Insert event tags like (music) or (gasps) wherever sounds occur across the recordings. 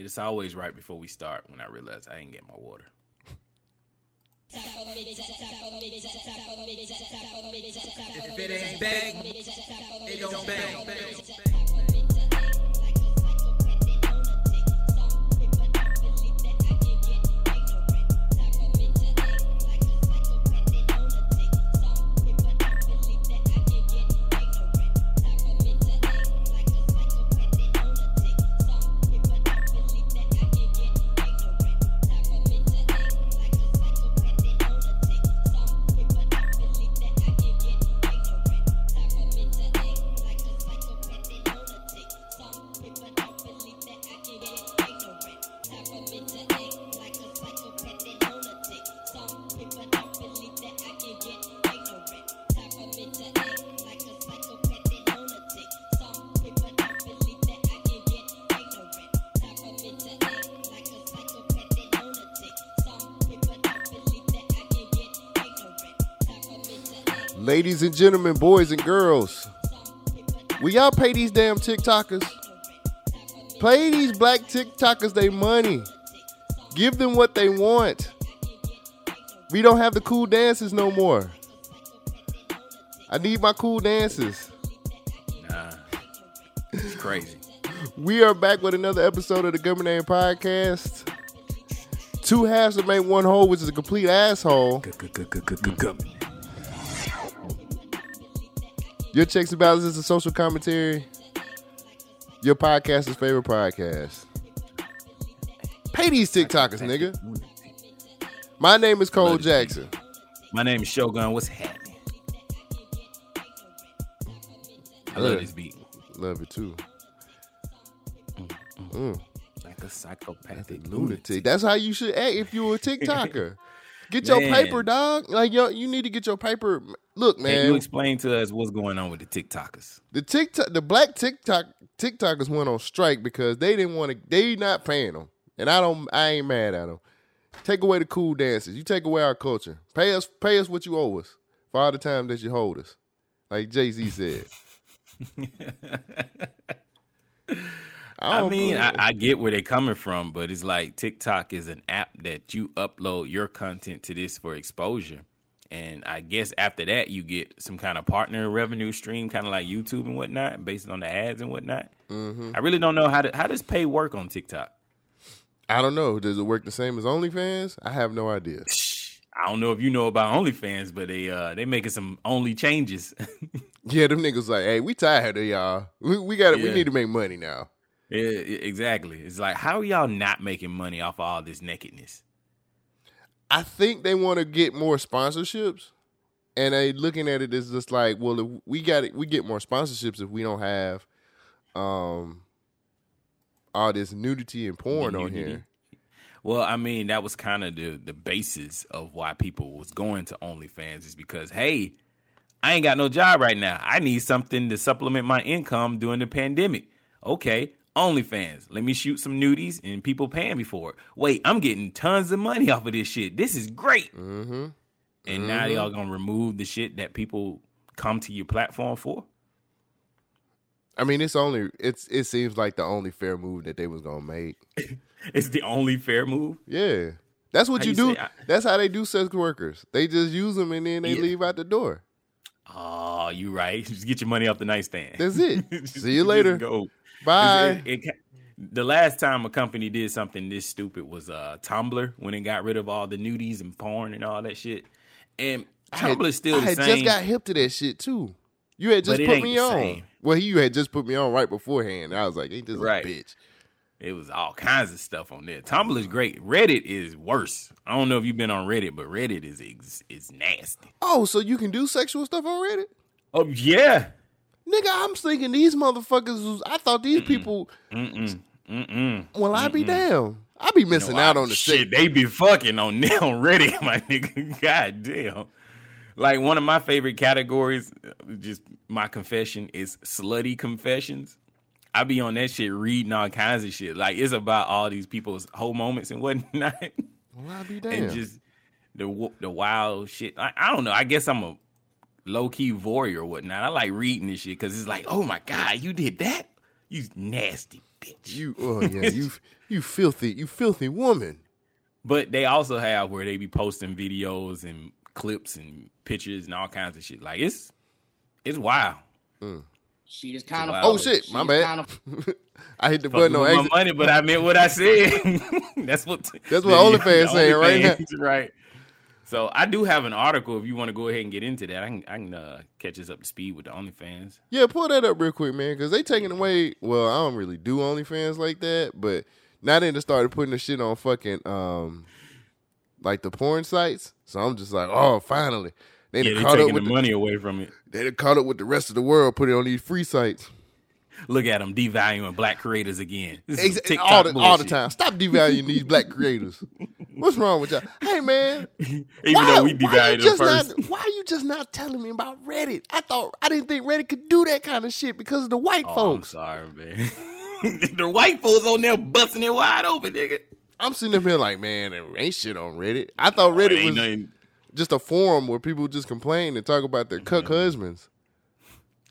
It's always right before we start when I realize I ain't get my water. If it ain't bang, it don't bang. Ladies and gentlemen, boys and girls, will y'all pay these damn TikTokers? Pay these black TikTokers their money. Give them what they want. We don't have the cool dances no more. I need my cool dances. Nah, it's crazy. (laughs) We are back with another episode of the Government Name Podcast. Two halves to make one whole, which is a complete asshole. Your checks and balances is social commentary. Your podcast's favorite podcast. Pay these TikTokers, nigga. My name is Cole Jackson. My name is Shogun. What's happening? I love this beat. Love it too. Mm. mm, mm. mm. Like a psychopathic Lunatic. lunatic. That's how you should act if you're a TikToker. (laughs) Get your Man. paper, dog. Like yo, you need to get your paper. Look, Can man. you explain to us what's going on with the TikTokers? the TikTok, the black TikTok TikTokers went on strike because they didn't want to. They not paying them, and I don't. I ain't mad at them. Take away the cool dances. You take away our culture. Pay us. Pay us what you owe us for all the time that you hold us. Like Jay Z said. (laughs) I don't mean, I, I get where they're coming from, but it's like TikTok is an app that you upload your content to this for exposure. And I guess after that, you get some kind of partner revenue stream, kind of like YouTube and whatnot, based on the ads and whatnot. Mm-hmm. I really don't know how to, how does pay work on TikTok. I don't know. Does it work the same as OnlyFans? I have no idea. I don't know if you know about OnlyFans, but they uh they making some only changes. (laughs) Yeah, them niggas like, hey, we tired of y'all. We, we got. to We need to make money now. Yeah, exactly. It's like how are y'all not making money off of all this nakedness? I think they want to get more sponsorships, and they looking at it as just like, well, we got it, we get more sponsorships if we don't have, um, all this nudity and porn on here. Well, I mean, that was kind of the the basis of why people was going to OnlyFans is because hey, I ain't got no job right now. I need something to supplement my income during the pandemic. Okay, OnlyFans. Let me shoot some nudies and people paying me for it. Wait, I'm getting tons of money off of this shit. This is great. Mm-hmm. And now y'all gonna remove the shit that people come to your platform for? I mean, it's only it's it seems like the only fair move that they was gonna make. (laughs) It's the only fair move. Yeah, that's what you, you do. I- that's how they do sex workers. They just use them and then they Yeah. leave out the door. Oh, you right. (laughs) Just get your money off the nightstand. That's it. (laughs) See you later. Go. Bye. It- it the last time a company did something this stupid was uh Tumblr when it got rid of all the nudies and porn and all that shit. And Tumblr had- still I the had same. just got hip to that shit too. You had just put me on. same. Well, you had just put me on right beforehand. I was like, ain't this Right. a bitch? it was all kinds of stuff on there. Tumblr's great. Reddit is worse. I don't know if you've been on Reddit, but Reddit is ex- is nasty. Oh, so you can do sexual stuff on Reddit? Oh yeah. Nigga, I'm thinking these motherfuckers was, I thought these people, Mm-mm. Mm-mm. well, I be damn. I be missing No, out I- on the shit. shit. They be fucking on (laughs) on Reddit, my nigga. (laughs) God damn. Like one of my favorite categories, uh, just my confession is slutty confessions. I be on that shit reading all kinds of shit. Like it's about all these people's whole moments and (laughs) whatnot, Well, I be damn. and just the the wild shit. I, I don't know. I guess I'm a low key voyeur or whatnot. I like reading this shit because it's like, oh my god, you did that. You nasty bitch. You, oh yeah, you, (laughs) you filthy, you filthy woman. But they also have where they be posting videos and clips and pictures and all kinds of shit. Like it's it's wild. Mm. She just kind of. Oh shit, my bad. (laughs) I hit the button on with my money, but I meant what I said. (laughs) That's what That's what OnlyFans saying right now. now. Right. So I do have an article if you want to go ahead and get into that. I can I can uh, catch us up to speed with the OnlyFans. Yeah, pull that up real quick, man, because they taking away. Well, I don't really do OnlyFans like that, but now they just started putting the shit on fucking um, like the porn sites. So I'm just like, oh, finally, they Yeah, up taking with the the, money away from it. they caught up with the rest of the world, put it on these free sites. Look at them devaluing black creators again. Ex- TikTok all the all the time. Stop devaluing these black creators. What's wrong with y'all? Hey man, (laughs) Even why, though we devalued them just first. not? Why are you just not telling me about Reddit? I thought I didn't think Reddit could do that kind of shit because of the white Oh, I'm folks. sorry, man. (laughs) the white folks on there busting it wide open, nigga. I'm sitting up here like, man, there ain't shit on Reddit. I thought oh, Reddit ain't was nothing- just a forum where people just complain and talk about their cuck mm-hmm. husbands.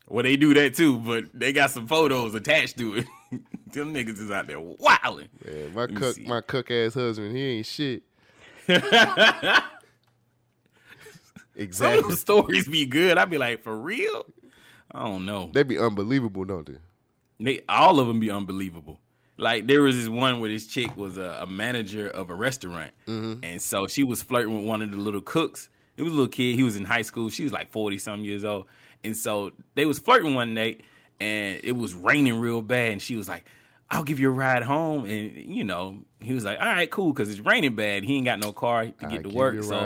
Well, they do that too, but they got some photos attached to it. (laughs) Them niggas is out there wilding. Man, my see. my cuck ass husband, he ain't shit. (laughs) Some of exactly. them stories be good. I'd be like, for real? I don't know. They be unbelievable, don't they? They all of them be unbelievable. Like there was this one where this chick was a, a manager of a restaurant, mm-hmm. and so she was flirting with one of the little cooks. It was a little kid. He was in high school. She was like forty some years old, and so they was flirting one night, and it was raining real bad. And she was like, "I'll give you a ride home," and you know he was like, "All right, cool," because it's raining bad. He ain't got no car to get to work. So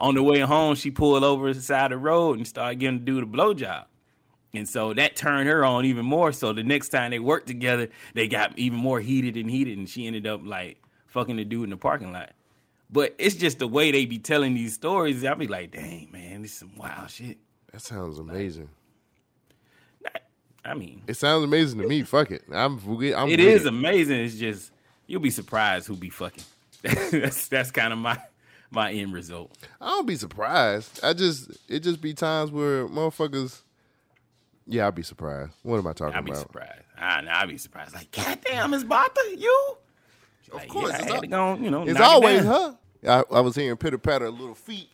on the way home, she pulled over the side of the road and started getting to do the blowjob. And so that turned her on even more. So the next time they worked together, they got even more heated and heated, and she ended up like fucking the dude in the parking lot. But it's just the way they be telling these stories. I'll be like, dang, man, this is some wild shit. That sounds amazing. I mean, It sounds amazing to me. Fuck it. I'm. I'm it is amazing. It's just you'll be surprised who be fucking. (laughs) that's that's kind of my my end result. I don't be surprised. I just it just be times where motherfuckers. Yeah, I'll be surprised. What am I talking I'll be about? surprised. Ah, I, I'll be surprised. Like, goddamn, Miss Bartha, you? Of course, I it's had al- to go, you know, It's it always down. her. I, I was hearing pitter patter of little feet.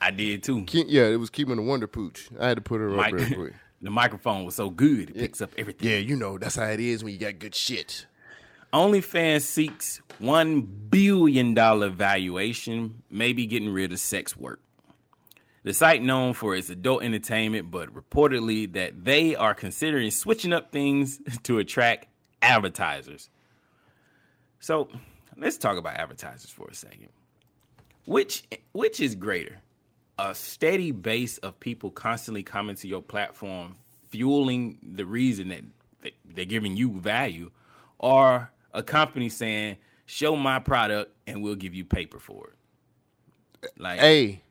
I did too. Ke- Yeah, it was keeping the wonder pooch. I had to put her up Mic- real quick. (laughs) the microphone was so good, it picks up everything. Yeah, you know that's how it is when you got good shit. OnlyFans seeks one billion dollar valuation, maybe getting rid of sex work. The site known for its adult entertainment, but reportedly that they are considering switching up things (laughs) to attract advertisers. So let's talk about advertisers for a second. Which which is greater? A steady base of people constantly coming to your platform, fueling the reason that they're giving you value, or a company saying, "Show my product and we'll give you paper for it." Like, Hey,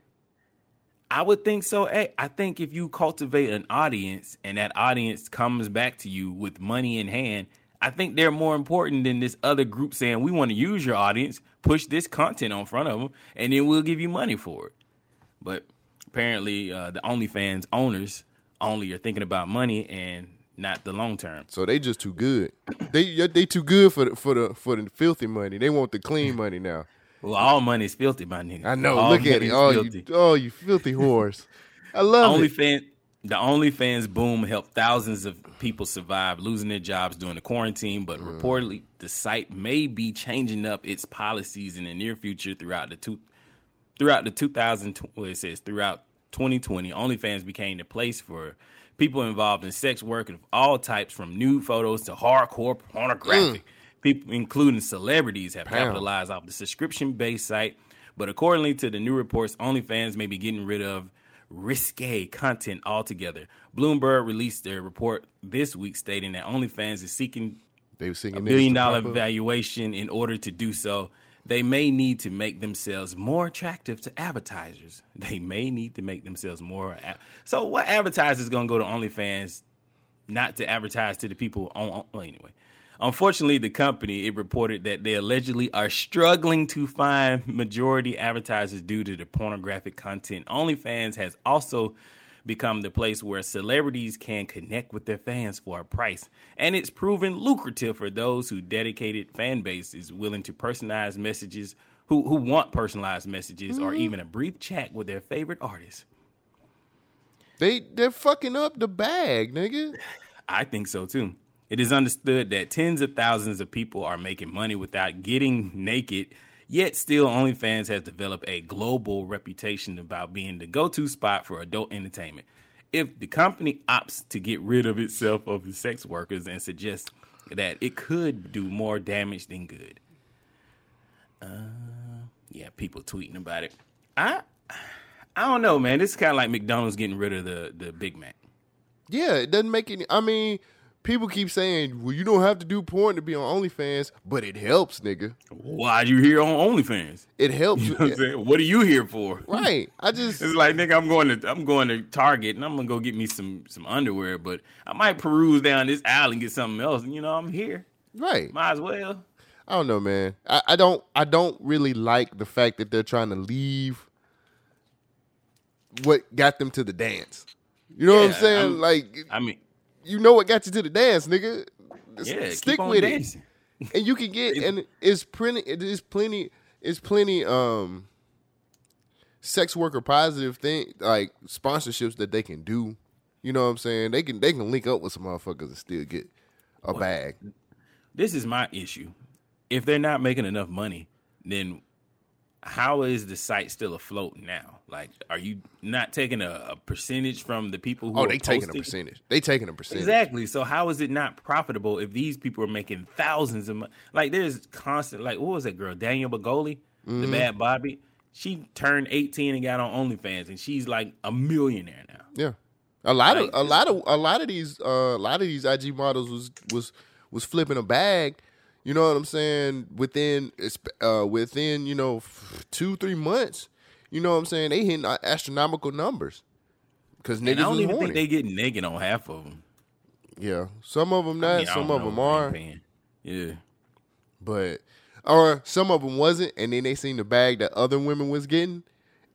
I would think so. Hey, I think if you cultivate an audience and that audience comes back to you with money in hand, I think they're more important than this other group saying we want to use your audience, push this content on front of them, and then we'll give you money for it. But apparently, uh, the OnlyFans owners only are thinking about money and not the long term. so they just too good. They they too good for the for the for the filthy money. They want the clean (laughs) money now. Well, all money is filthy, my nigga. I know. All look at it. Oh, filthy. you oh you filthy whores. I love it. OnlyFans, the OnlyFans boom helped thousands of people survive losing their jobs during the quarantine, but Mm. reportedly the site may be changing up its policies in the near future throughout the two throughout the 2000 well, it says throughout 2020 OnlyFans became the place for people involved in sex work of all types from nude photos to hardcore pornographic. People including celebrities have Mm. Capitalized off the subscription based site. But accordingly to the new reports OnlyFans may be getting rid of risque content altogether. Bloomberg released their report this week stating that OnlyFans is seeking They were singing a billion dollar valuation in order to do so they may need to make themselves more attractive to advertisers. (laughs) They may need to make themselves more so what advertisers gonna go to onlyfans not to advertise to the people on, on well, anyway. Unfortunately the company it reported that they allegedly are struggling to find majority advertisers due to the pornographic content. Onlyfans has also become the place where celebrities can connect with their fans for a price. And it's proven lucrative for those who dedicated fan base is willing to personalize messages, who, who want personalized messages or mm-hmm. even a brief chat with their favorite artist. They they're fucking up the bag, nigga. I think so too. It is understood that tens of thousands of people are making money without getting naked, yet still OnlyFans has developed a global reputation about being the go-to spot for adult entertainment. If the company opts to get rid of itself of the sex workers and suggests that it could do more damage than good. Uh, yeah, people tweeting about it. I I don't know, man. This is kind of like McDonald's getting rid of the the Big Mac. Yeah, it doesn't make any. I mean, people keep saying, "Well, you don't have to do porn to be on OnlyFans," but it helps, nigga. Why'd you here on OnlyFans? It helps. You know what I'm saying? What are you here for? right. I (laughs) just It's like nigga, I'm going to I'm going to Target and I'm gonna go get me some some underwear, but I might peruse down this aisle and get something else. And you know, I'm here. right. Might as well. I don't know, man. I, I don't. I don't really like the fact that they're trying to leave what got them to the dance. You know what I'm saying? I'm- like, I mean, you know what got you to the dance, nigga. Yeah, stick with dancing. it, (laughs) and you can get. and it's plenty. It is plenty. It's plenty. Um, sex worker positive thing like sponsorships that they can do. You know what I'm saying? They can. They can link up with some motherfuckers and still get a bag. This is my issue. If they're not making enough money, then how is the site still afloat now? Like, are you not taking a, a percentage from the people who Oh, are they taking a percentage. They taking a percentage. Exactly. So how is it not profitable if these people are making thousands of money? Like there's constant. Like what was that girl, Danielle Bregoli, Mm-hmm. the Bhad Bhabie? She turned 18 and got on OnlyFans, and she's like a millionaire now. Yeah, a lot Like, of a lot of a lot of these uh, a lot of these IG models was was was flipping a bag. You know what I'm saying? Within uh, within you know two three months. You know what I'm saying? They hitting uh, astronomical numbers because And I niggas don't even horny. think they get naked on half of them. yeah, some of them not, some of them are, Yeah. but or some of them wasn't, and then they seen the bag that other women was getting,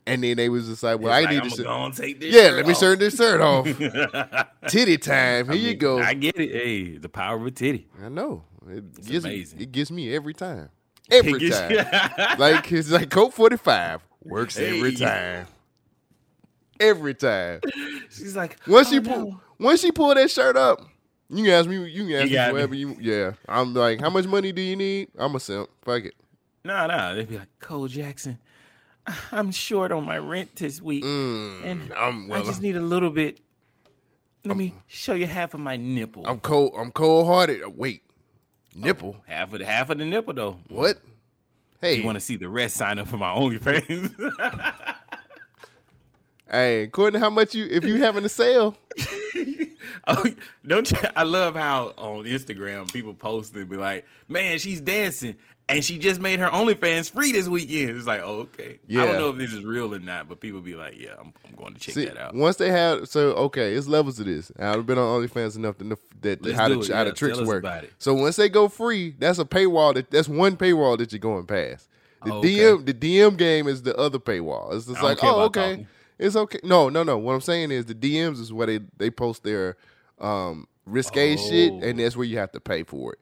and then they was just like, well, It's I like, need I'm to. go and take this. Yeah, let me off. turn this shirt off. (laughs) Titty time. Here I you go. I get it. Hey, the power of a titty. I know. It gives amazing. it gets me every time. Every gets- time. (laughs) like it's like Colt 45 works every time. Every time. She's like, Once oh, she no. pull once she pull that shirt up, you can ask me you can ask me got me. whatever you yeah. I'm like, how much money do you need? I'm a simp. Fuck it. No, no. They'd be like, Cole Jackson, (laughs) I'm short on my rent this week. and Mm, I'm I just need a little bit. Let me show you half of my nipple. I'm cold I'm cold hearted. Wait. Nipple. Oh, half of the half of the nipple though. What? Hey, You want to see the rest? Sign up for my OnlyFans. (laughs) hey, according to how much you if you having a sale, (laughs) oh, don't you? I love how on Instagram people post and be like, "Man, she's dancing." And she just made her OnlyFans free this weekend. It's like, oh, okay. Yeah. I don't know if this is real or not, but people be like, yeah, I'm, I'm going to check See, that out. once they have so okay, it's levels to this. I've been on OnlyFans enough to know that Let's how the how the tricks work. So once they go free, that's a paywall. That that's one paywall that you're going past. The Oh, okay. DM the DM game is the other paywall. It's just like oh okay, talking. it's okay. No no no. What I'm saying is the DMs is where they they post their um risque shit, Oh. and that's where you have to pay for it.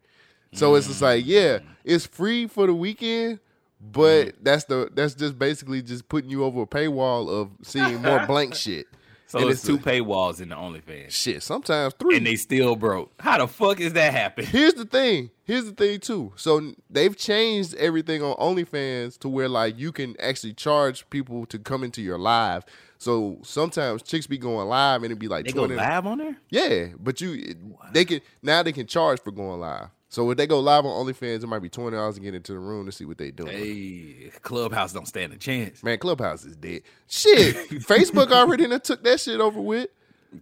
So it's just like yeah, Mm. it's free for the weekend. Mm. But that's the that's just basically just putting you over a paywall of seeing more blank (laughs) shit. So And it's two like, paywalls in the OnlyFans, shit. Sometimes three. and they still broke. How the fuck is that happen? (laughs) Here's the thing. Here's the thing too. So they've changed everything on OnlyFans to where like you can actually charge people to come into your live. So sometimes chicks be going live and it'd be like They go 20 live on there. Yeah, but you they can now they can charge for going live. So if they go live on OnlyFans, it might be twenty dollars to get into the room to see what they doing. Hey, Clubhouse don't stand a chance. Man, Clubhouse is dead. Shit, (laughs) Facebook already done took that shit over with.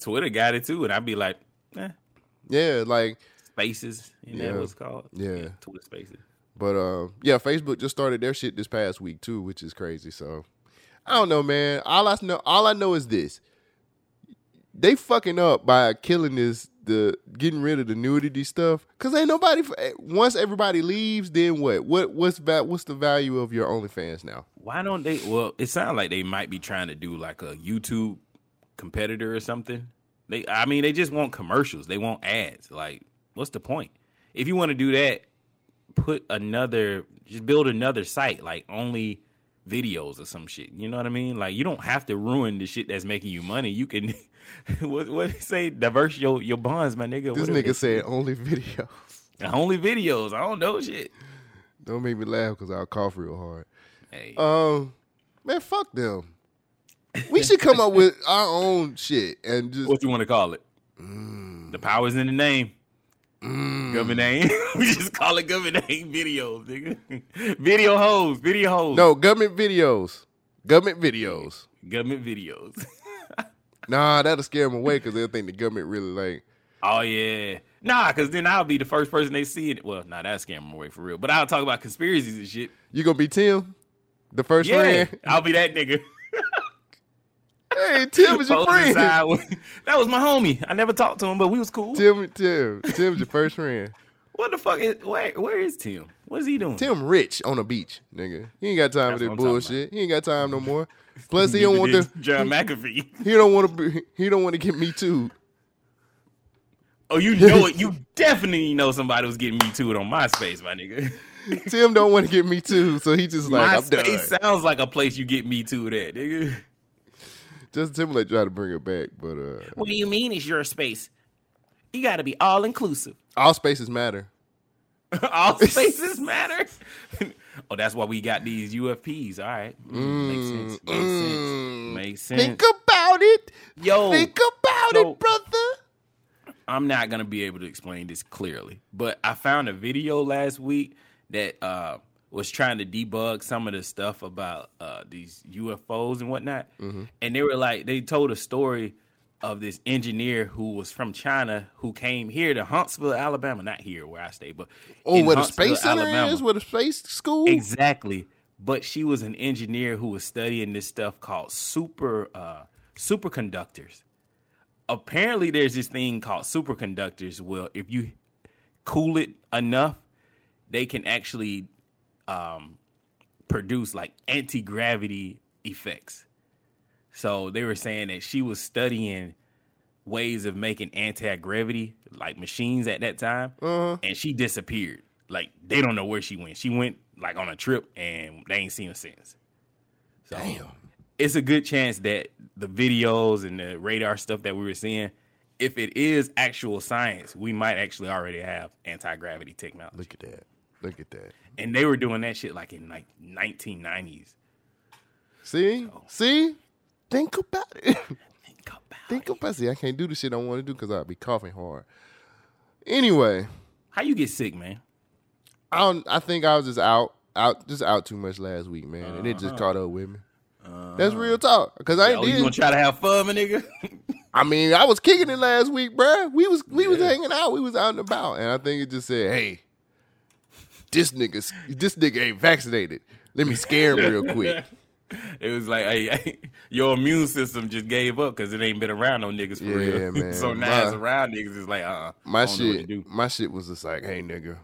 Twitter got it too, and I'd be like, eh, Yeah, like Spaces, you know Yeah. what it's called? Yeah. Twitter Spaces. But uh, yeah, Facebook just started their shit this past week too, which is crazy. So I don't know, man. All I know, all I know is this: they fucking up by killing this, the getting rid of the nudity stuff. Cause ain't nobody. Eh, once everybody leaves, then what? What what's that what's the value of your OnlyFans now? Why don't they? Well, it sounds like they might be trying to do like a YouTube competitor or something. They, I mean, they just want commercials. They want ads. Like, what's the point? If you want to do that, put another, just build another site, like only videos or some shit. You know what I mean? Like, you don't have to ruin the shit that's making you money. You can, (laughs) (laughs) what what they say, diverse your your bonds, my nigga. This nigga said only videos. (laughs) only videos. I don't know shit. Don't make me laugh because I'll cough real hard. Hey, Um, man, fuck them. We should come up with our own shit and just what you want to call it? Mm. The power's in the name. Government name. (laughs) we just call it government name videos, nigga. Video hoes, video hoes. no government videos. Government videos. government videos. Nah, that'll scare them away because they'll think the government really like. oh yeah, nah, because then I'll be the first person they see it. Well, nah, that's scare them away for real. But I'll talk about conspiracies and shit. You gonna be Tim, the first Yeah, friend. I'll be that nigga. (laughs) Hey, Tim is your friend. (laughs) that was my homie. I never talked to him, but we was cool. Tim, Tim, Tim's your first friend. What the fuck is where? Where is Tim? What is he doing? Tim rich on the beach, nigga. He ain't got time That's for this bullshit. He ain't got time no more. Plus, he don't want to. (laughs) John McAfee. He don't want to be. He don't want to get me too. Oh, you know it. You definitely know somebody was getting me too on MySpace, my nigga. (laughs) Tim don't want to get me too, so he just like I'm done. MySpace sounds like a place you get me too. That nigga. Justin Timberlake tried to bring it back, but uh, What do you mean it's your space? You got to be all inclusive. all spaces matter. (laughs) all spaces matter. Oh, that's why we got these UFOs. All right, Mm, makes sense. Makes sense. Makes sense. Think about it. Yo, Think about so- it, brother. I'm not gonna be able to explain this clearly, but I found a video last week that uh, was trying to debug some of the stuff about uh, these UFOs and whatnot, and they were like, they told a story of this engineer who was from China who came here to Huntsville, Alabama, not here where I stay, but Oh, in where the space center Alabama. is, where the space school. Exactly. But she was an engineer who was studying this stuff called super uh, superconductors. Apparently, there's this thing called superconductors. Well, if you cool it enough, they can actually um, produce like anti gravity effects. So they were saying that she was studying ways of making anti gravity like machines at that time, uh-huh. and she disappeared. Like they don't know where she went. She went like on a trip, and they ain't seen her since. So, Damn. It's a good chance that the videos and the radar stuff that we were seeing, if it is actual science, we might actually already have anti gravity technology. Look at that. Look at that. And they were doing that shit like in like 1990s. See, see. Think about it. (laughs) Think about it. Think about. It. See, I can't do the shit I want to do because I'll be coughing hard. Anyway, how you get sick, man. I don't, I think I was just out, out, just out too much last week, man, and it just uh-huh. caught up with me. Uh-huh. That's real talk. Cause I Oh, you did. gonna try to have fun, my nigga? (laughs) I mean, I was kicking it last week, bruh. We was we was hanging out. We was out and about, and I think it just said, "Hey, this nigga, this nigga ain't vaccinated. Let me scare him real quick." (laughs) (laughs) It was like, hey, (laughs) hey, your immune system just gave up because it ain't been around no niggas for Yeah, (laughs) real. man. so now My- it's around niggas. It's like, uh, uh My I don't know what to shit, my shit was just like, "Hey, nigga,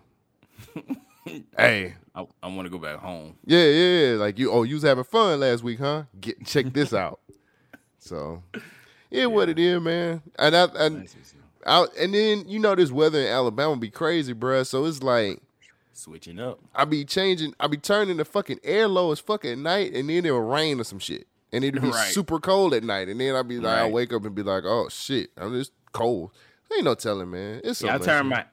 hey, I, I want to go back home. yeah, yeah, yeah. like you. Oh, you was having fun last week, huh? Get check this out." So, yeah, what it is, man. And I, and out, and then you know this weather in Alabama be crazy, bruh. So it's like. Switching up. I be changing, I be turning the fucking air low as fuck at night, and then it'll rain or some shit, and it'll be (laughs) Right. super cold at night, and then I'll be like, I Right. wake up and be like, oh shit, I'm just cold. Ain't no telling, man. It's so Yeah, I turn shit. my.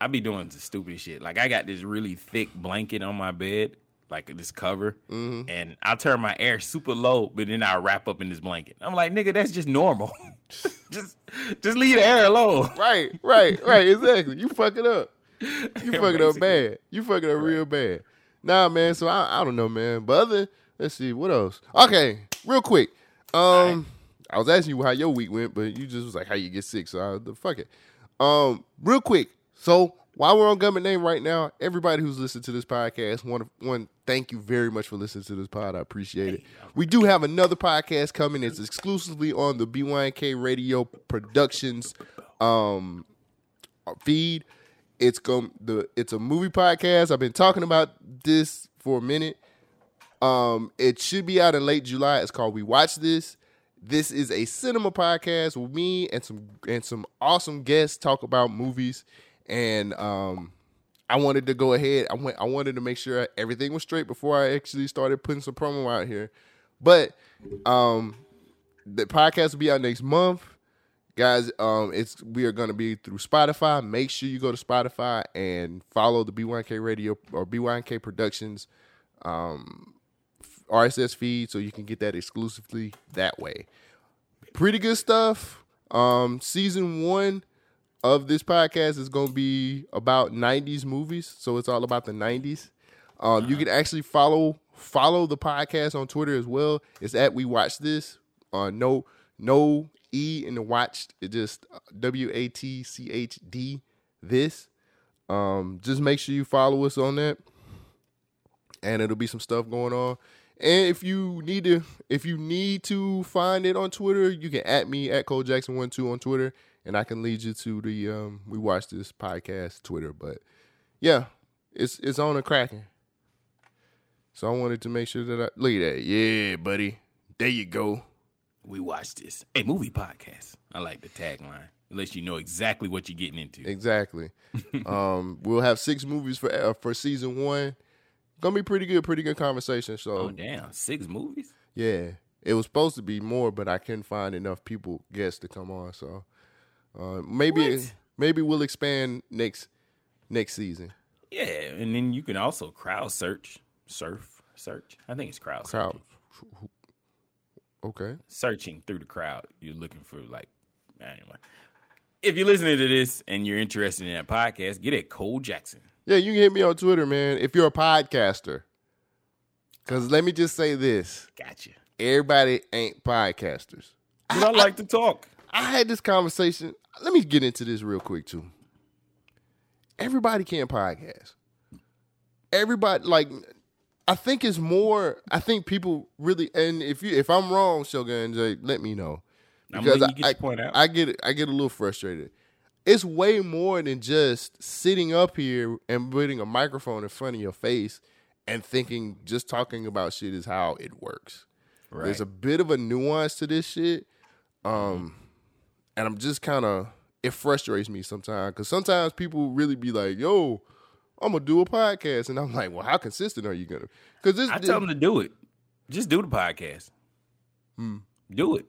I be doing the stupid shit. Like I got this really thick blanket on my bed, like this cover, Mm-hmm. and I turn my air super low, but then I wrap up in this blanket. I'm like, nigga, that's just normal. (laughs) just, just leave the air alone. right, right, right, (laughs) exactly. You fuck it up. (laughs) You fuck it up bad. You fuck it up real bad. Nah, man. So I, I don't know, man. But other, let's see what else. Okay, real quick. Um, I was asking you how your week went, but you just was like how you get sick. So I, the fuck it. Um, real quick. So while we're on government name right now, everybody who's listened to this podcast, to one thank you very much for listening to this pod. I appreciate it. We do have another podcast coming. It's exclusively on the BYNK Radio Productions um feed. It's going the it's a movie podcast. I've been talking about this for a minute. Um, it should be out in late July. It's called We Watch This, This is a cinema podcast with me and some and some awesome guests talk about movies. And um, I wanted to go ahead. I went. I wanted to make sure everything was straight before I actually started putting some promo out here. But um, the podcast will be out next month guys um it's we are going to be through spotify. Make sure you go to spotify and follow the b1k radio or b1k productions um rss feed so you can get that exclusively that way. Pretty good stuff. Um season one of this podcast is going to be about 90s movies so it's all about the 90s um you can actually follow follow the podcast on twitter as well. It's at we watch this. Uh no no e in watched it just uh, w-a-t-c-h-d this. Um just make sure you follow us on that. And it'll be some stuff going on. And if you need to if you need to find it on twitter you can at me at cole jackson 12 on twitter. And i can lead you to the um we watch this podcast twitter. But yeah it's it's on a cracking. So i wanted to make sure that i look at that. Yeah buddy. There you go We watch this. A movie podcast. I like the tagline. Unless you know exactly what you're getting into. Exactly. (laughs) um, we'll have six movies for uh, for season one. Gonna be pretty good, pretty good conversation. So Oh damn, six movies? yeah, it was supposed to be more, but I couldn't find enough people guests to come on. So uh, maybe maybe we'll expand next next season. Yeah, and then you can also crowd search, surf, search. I think it's crowd, Crowd. searching. Okay. searching through the crowd. You're looking for like anyway. If you're listening to this and you're interested in that podcast, get at Cole Jackson. Yeah, you can hit me on Twitter, man. If you're a podcaster, because let me just say this: Gotcha. everybody ain't podcasters. But I like to talk. I had this conversation. Let me get into this real quick too. Everybody can podcast. Everybody like I think it's more I think people really and if you if I'm wrong, Shogun J, let me know. I'm Because letting you get I, your point out. I get I get a little frustrated. It's way more than just sitting up here and putting a microphone in front of your face and thinking just talking about shit is how it works. There's a bit of a nuance to this shit. Um, and I'm just kind of it frustrates me sometimes because sometimes people really be like, "Yo, I'm gonna do a podcast," and I'm like, "Well, how consistent are you gonna?" Because this, I tell them to do it. Just do the podcast. Hmm. Do it.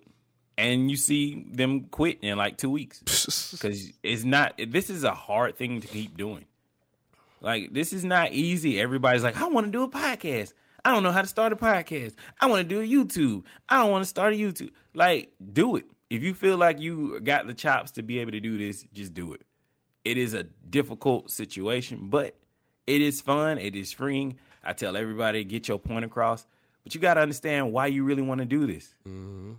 And you see them quit in like two weeks. (laughs) Because it's not, this is a hard thing to keep doing. Like, this is not easy. Everybody's like, I want to do a podcast. I don't know how to start a podcast. I want to do a YouTube. I don't want to start a YouTube. Like, do it. If you feel like you got the chops to be able to do this, just do it. It is a difficult situation, but it is fun. It is freeing. I tell everybody, get your point across. But you got to understand why you really want to do this. Mm-hmm.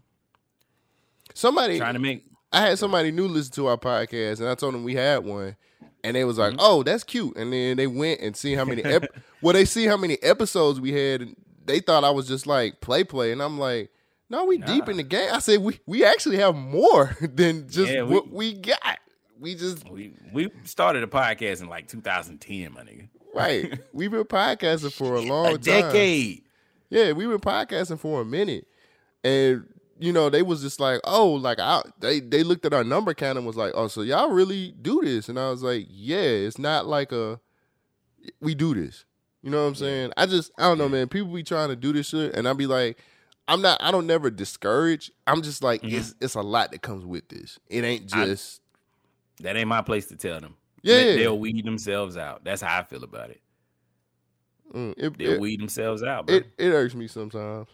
somebody Trying to make I had somebody new listen to our podcast, and I told them we had one, and they was like, mm-hmm. "Oh, that's cute." And then they went and see how many, ep- (laughs) well, they see how many episodes we had, and they thought I was just like play play, and I'm like, "No, we deep in the game." I said, "We we actually have more (laughs) than just Yeah, we- what we got. We just we we started a podcast in like 2010, my nigga. right. (laughs) We've been podcasting for a long A time. decade. Yeah, we've been podcasting for a minute, and you know they was just like, oh, like I they they looked at our number count and was like, oh, so y'all really do this? And I was like, yeah, it's not like a we do this. You know what I'm saying? I just I don't know, man. People be trying to do this shit, and I be like, I'm not. I don't never discourage. I'm just like, mm-hmm. it's it's a lot that comes with this. It ain't just That ain't my place to tell them. Yeah. Let- they'll weed themselves out. That's how I feel about it. mm, it, They'll it, weed themselves out, bro. it it irks me sometimes.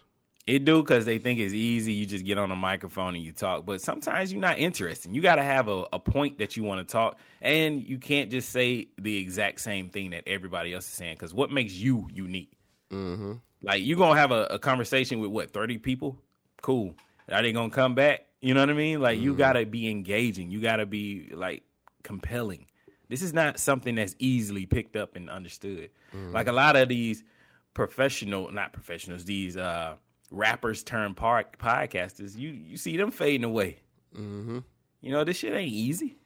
It do because they think it's easy. You just get on a microphone and you talk. But sometimes you're not interesting. You got to have a, a point that you want to talk, and you can't just say the exact same thing that everybody else is saying. Because what makes you unique? Mm-hmm. Like you gonna have a, a conversation with what thirty people? Cool. Are they gonna come back? You know what I mean? Like you gotta be engaging. You gotta be like compelling. This is not something that's easily picked up and understood. Like a lot of these professional, not professionals, these uh rappers turn park podcasters. You you see them fading away. Mm-hmm. You know this shit ain't easy.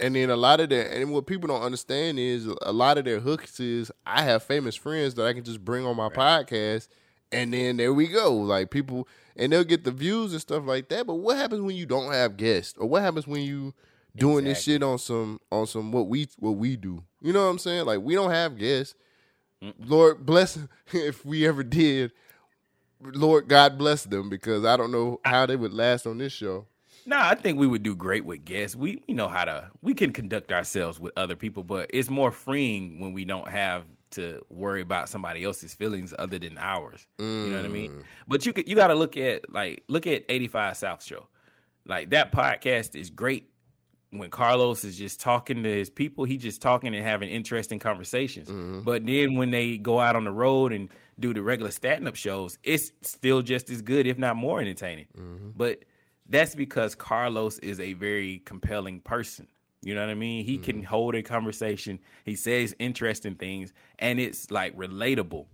And then a lot of their and what people don't understand is a lot of their hooks is I have famous friends that I can just bring on my podcast And then there we go. Like people and they'll get the views and stuff like that. But what happens when you don't have guests? Or what happens when you doing this shit on some on some what we what we do? You know what I'm saying? Like we don't have guests. Lord bless (laughs) if we ever did. Lord God bless them because I don't know how they would last on this show. No, I think we would do great with guests. We we know how to we can conduct ourselves with other people, but it's more freeing when we don't have to worry about somebody else's feelings other than ours. You know what I mean? Mm. But you could you got to look at like look at 85 South show. Like that podcast is great when Karlous is just talking to his people, he just talking and having interesting conversations. Mm-hmm. But then when they go out on the road and do the regular stand up shows, it's still just as good, if not more entertaining. Mm-hmm. But that's because Karlous is a very compelling person. You know what I mean? He can hold a conversation. He says interesting things, and it's like relatable.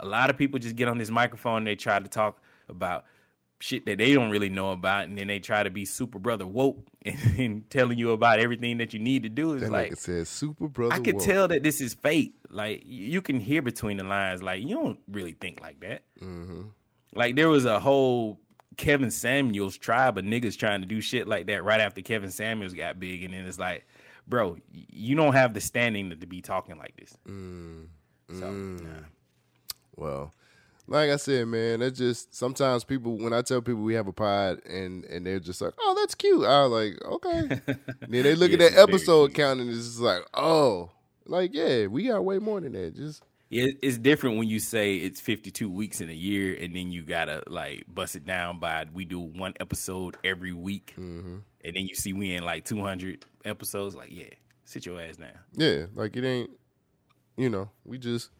A lot of people just get on this microphone and they try to talk about shit that they don't really know about, and then they try to be super brother woke (laughs) and, and telling you about everything that you need to do. That like it says super brother. I could Woke. tell that this is fake. Like you can hear between the lines. Like you don't really think like that. Mm-hmm. Like there was a whole Kevin Samuels tribe of niggas trying to do shit like that right after Kevin Samuels got big, and then it's like, bro, you don't have the standing to, be talking like this. Mm. So nah. Well, like I said, man, that's just sometimes people when I tell people we have a pod and and they're just like, oh, that's cute. I was like, okay. (laughs) then they look Yes, at that episode count and it's just like, oh, like yeah, we got way more than that. Just it- it's different when you say it's 52 weeks in a year and then you gotta like bust it down by we do one episode every week. Mm-hmm. And then you see we in like 200 episodes. Like, yeah, sit your ass down. yeah, like it ain't, you know, we just.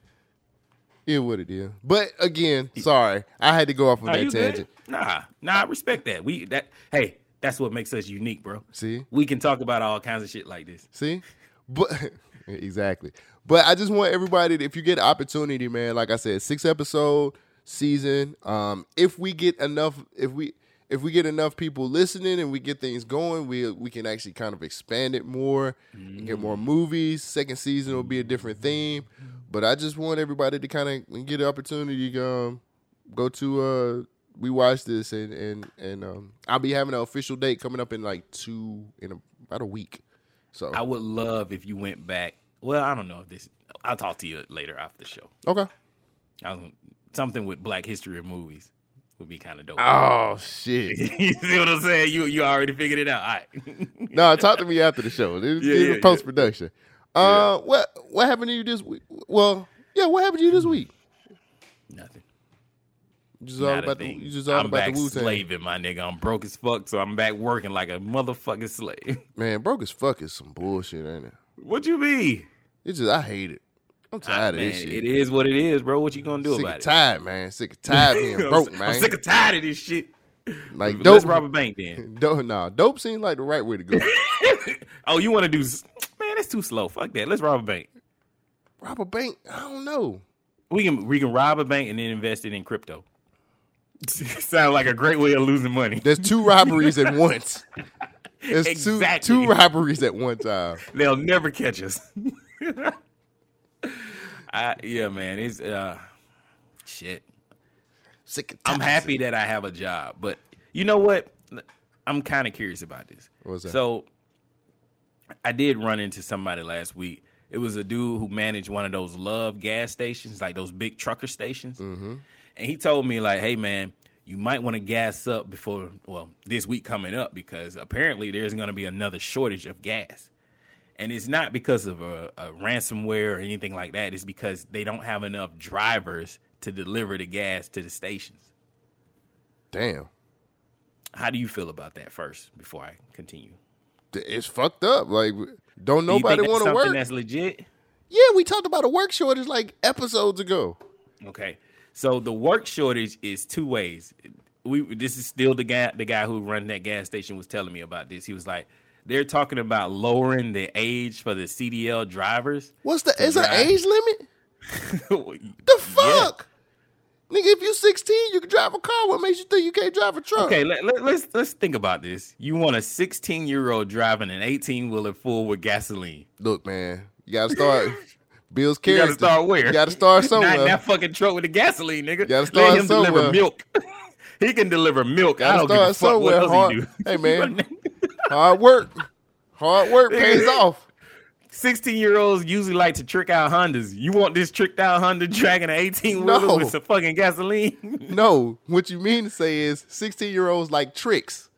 Yeah, what it is. But again, sorry, I had to go off on Nah, that you good? tangent. Nah, nah, I respect that. We that hey, that's what makes us unique, bro. See, We can talk about all kinds of shit like this. See, but (laughs) exactly. But I just want everybody, to, if you get an opportunity, man, like I said, six episode season. Um, if we get enough, if we if we get enough people listening and we get things going, we we can actually kind of expand it more and get more movies. Second season will be a different theme. But I just want everybody to kind of get an opportunity to um, go to uh we watch this and and and um I'll be having an official date coming up in like two in a, about a week. So I would love if you went back. Well, I don't know if this. I'll talk to you later after the show. okay. I was, something with Black History of movies would be kind of dope. Oh (laughs) shit! you see what I'm saying? You you already figured it out. All right. (laughs) no, talk to me after the show. This, Yeah, this yeah, post production. Uh, what what happened to you this week? Well, yeah, what happened to you this week? Nothing. You just all about the you just all I'm about back the Wu Tang. slaving, my nigga. I'm broke as fuck, so I'm back working like a motherfucking slave. Man, broke as fuck is some bullshit, ain't it? what you mean? It's just I hate it. I'm tired Ah, Man, of this shit. It is what it is, bro. What you gonna do sick about it? tired, man. Sick and tired of being I'm (laughs) broke, man. I'm sick of tired of this shit. like Let's dope. rob a bank then. (laughs) dope, nah, dope seems like the right way to go. (laughs) oh, you want to do? Man, that's too slow. Fuck that. Let's rob a bank. rob a bank? I don't know. We can we can rob a bank and then invest it in crypto. Sound like a great way of losing money. There's two robberies at once. There's Exactly. two two robberies at one time. They'll never catch us. (laughs) I, yeah, man. It's uh, shit. Sick I'm happy that I have a job, but you know what? I'm kind of curious about this. So, I did run into somebody last week. It was a dude who managed one of those love gas stations, like those big trucker stations. Mm-hmm. And he told me, like, hey, man, you might want to gas up before, well, this week coming up because apparently there's going to be another shortage of gas. And it's not because of a, a ransomware or anything like that. It's because they don't have enough drivers to deliver the gas to the stations. Damn. How do you feel about that first before I continue? It's fucked up. Like, don't Do you think nobody want to work. That's legit. Yeah, we talked about a work shortage like episodes ago. Okay. So the work shortage is two ways. We this is still the guy the guy who run that gas station was telling me about this. He was like, they're talking about lowering the age for the CDL drivers. What's the? Is an age limit? (laughs) the fuck, nigga. If you're 16, you can drive a car. What makes you think you can't drive a truck? Okay, let, let, let's let's think about this. You want a 16 year old driving an 18 wheeler full with gasoline. Look, man, you gotta start (laughs) Bill's You gotta start where? You gotta start somewhere. (laughs) Not somewhere. that fucking truck with the gasoline, nigga. You gotta start Let him deliver milk. he can deliver milk. I don't give a fuck what somewhere. else Hard- he do. Hey, man. Hard work. Hard work pays off. 16 year olds usually like to trick out Hondas. You want this tricked out Honda dragging an 18 wheeler No. with some fucking gasoline? (laughs) No, what you mean to say is 16 year olds like tricks.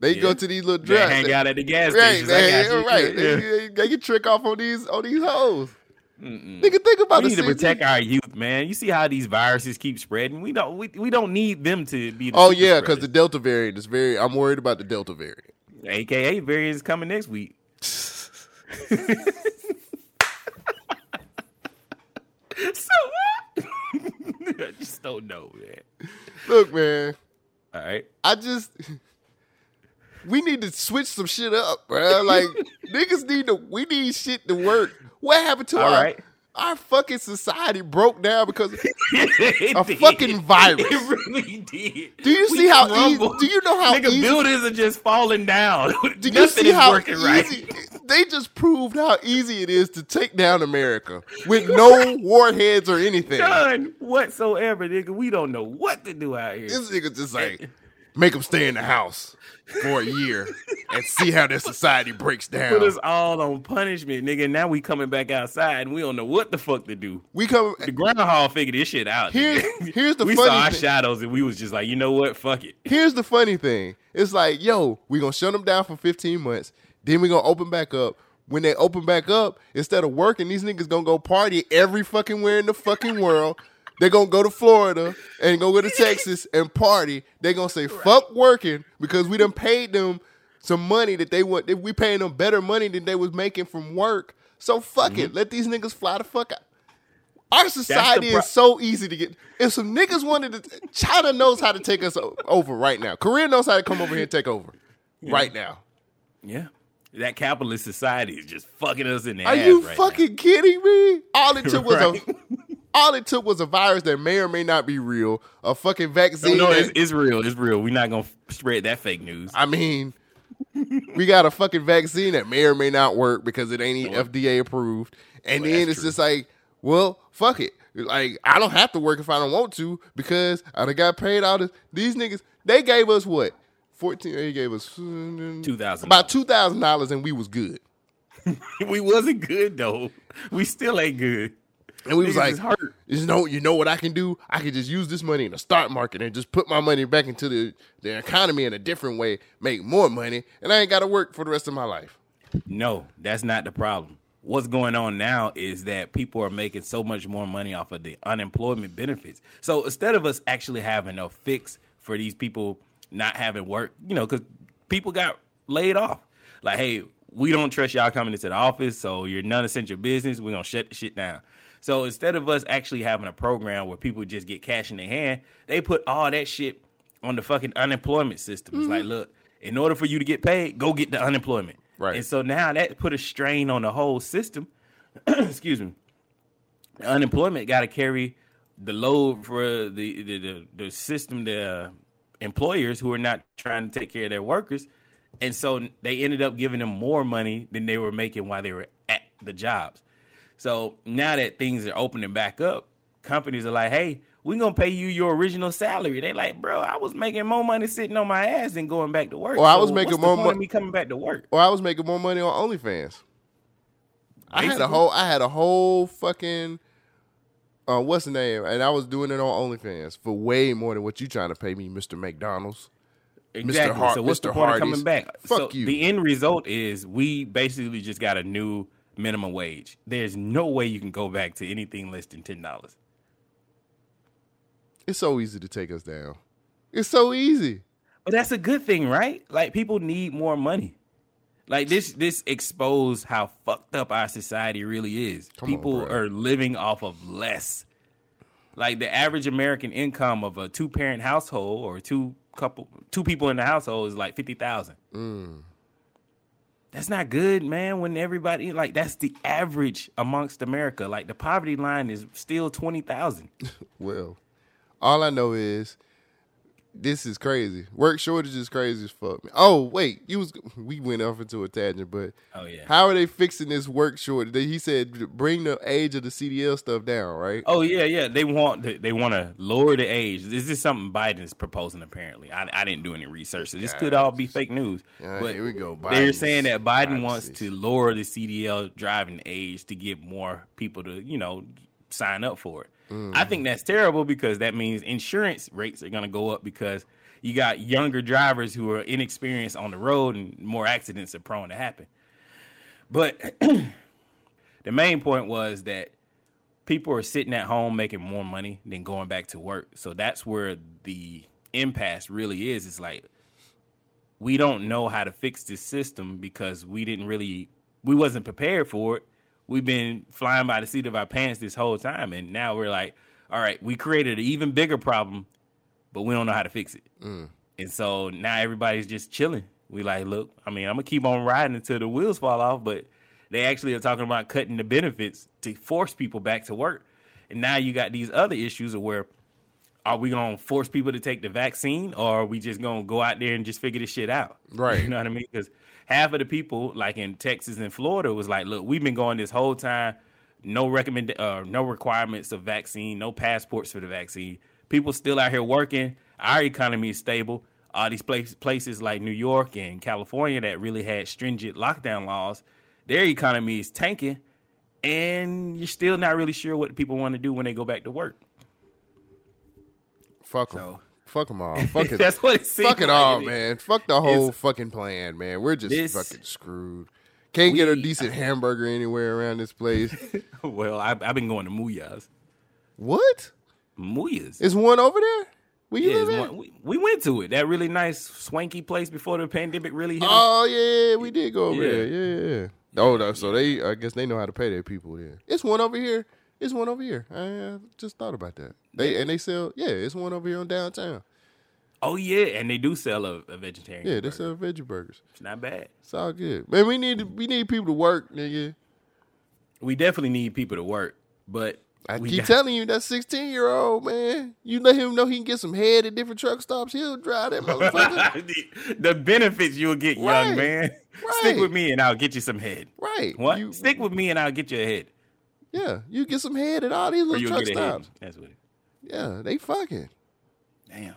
They go to these little They hang out at the gas Right, stations. They, right. Yeah. They, they get trick off on these on these hoes. Nigga, think about We the need to protect our youth, man. You see how these viruses keep spreading. We don't. We, we don't need them to be. The Oh yeah, because the. Delta variant is very. I'm worried about the Delta variant. AKA variant is coming next week. (laughs) so what? (laughs) I just don't know, man. Look, man, All right. I just (laughs) we need to switch some shit up, bro. Like (laughs) niggas need to. We need shit to work. What happened to All our right. our fucking society broke down because (laughs) A did. fucking virus. It really did. Do you We see how crumbled. easy? Do you know how Nigga, easy? buildings are just falling down. (laughs) Do you see how working easy? right. They just proved how easy it is to take down America with no warheads or anything. None whatsoever, nigga. We don't know what to do out here. This nigga just eh, like make them stay in the house for a year and see how their society breaks down. (laughs) Put us all on punishment, nigga. Now we coming back outside and we don't know what the fuck to do. We come. The groundhog figured this shit out. Here's- (laughs) here's the funny thing. we funny saw our thing. shadows and we was just like, you know what? Fuck it. Here's the funny thing. It's like, yo, we gonna shut them down for 15 months. Then we gonna open back up. When they open back up, instead of working, these niggas gonna go party every fucking where in the fucking world. They're gonna go to Florida and go to (laughs) Texas and party. They're gonna say fuck working because we done paid them some money that they want. We paying them better money than they was making from work. So fuck it. Mm-hmm. Let these niggas fly the fuck out. Our society pro- is so easy to get. If some niggas wanted to, China knows how to take us over right now. Korea knows how to come over here and take over right now. Yeah. That capitalist society is just fucking us in the Are ass you right fucking kidding me? All it took was (laughs) Right. a, all it took was a virus that may or may not be real, a fucking vaccine. No, no, it's, it's real. It's real. We're not gonna spread that fake news. I mean, we got a fucking vaccine that may or may not work because it ain't FDA approved. And Well, then it's true. just like, well, fuck it. Like, I don't have to work if I don't want to because I done got paid all this. These niggas, they gave us what? 14, they gave us mm, $2,000. About $2,000 and we was good. (laughs) we wasn't good though. We still ain't good. And we was Niggas like, is you know, you know what I can do? I can just use this money in the stock market and just put my money back into the, the economy in a different way, make more money, and I ain't got to work for the rest of my life. No, that's not the problem. What's going on now is that people are making so much more money off of the unemployment benefits. So instead of us actually having a fix for these people not having work, you know, because people got laid off. Like, hey, we don't trust y'all coming into the office, so you're non essential business. We're going to shut the shit down. So instead of us actually having a program where people just get cash in their hand, they put all that shit on the fucking unemployment system. It's like, look, in order for you to get paid, go get the unemployment. Right. And so now that put a strain on the whole system. (clears throat) Excuse me. The unemployment got to carry the load for the the, the, the system, the uh, employers who are not trying to take care of their workers. And so they ended up giving them more money than they were making while they were at the jobs. So now that things are opening back up, companies are like, hey, we're going to pay you your original salary. They like, bro, I was making more money sitting on my ass than going back to work. Or I was making more point of mo- me coming back to work. or I was making more money on OnlyFans. I had a whole, I had a whole fucking, uh, what's the name? And I was doing it on OnlyFans for way more than what you trying to pay me, Mister McDonald's. Exactly. Har- so what's Mr. the point Hardee's. of coming back? Fuck so you. The end result is we basically just got a new minimum wage. There's no way you can go back to anything less than ten dollars. It's so easy to take us down. It's so easy. But that's a good thing, right? Like people need more money. Like this this exposed how fucked up our society really is. Come people bro. are living off of less. Like the average American income of a two parent household or two couple two people in the household is like fifty thousand. Mm. That's not good, man. When everybody like that's the average amongst America. Like the poverty line is still twenty thousand. (laughs) Well, all I know is this is crazy. Work shortage is crazy as fuck. Oh wait, you was we went off into a tangent, but Oh yeah. how are they fixing this work shortage? He said bring the age of the CDL stuff down, right? Oh yeah, yeah. They want to, they want to lower the age. This is something Biden's proposing. Apparently, I, I didn't do any research, so this could all be fake news. Yeah, but here we go. they're saying that Biden wants to lower the CDL driving age to get more people to you know sign up for it. Mm. I think that's terrible because that means insurance rates are going to go up because you got younger drivers who are inexperienced on the road and more accidents are prone to happen. But (clears throat) the main point was that people are sitting at home making more money than going back to work. So that's where the impasse really is. It's like we don't know how to fix this system because we didn't really we wasn't prepared for it. We've been flying by the seat of our pants this whole time and now we're like, all right, we created an even bigger problem, but we don't know how to fix it. Mm. And so now everybody's just chilling. We like, look, I mean, I'm gonna keep on riding until the wheels fall off, but they actually are talking about cutting the benefits to force people back to work. And now you got these other issues of where are we gonna force people to take the vaccine or are we just gonna go out there and just figure this shit out? Right. (laughs) You know what I mean? Because half of the people, like in Texas and Florida, was like, look, we've been going this whole time, no recommend uh, no requirements of vaccine, no passports for the vaccine. People still out here working. Our economy is stable. All these places, places like New York and California that really had stringent lockdown laws, their economy is tanking, and you're still not really sure what people want to do when they go back to work. Fuck them. So- Fuck them all. (laughs) Fuck it. That's what it seems Fuck it like all, it man. Fuck the whole It's- fucking plan, man. We're just This- fucking screwed. Can't get a We- decent hamburger anywhere around this place. (laughs) well, I, I've been going to Mooyah's. what? Mooyah's. Is one over there? Where you Yeah, live at? one- we, we went to it. That really nice, swanky place before the pandemic really hit. Oh yeah, we did go over Yeah. there. Yeah, yeah. yeah. Oh, no, so they, I guess they know how to pay their people. There, it's one over here. It's one over here. I uh, just thought about that. They and they sell. Yeah, it's one over here on downtown. Oh yeah, and they do sell a, a vegetarian. Yeah, they burger. sell veggie burgers. It's not bad. It's all good, man. We need we need people to work, nigga. We definitely need people to work, but I keep got- telling you that sixteen year old man. You let him know he can get some head at different truck stops. He'll drive that motherfucker. (laughs) the, the benefits you'll get, Right. young man. Right. Stick with me, and I'll get you some head. right? What? You, Stick with me, and I'll get you a head. yeah, you get some head at all these little truck get a head. stops. That's what. It, Yeah, they fucking. damn.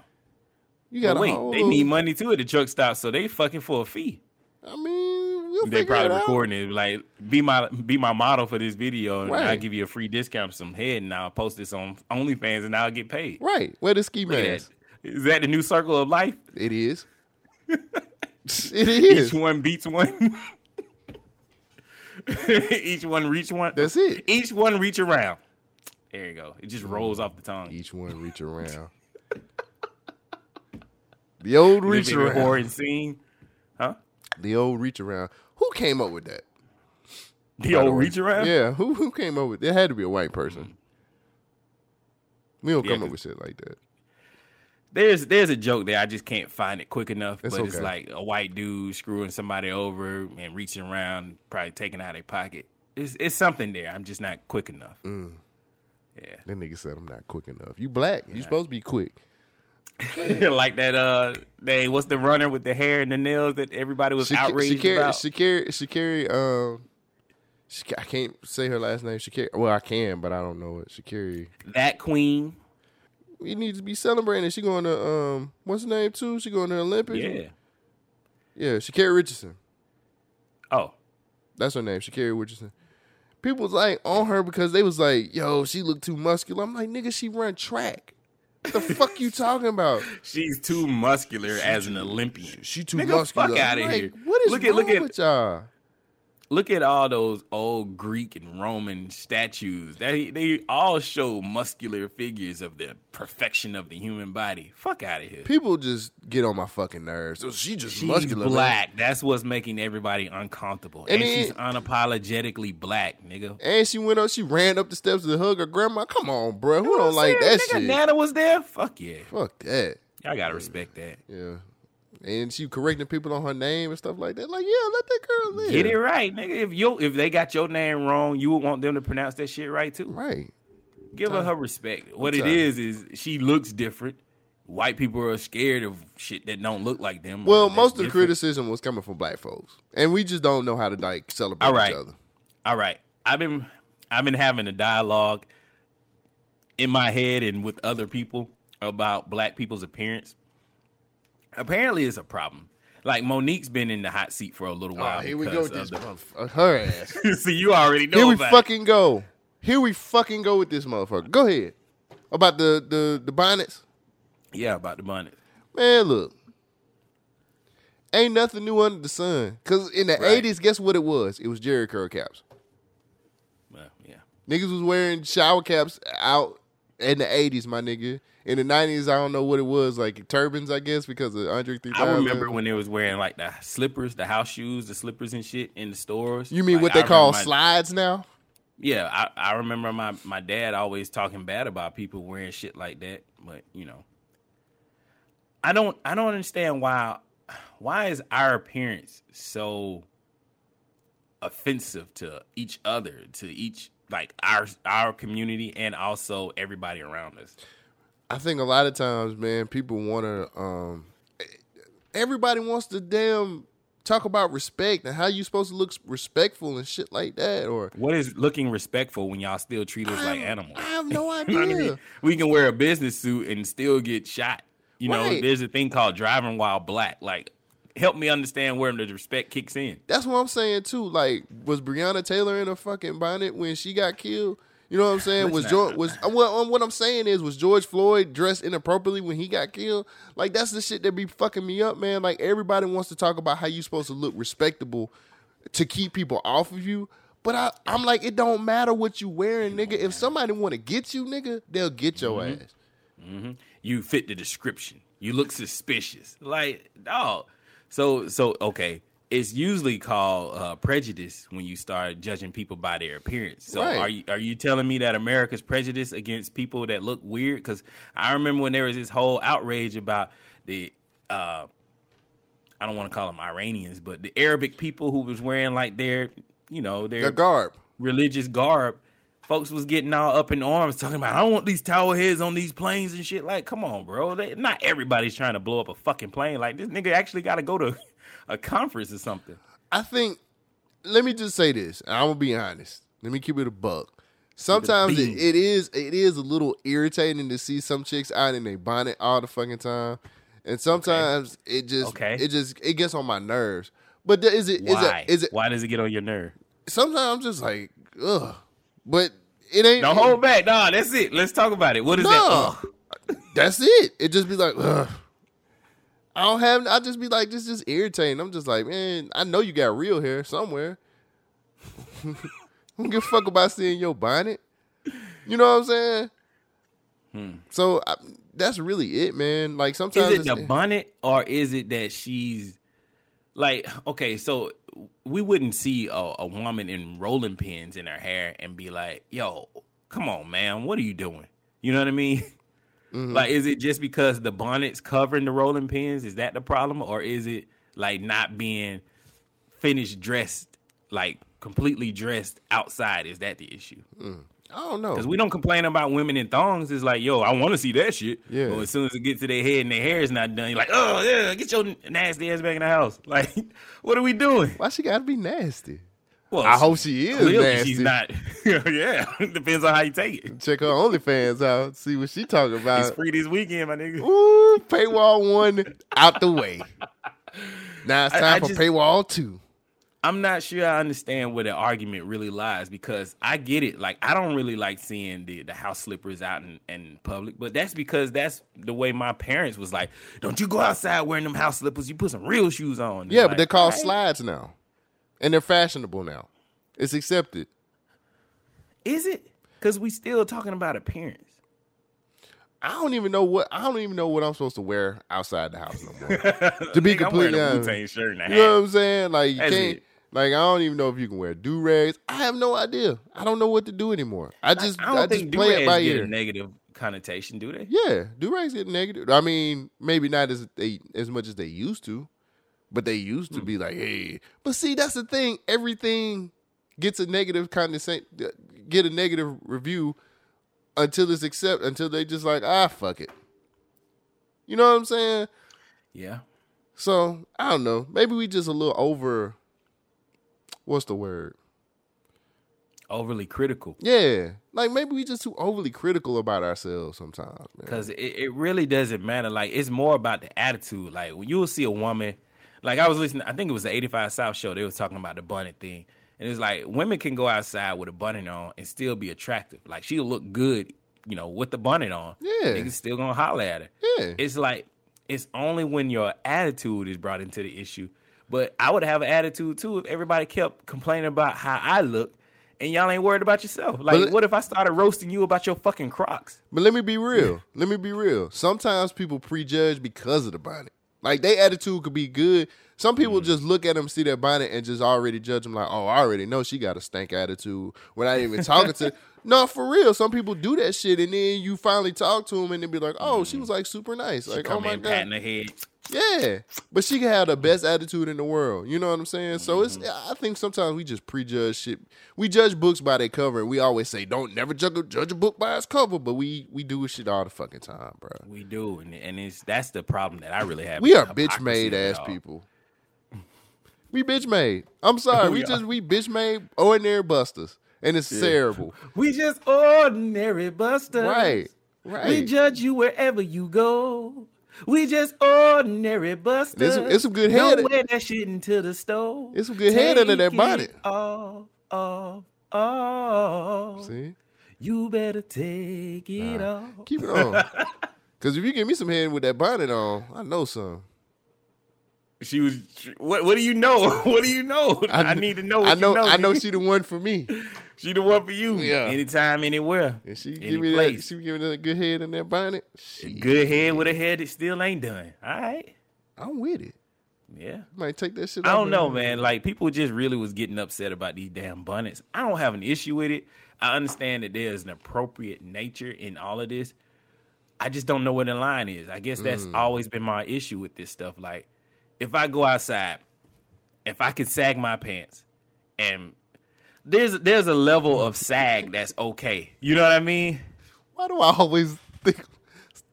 You got a wait, whole. they need money too at the truck stop, so they fucking for a fee. I mean, we'll they probably it recording it like be my be my model for this video and Right. I'll give you a free discount for some head and I'll post this on OnlyFans and I'll get paid. Right. Where the ski mask? that. Is that the new circle of life? It is. (laughs) it is. Each one beats one. (laughs) Each one reach one. That's it. Each one reach around. There you go. It just rolls off the tongue. Each one reach (laughs) around. the old reach around. horror scene. Huh? The old reach around. Who came up with that? The by old the reach around? Yeah. Who who came up with? It had to be a white person. We don't Yeah, come up with shit like that. There's there's a joke there. I just can't find it quick enough. It's but it's like a white dude screwing somebody over and reaching around, probably taking out their pocket. It's it's something there. I'm just not quick enough. Mm. Yeah. That nigga said I'm not quick enough. You black. You supposed to be quick. (laughs) like that uh they what's the runner with the hair and the nails that everybody was Shak- outraged Sha'Carri, about? Sha'Carri, Sha'Carri, um, I can't say her last name. Sha'Carri. Well, I can, but I don't know it. Sha'Carri. that queen. We need to be celebrating. She going to um, what's her name too? She going to the Olympics. Yeah. yeah. Sha'Carri Richardson. Oh. That's her name, Sha'Carri Richardson. People was like on her because they was like, "Yo, she looked too muscular." I'm like, "Nigga, she run track." What the (laughs) fuck you talking about? She's too muscular as an Olympian. She too Nigga, muscular. fuck I'm outta like, here. What is Look wrong at- look at- with y'all? Look at all those old Greek and Roman statues. They they all show muscular figures of the perfection of the human body. Fuck out of here. People just get on my fucking nerves. So she just She's muscular. man. black. That's what's making everybody uncomfortable. And And, then- she's unapologetically black, nigga. And she went up, she ran up the steps to hug her grandma. Come on, bro. Who don't like that Nigga, shit? Nana was there. Fuck yeah. Fuck that. Y'all gotta respect that. Yeah. And she correcting people on her name and stuff like that. Like, yeah, let that girl live. Get it right, nigga. If you if they got your name wrong, you would want them to pronounce that shit right too. Right. Give her her respect. What it is is she looks different. white people are scared of shit that don't look like them. Well, most of the different. criticism was coming from black folks, and we just don't know how to like celebrate All right. each other. All right, I've been I've been having a dialogue in my head and with other people about black people's appearance. Apparently, it's a problem. Like Monique's been in the hot seat for a little oh, while. Oh, here we go with this of motherfucker. Uh, her ass. (laughs) See, you already know Here we about it. fucking go. Here we fucking go with this motherfucker. Go ahead. About the the the bonnets. Yeah, about the bonnet. Man, look. Ain't nothing new under the sun. Cause in the Right. 80s, guess what it was? It was Jheri curl caps. Well, yeah. Niggas was wearing shower caps out in the 80s, my nigga. In the 90s, I don't know what it was, like turbans, I guess, because of Andre 3000. I remember when they was wearing like the slippers, the house shoes, the slippers and shit in the stores. You mean Like, what I they call my- slides now? Yeah, I, I remember my, my dad always talking bad about people wearing shit like that. But you know, I don't I don't understand why why is our appearance so offensive to each other, to each like our our community and also everybody around us. I think a lot of times, man, people want to. Um, everybody wants to damn talk about respect and how you supposed to look respectful and shit like that. Or What is looking respectful when y'all still treat us like I- animals? I have no (laughs) know what I idea. mean? We can wear a business suit and still get shot. You know, Right. there's a thing called driving while black. Like, help me understand where the respect kicks in. That's what I'm saying too. Like, was Breonna Taylor in a fucking bonnet when she got killed? You know what I'm saying? Let's was not- George was well, um, what I'm saying is was George Floyd dressed inappropriately when he got killed? Like that's the shit that be fucking me up, man. Like everybody wants to talk about how you supposed to look respectable to keep people off of you. But I, I'm like, it don't matter what you wearing, nigga. If somebody want to get you, nigga, they'll get your Mm-hmm. ass. You fit the description. You look suspicious. Like, dog. So, so okay. It's usually called uh, prejudice when you start judging people by their appearance. So, Right. are you are you telling me that America's prejudice against people that look weird? Because I remember when there was this whole outrage about the uh, I don't want to call them Iranians, but the Arabic people who was wearing like their, you know, their The garb. religious garb. Folks was getting all up in arms talking about I don't want these tower heads on these planes and shit. Like, come on, bro. They, not everybody's trying to blow up a fucking plane. Like this nigga actually got to go to a conference or something. I think. Let me just say this. I'm gonna be honest. Let me keep it a buck. Sometimes it, it is it is a little irritating to see some chicks out in a bonnet all the fucking time, and sometimes it just Okay. it just it gets on my nerves. But is it is Why? it is it? Why does it get on your nerve? Sometimes I'm just like ugh, but it ain't. Don't hold back. Nah, that's it. Let's talk about it. What is No. that? Ugh. That's it. It just be like, ugh. I don't have. I just be like, this is irritating. I'm just like, man, I know you got real hair somewhere. (laughs) I don't give a fuck about seeing your bonnet. You know what I'm saying? So I, that's really it, man. Like sometimes Hmm. Is it the bonnet or is it that she's like okay? So we wouldn't see a, a woman in rolling pins in her hair and be like, "Yo, come on, man, what are you doing?" You know what I mean? (laughs) Mm-hmm. Like, is it just because the bonnet's covering the rolling pins? Is that the problem, or is it like not being finished dressed, like completely dressed outside? Is that the issue? Mm. I don't know. Because we don't complain about women in thongs. It's like, yo, I want to see that shit. Yeah. But as soon as it gets to their head and their hair is not done, you're like, oh yeah, get your nasty ass back in the house. (laughs) Like, what are we doing? Why she gotta be nasty? Well, I hope she is clearly nasty. she's not. (laughs) yeah, (laughs) depends on how you take it. Check her OnlyFans out. See what she talking about. It's free this weekend, my nigga. Ooh, paywall one out the way. (laughs) Now it's time I for just- paywall two. I'm not sure I understand where the argument really lies because I get it. Like I don't really like seeing the, the house slippers out in, in public, but that's because that's the way my parents was like, Don't you go outside wearing them house slippers, you put some real shoes on. Yeah, but like, they're called alright. slides now, and they're fashionable now. It's accepted. Is it? Because we still talking about appearance. I don't even know what I don't even know what I'm supposed to wear outside the house no more. (laughs) to be completely honest, Wu-Tang shirt and a you know what I'm saying? Like you That's can't. it. Like I don't even know if you can wear do rags. I have no idea. I don't know what to do anymore. I just I don't I, think just play it by ear. a negative connotation, do they? Yeah, do rags get negative. I mean, maybe not as they as much as they used to, but they used to Hmm. be like, hey. But see, that's the thing. Everything gets a negative condescend, get a negative review until it's accept until they just like ah fuck it. You know what I'm saying? Yeah. So I don't know. Maybe we just a little over. What's the word? Overly critical. Yeah, like maybe we just too overly critical about ourselves sometimes. Because it, it really doesn't matter. Like it's more about the attitude. Like when you will see a woman, like I was listening, I think it was the 85 South show. They was talking about the bunny thing, and it's like women can go outside with a bunny on and still be attractive. Like she'll look good, you know, with the bunny on. Yeah. niggas still gonna holler at her. Yeah. it's like it's only when your attitude is brought into the issue. But I would have an attitude too if everybody kept complaining about how I look. And y'all ain't worried about yourself. Like, But- what if I started roasting you about your fucking Crocs? But let me be real. Let me be real. Sometimes people prejudge because of the bonnet. Like their attitude could be good. Some people Mm. just look at them, see their bonnet, and just already judge them like, oh, I already know she got a stank attitude without even talking to. (laughs) No, for real. Some people do that shit, and then you finally talk to them, and they be like, oh, she was like super nice. Mm. Like, oh my in god, patting her head. Yeah. But she can have the best attitude in the world. You know what I'm saying? So it's. Mm-hmm. I think sometimes we just prejudge shit. We judge books by their cover, and we always say, don't never judge a, judge a book by its cover. But we we do shit all the fucking time, bro. We do, and, and it's that's the problem that I really have. We are bitch made hypocrisy of it ass all. people. We bitch made. I'm sorry. (laughs) We we just we bitch made ordinary busters, and it's terrible. (laughs) We just ordinary busters. Right. Right. We judge you wherever you go. We just ordinary busters. Some- there's some good Don't head- wear that shit into the store. It's some good head under that Take bonnet. Oh, oh, off. See, You better take it off. keep it on. (laughs) Because if you give me some head with that bonnet on, I know some. She was. What? What do you know? (laughs) What do you know? I, need to know. I know. You know I know she the one for me. She the one for you. Yeah. Anytime, anywhere. And she Any give me that. place. She give me that good head in that bonnet. Shit, Good head with a head that still ain't done. All right. I'm with it. Yeah. Might take that shit. I don't know, man. Like people just really was getting upset about these damn bonnets. I don't have an issue with it. I understand that there's an appropriate nature in all of this. I just don't know where the line is. I guess that's Mm. always been my issue with this stuff. Like, if I go outside, if I could sag my pants, and there's there's a level of sag that's okay. You know what I mean? Why do I always think?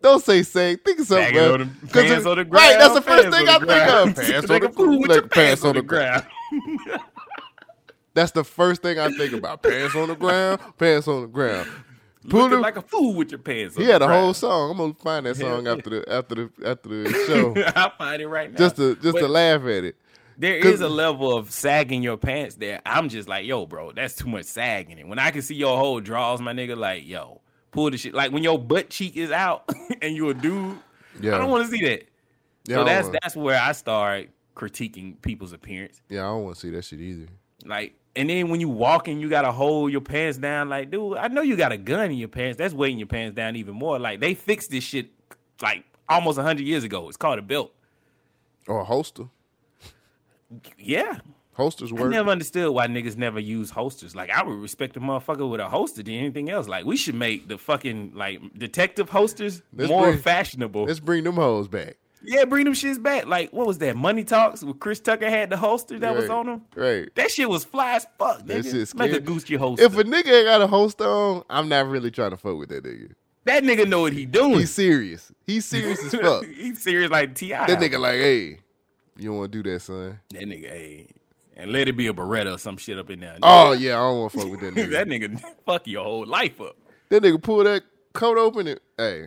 Don't say sag. Think of something. Sagging on the pants on the ground. Right. That's the first thing I think of. Pants Like on a fool with the your like, pants on the ground. ground. (laughs) That's the first thing I think about. Pants on the ground. Pants on the ground. Pull Looking like a fool with your pants. he on had the a whole song. I'm gonna find that song after the after the after the show (laughs) I'll find it right now. just to just to laugh at it. There is a level of sagging your pants there. I'm just like, yo, bro, that's too much sagging it. When I can see your whole drawers, my nigga, like, yo, pull the shit. Like when your butt cheek is out (laughs) and you're a dude, Yeah. I don't want to see that. Yeah, so that's wanna- that's where I start critiquing people's appearance. yeah, I don't want to see that shit either. Like, and then when you walk and you gotta hold your pants down, like, dude, I know you got a gun in your pants. That's weighing your pants down even more. Like, they fixed this shit like almost hundred years ago. It's called a belt. Or a holster. Yeah. Holsters work. I never understood why niggas never use holsters. Like, I would respect a motherfucker with a holster than anything else. Like, we should make the fucking like detective holsters Let's more bring- fashionable. Let's bring them hoes back. Yeah, bring them shits back. Like, what was that? Money Talks with Chris Tucker had the holster that was on him. Right. That shit was fly as fuck. That Nigga. shit's Make a scary. Gucci holster. If a nigga ain't got a holster on, I'm not really trying to fuck with that nigga. that nigga know what he doing. He's serious. He's serious as (laughs) fuck. He's serious like Ti. That nigga like, hey, you don't want to do that, son. That nigga, hey, and let it be a Beretta or some shit up in there. Oh yeah, I don't want to fuck with that (laughs) nigga. that nigga (laughs) fuck your whole life up. that nigga pull that coat open and hey,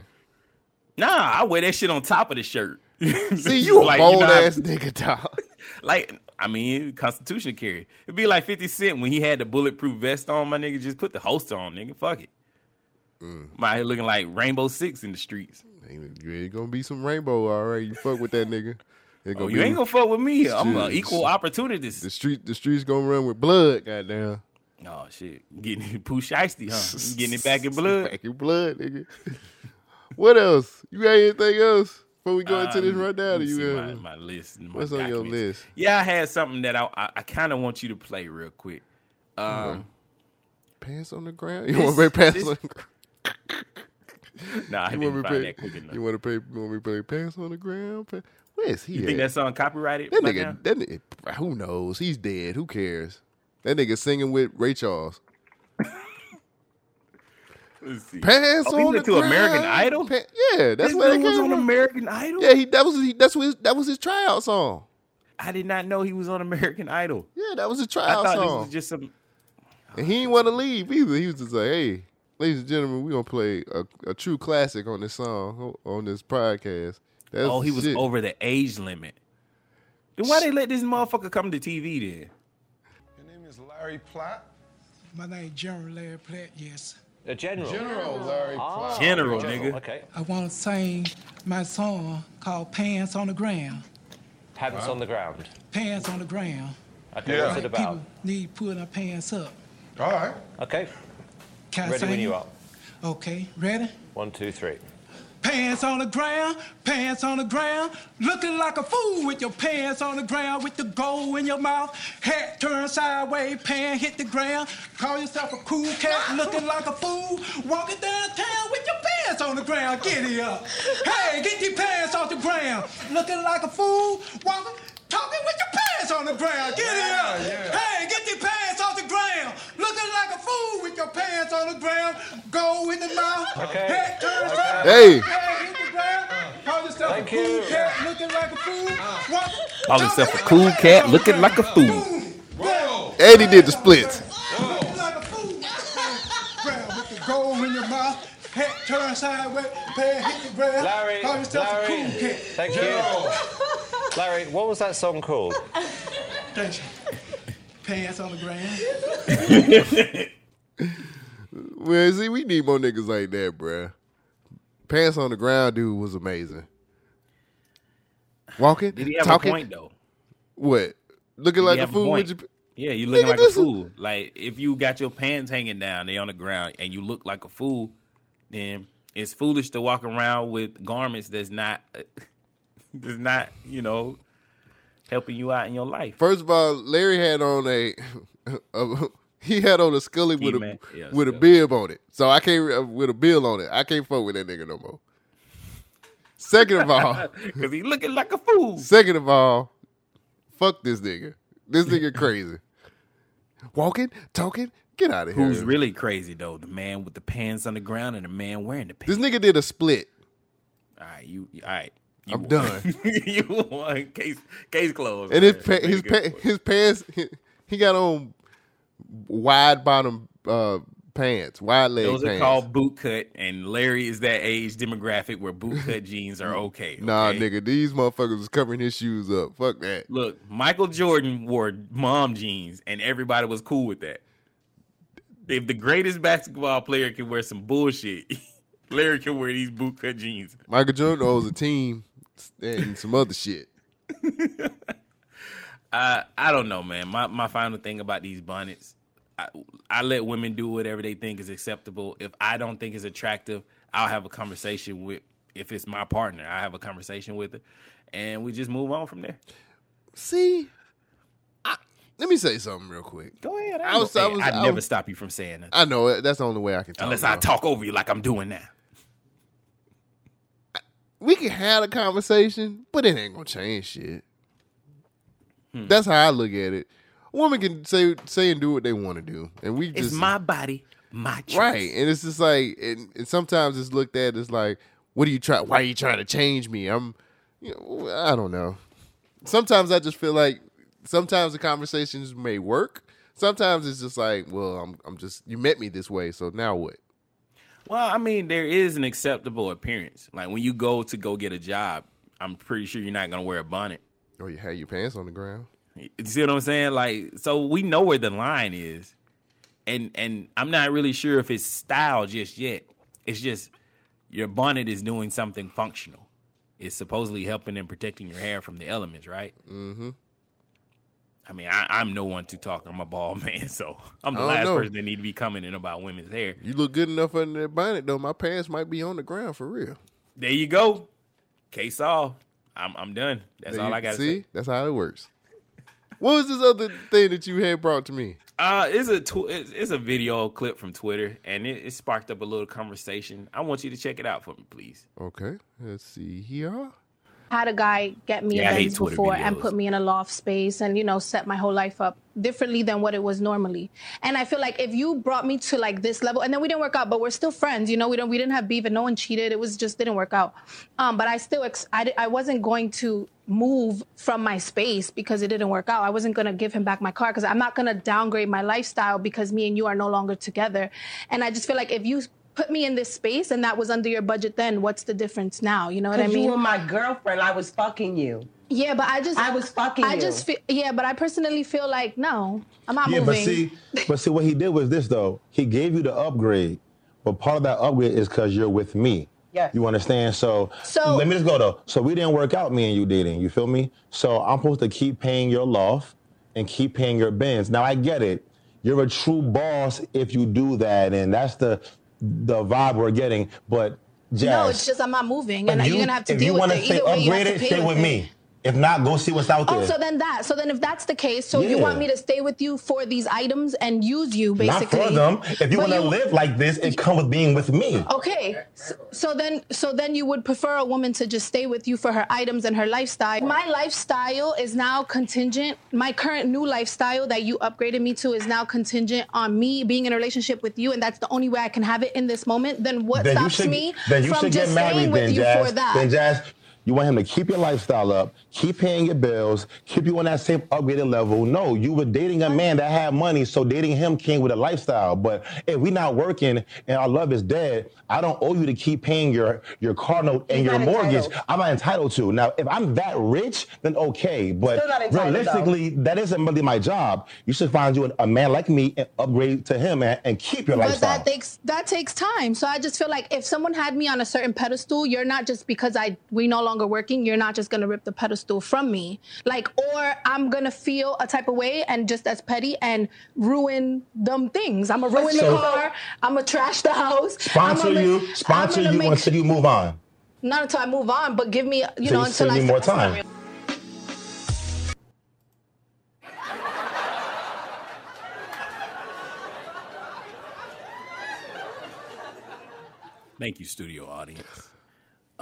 Nah, I wear that shit on top of the shirt. (laughs) see you a Like, bold know ass nigga, dog. (laughs) Like, I mean, Constitution carry. It'd be like 50 Cent when he had the bulletproof vest on, my nigga. Just put the holster on, nigga. Fuck it. Mm. My head looking like Rainbow Six in the streets. Ain't, you ain't gonna be some rainbow, all right? You fuck with that nigga. Oh, you ain't gonna fuck with me. I'm an equal opportunist. the street. The streets gonna run with blood, goddamn. Oh shit, getting it (laughs) Pooh Shiesty, huh? You getting it back in blood. Back in blood, nigga. what else? You got anything else before we go into this Um, right now? Do you uh, my, my list? my what's on your list? Yeah, I had something that I I, I kind of want you to play real quick. Um, pants on the ground? You want to pay pants this- on the ground? (laughs) nah, I You didn't find to that quick enough. You want to pay? You want me to pay pants on the ground? Where is he? You think that song copyrighted? That right nigga, now? that nigga, who knows? He's dead. Who cares? That nigga singing with Ray Charles. (laughs) Let's see. Pants Oh, he on went the to American ground. Idol? Pa- yeah, that's This where they was on. American Idol. Yeah, he that was he, that's what his, that was his tryout song. I did not know he was on American Idol. Yeah, that was his I tryout thought this song. was just some. And he didn't want to leave either. He was just like, "Hey, ladies and gentlemen, we're gonna play a, a true classic on this song on this podcast." That's Oh, he was shit. over the age limit. Then why they let this motherfucker come to TV then? Your name is Larry Platt? My name is General Larry Platt, yes. A general. General Larry ah. Platt. General, General, nigga. Okay. I want to sing my song called Pants on the Ground. Pants on the ground. Pants on the ground. Okay, Yeah. what's it about? People need putting their pants up. All right. Okay, Can I ready sing when you are. Okay, ready? One, two, three. Pants on the ground, pants on the ground, looking like a fool with your pants on the ground, with the gold in your mouth, hat turned sideways, pants hit the ground. Call yourself a cool cat, looking like a fool, walking downtown with your pants on the ground. Get it up. Hey, get your pants off the ground, looking like a fool, walking, talking with your pants on the ground. Get it up. Yeah, yeah. Hey, get your pants off the ground, looking like a fool with your pants on the ground, Go in the mouth, Okay. hat turned sideways. Hey. Hey, hit the ground. Uh. Call yourself Thank a cool you. cat, looking like a fool. Uh. Walk- Call himself a cool cat, looking like a fool. Boom. And he did the splits. Mouth, hat turned sideways, pad hit the ground. Larry, Call yourself a Larry, cool thank you. Larry, what was that song called? Thank you. Pants on the ground. Well, see, we need more niggas like that, bruh. Pants on the ground, dude, was amazing. Walking, Did he have talking, a point though? what? Looking Did like a have a fool with your. Yeah, you looking Nigga, like a this is- fool. Like if you got your pants hanging down, they on the ground, and you look like a fool, then it's foolish to walk around with garments that's not, (laughs) that's not, you know, helping you out in your life. First of all, Larry had on a, (laughs) a he had on a Scully with a Yeah, with a bib on it. So I can't uh, with a bill on it. I can't fuck with that nigga no more. Second of all, (laughs) Cause he looking like a fool. second of all, fuck this nigga. This nigga crazy. Walking, talking, get out of here. Who's really crazy though? The man with the pants on the ground and the man wearing the pants. This nigga did a split. all right, you. All right. You I'm won. done. (laughs) you won. Case case closed. And his man. pa- his pa- his pants he, he got on wide bottom uh, pants, wide leg Those are called boot cut, and Larry is that age demographic where boot cut (laughs) jeans are okay. Nah, nigga, these motherfuckers was covering his shoes up. Fuck that. Look, Michael Jordan wore mom jeans, and everybody was cool with that. If the greatest basketball player can wear some bullshit, (laughs) Larry can wear these bootcut jeans. Michael Jordan owes a team and some other shit. (laughs) I I don't know, man. My my final thing about these bonnets, I, I let women do whatever they think is acceptable. If I don't think it's attractive, I'll have a conversation with. If it's my partner, I have a conversation with her, and we just move on from there. See, let me say something real quick. Go ahead. I was- I was- I'd I never was- stop you from saying that I know it. That's the only way I can talk. unless I talk over you like I'm doing now. We can have a conversation, but it ain't gonna change shit. Hmm. That's how I look at it. A woman can say say and do what they want to do, and we It's just my body, my choice. right. And it's just like, and, and sometimes it's looked at as like, what are you trying? Why are you trying to change me? I'm, you know, I don't know. Sometimes I just feel like sometimes the conversations may work. Sometimes it's just like, well, I'm I'm just you met me this way, so now what? Well, I mean, there is an acceptable appearance. Like when you go to go get a job, I'm pretty sure you're not gonna wear a bonnet. Or you had your pants on the ground. You see what I'm saying? Like, so we know where the line is, and and I'm not really sure if it's style just yet. It's just your bonnet is doing something functional. It's supposedly helping and protecting your hair from the elements, right? Mm-hmm. I mean, I, I'm no one to talk. I'm a bald (laughs) man, so I'm the last know. person that need to be commenting about women's hair. You look good enough under that bonnet though. My pants might be on the ground for real. There you go. Case off. I'm I'm done. That's There all you- I got to see. say. That's how it works. What was this other thing that you had brought to me? Uh, it's a tw- it's, it's a video clip from Twitter, and it, it sparked up a little conversation. I want you to check it out for me, please. Okay, let's see here. Had a guy get me Yeah, I in hate Benz Twitter before and put me in a loft space and you know set my whole life up differently than what it was normally. And I feel like if you brought me to like this level, and then we didn't work out, but we're still friends. You know, we don't we didn't have beef and no one cheated. It was just didn't work out. Um, but I still ex- I, I wasn't going to move from my space because it didn't work out. I wasn't gonna give him back my car because I'm not gonna downgrade my lifestyle because me and you are no longer together. And I just feel like if you put me in this space and that was under your budget then what's the difference now you know what i Because mean you were my girlfriend. I was fucking you. yeah but i just I was fucking i you. just feel yeah but i personally feel like no i'm not yeah, moving but see, but see, what he did was this though. He gave you the upgrade, but part of that upgrade is because you're with me. Yes. You understand? So, So- let me just go though. So we didn't work out, me and you dating. You feel me? So I'm supposed to keep paying your loft and keep paying your Benz. Now I get it. You're a true boss if you do that, and that's the the vibe we're getting. But Jazz, no it's just i'm not moving and if you're gonna have to deal you with it either way you have to upgraded, pay stay with it. me. If not, go see what's out oh, there. Oh, so then that. So then, if that's the case, so you want me to stay with you for these items and use you, basically? Not for them. If you want to live like this, it comes with being with me. Okay, so, so then, so then you would prefer a woman to just stay with you for her items and her lifestyle. My lifestyle is now contingent. My current new lifestyle that you upgraded me to is now contingent on me being in a relationship with you, and that's the only way I can have it in this moment. Then what then stops should, me then you from should just get married staying with then, you Jazz. for that? Then Jazz, you want him to keep your lifestyle up, keep paying your bills, keep you on that same upgraded level. No, you were dating a man that had money, so dating him came with a lifestyle. But if we not working and our love is dead, I don't owe you to keep paying your, your car note and You're your mortgage. entitled. I'm not entitled to. Now, if I'm that rich, then okay. But entitled, realistically, that isn't really my job. You should find you a, man like me and upgrade to him and, and keep your But lifestyle. that takes that takes time. So I just feel like if someone had me on a certain pedestal, you're not just because I we no longer working, you're not just gonna rip the pedestal from me. Like, or I'm gonna feel a type of way and just as petty and ruin them things. I'm gonna ruin So- the car. I'm gonna trash the house. sponsor I'ma you, make- I'm sponsor you make- until you move on. not until I move on, but give me you So know you until still I need more time. Thank you, studio audience.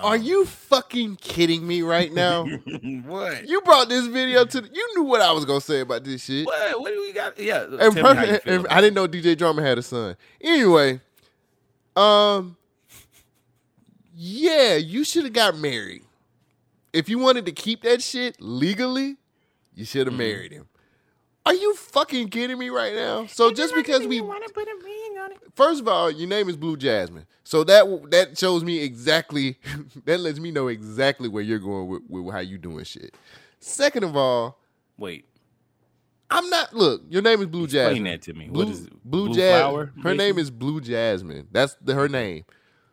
Are you fucking kidding me right now? (laughs) what? you brought this video to. The, you knew what I was gonna say about this shit. What? What do we got? Yeah. And tell me how you perfect- feel and I didn't know DJ Drama had a son. Anyway, um, yeah, you should have got married. If you wanted to keep that shit legally, you should Mm-hmm. have married him. Are you fucking kidding me right now? So just because we want to put a ring on it. First of all, your name is Blue Jasmine, so that that shows me exactly. (laughs) that lets me know exactly where you're going with, with how you doing shit. Second of all, Wait. I'm not. Look, your name is Blue Explain Jasmine. that to me. Blue, What is it? Blue, Blue Jas- flower, Her name is Blue Jasmine. That's the, her name.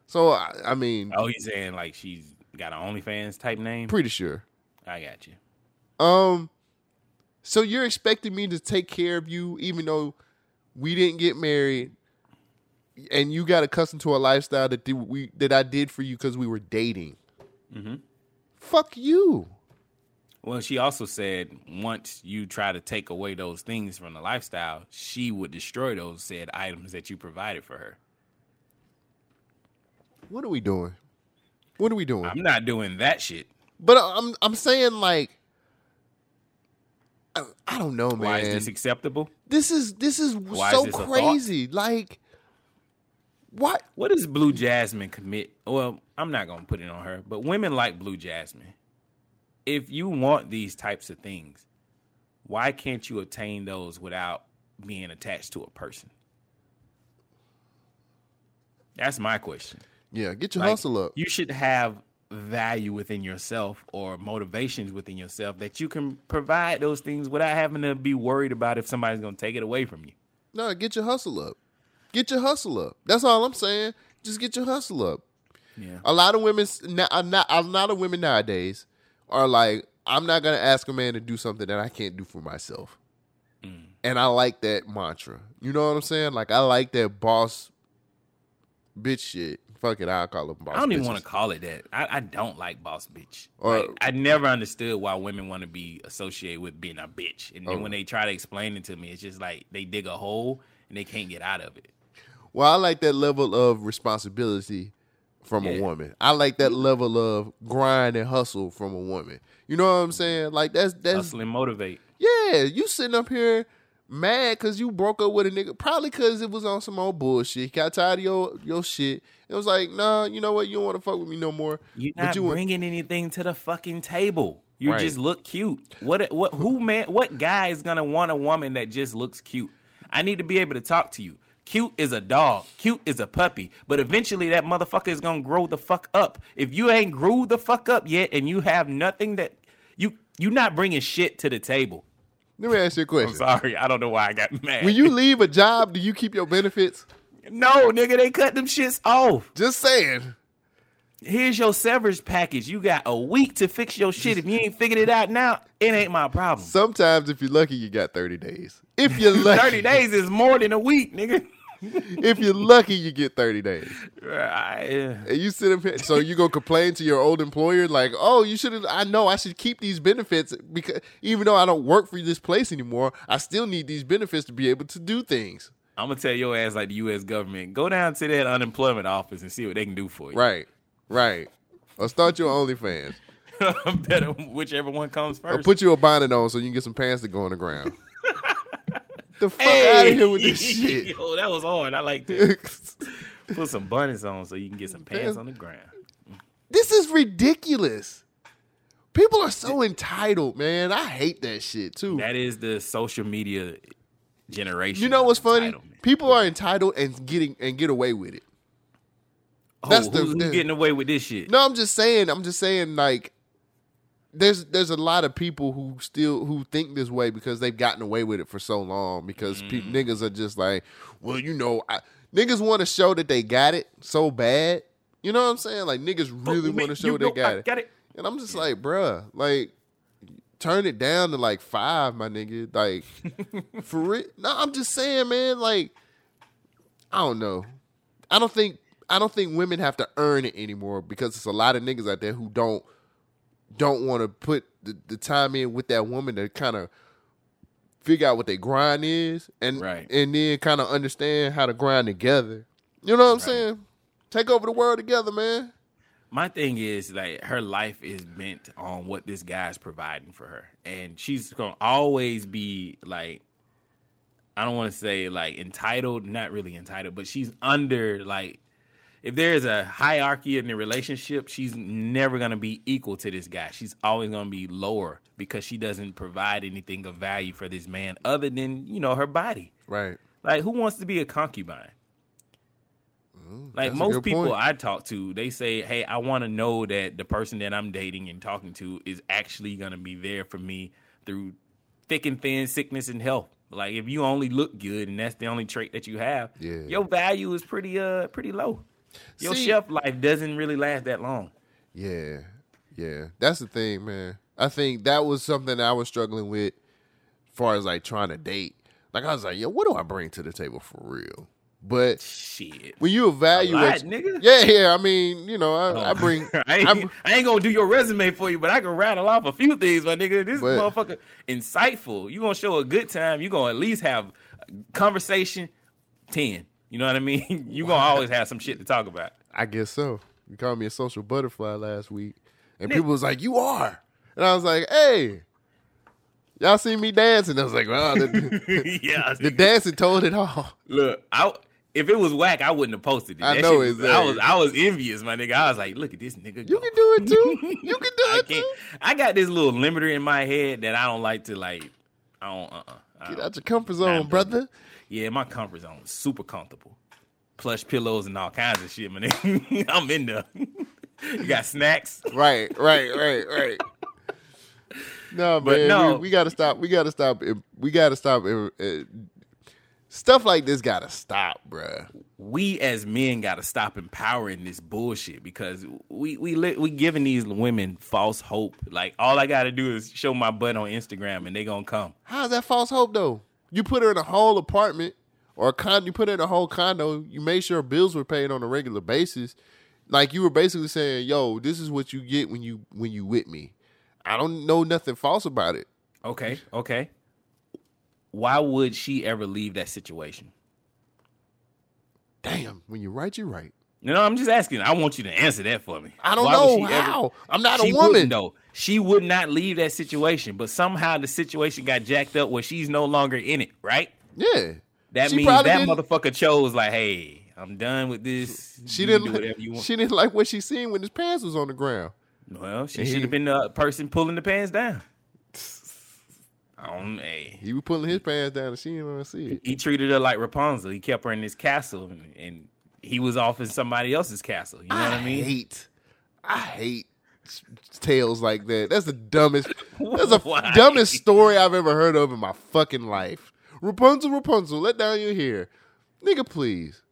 So I, I mean, Oh, he's saying like she's got an OnlyFans type name. pretty sure. I got you. Um, so you're expecting me to take care of you, even though we didn't get married, and you got accustomed to a lifestyle that did, we that I did for you because we were dating. Mm-hmm. Fuck you. Well, she also said once you try to take away those things from the lifestyle, she would destroy those said items that you provided for her. What are we doing? What are we doing? I'm not doing that shit. But I'm I'm saying like I, I don't know, man. Why is this acceptable? This is this is Why so is this crazy. Like what? What does Blue Jasmine commit? Well, I'm not gonna put it on her, but women like Blue Jasmine. If you want these types of things, why can't you obtain those without being attached to a person? That's my question. Yeah, get your Like, hustle up. You should have value within yourself or motivations within yourself that you can provide those things without having to be worried about if somebody's going to take it away from you. No, get your hustle up. Get your hustle up. That's all I'm saying. Just get your hustle up. Yeah. A lot of women, now- a lot of women nowadays are like, I'm not gonna ask a man to do something that I can't do for myself. Mm. And I like that mantra. You know what I'm saying? Like I like that boss bitch shit. Fuck it, I'll call them boss. I don't even want to call it that. I, I don't like boss bitch. Or- Like, I never understood why women want to be associated with being a bitch. And then Oh. when they try to explain it to me, it's just like they dig a hole and they can't get out of it. Well, I like that level of responsibility from a woman. I like that level of grind and hustle from a woman. You know what I'm saying? Like that's that's Hustle and motivate. yeah. You sitting up here mad because you broke up with a nigga, probably because it was on some old bullshit. He got tired of your your shit. It was like, nah, you know what? You don't want to fuck with me no more. You're But not you want- bringing anything to the fucking table. You Right. just look cute. What? What? Who man? What guy is gonna want a woman that just looks cute? I need to be able to talk to you. Cute is a dog. Cute is a puppy. But eventually, that motherfucker is gonna grow the fuck up. If you ain't grew the fuck up yet, and you have nothing that you you not bringing shit to the table. Let me ask you a I'm question. sorry. I don't know why I got mad. When you leave a job, do you keep your benefits? no nigga, they cut them shits off. Just saying. Here's your severance package. You got a week to fix your shit. If you ain't figured it out now, it ain't my problem. Sometimes, if you're lucky, you got 30 days. If you're (laughs) lucky, 30 days is more than a week, nigga. If you're lucky, you get 30 days. Yeah. And you sit up here, so you gonna complain to your old employer like, "Oh, you should have. I know I should keep these benefits because even though I don't work for this place anymore, I still need these benefits to be able to do things." I'm gonna tell your ass like the U.S. government. Go down to that unemployment office and see what they can do for you. Right, right. Or start your OnlyFans. (laughs) Better whichever one comes first. Or put you a bonnet on so you can get some pants to go on the ground. The fuck Hey! out of here with this (laughs) shit. Yo, that was hard. I like that. (laughs) put some bunnies on so you can get some pants on the ground. This is ridiculous. People are so entitled, man. I hate that shit too. That is the social media generation. You know what's funny? People are entitled and getting and get away with it. Oh, That's the- who's, getting away with this shit? No, I'm just saying. I'm just saying. Like, there's there's a lot of people who still who think this way because they've gotten away with it for so long. Because pe- Mm. niggas are just like, well, you know, I, niggas want to show that they got it so bad. You know what I'm saying? Like niggas really want to show they got it. got it. And I'm just like, bruh, like. Turn it down to like five, my nigga. Like, (laughs) for real. No, I'm just saying, man. Like, I don't know. I don't think I don't think women have to earn it anymore because it's a lot of niggas out there who don't don't want to put the, the time in with that woman to kind of figure out what their grind is and Right. and then kind of understand how to grind together. You know what I'm saying? Take over the world together, man. My thing is like her life is bent on what this guy's providing for her, and she's gonna always be like, I don't want to say like entitled, not really entitled, but she's under like, if there is a hierarchy in the relationship, she's never gonna be equal to this guy. She's always gonna be lower because she doesn't provide anything of value for this man other than you know her body. Right. Like, who wants to be a concubine? Like most people point. I talk to, they say, "Hey, I want to know that the person that I'm dating and talking to is actually gonna be there for me through thick and thin, sickness and health." Like, if you only look good and that's the only trait that you have, Yeah. your value is pretty uh pretty low. Your See- shelf life doesn't really last that long. Yeah. Yeah. That's the thing, man. I think that was something I was struggling with as far as like trying to date. Like I was like, yo, what do I bring to the table for real? But Shit. when you evaluate, nigga. yeah, yeah. I mean, you know, I, oh. I bring, (laughs) I ain't, I ain't gonna do your resume for you, but I can rattle off a few things, my nigga. This But- motherfucker insightful. You gonna show a good time. You gonna at least have conversation. Ten. You know what I mean? (laughs) You gonna always have some shit to talk about. I guess so. You called me a social butterfly last week, and Nick- people was like, "You are," and I was like, "Hey, y'all see me dancing?" I was like, "Well, the, (laughs) (laughs) yeah. the dancing told it all." Look, I if it was whack, I wouldn't have posted it. I know shit was- I was I was envious, my nigga. I was like, look at this nigga. You can do it too. You can do I it too. I got this little limiter in my head that I don't like to like. I don't. Uh. uh Get out your comfort zone, brother. Yeah, my comfort zone is super comfortable. Plush pillows and all kinds of shit, man. (laughs) I'm in there. (laughs) you got snacks. Right, right, right, right. (laughs) No, But man, no. we, we gotta stop. We gotta stop. We gotta stop. uh, uh, Stuff like this gotta stop, bruh. We as men got to stop empowering this bullshit because we we we giving these women false hope. Like all I got to do is show my butt on Instagram and they gonna come. How's that false hope though? You put her in a whole apartment or a con. You put her in a whole condo. You made sure bills were paid on a regular basis. Like you were basically saying, "Yo, this is what you get when you when you with me." I don't know nothing false about it. Okay, okay. Why would she ever leave that situation? Damn, when you're right, you're right. Know, I'm just asking. I want you to answer that for me. I don't Why know she ever- how. I'm not a woman. though. She would not leave that situation, but somehow the situation got jacked up where she's no longer in it, right? Yeah. That She means that didn't- motherfucker chose like, hey, I'm done with this. She You didn't. do whatever you want. She didn't like what she seen when his pants was on the ground. well, she should have been the person pulling the pants down. I don't, hey. He was pulling his pants down, and she didn't want to see it. He treated her like Rapunzel. He kept her in his castle, and, and he was off in somebody else's castle. You know what I mean? hate, I hate tales like that. That's the dumbest. (laughs) That's the dumbest story I've ever heard of in my fucking life. Rapunzel, Rapunzel, let down your hair, nigga. Please,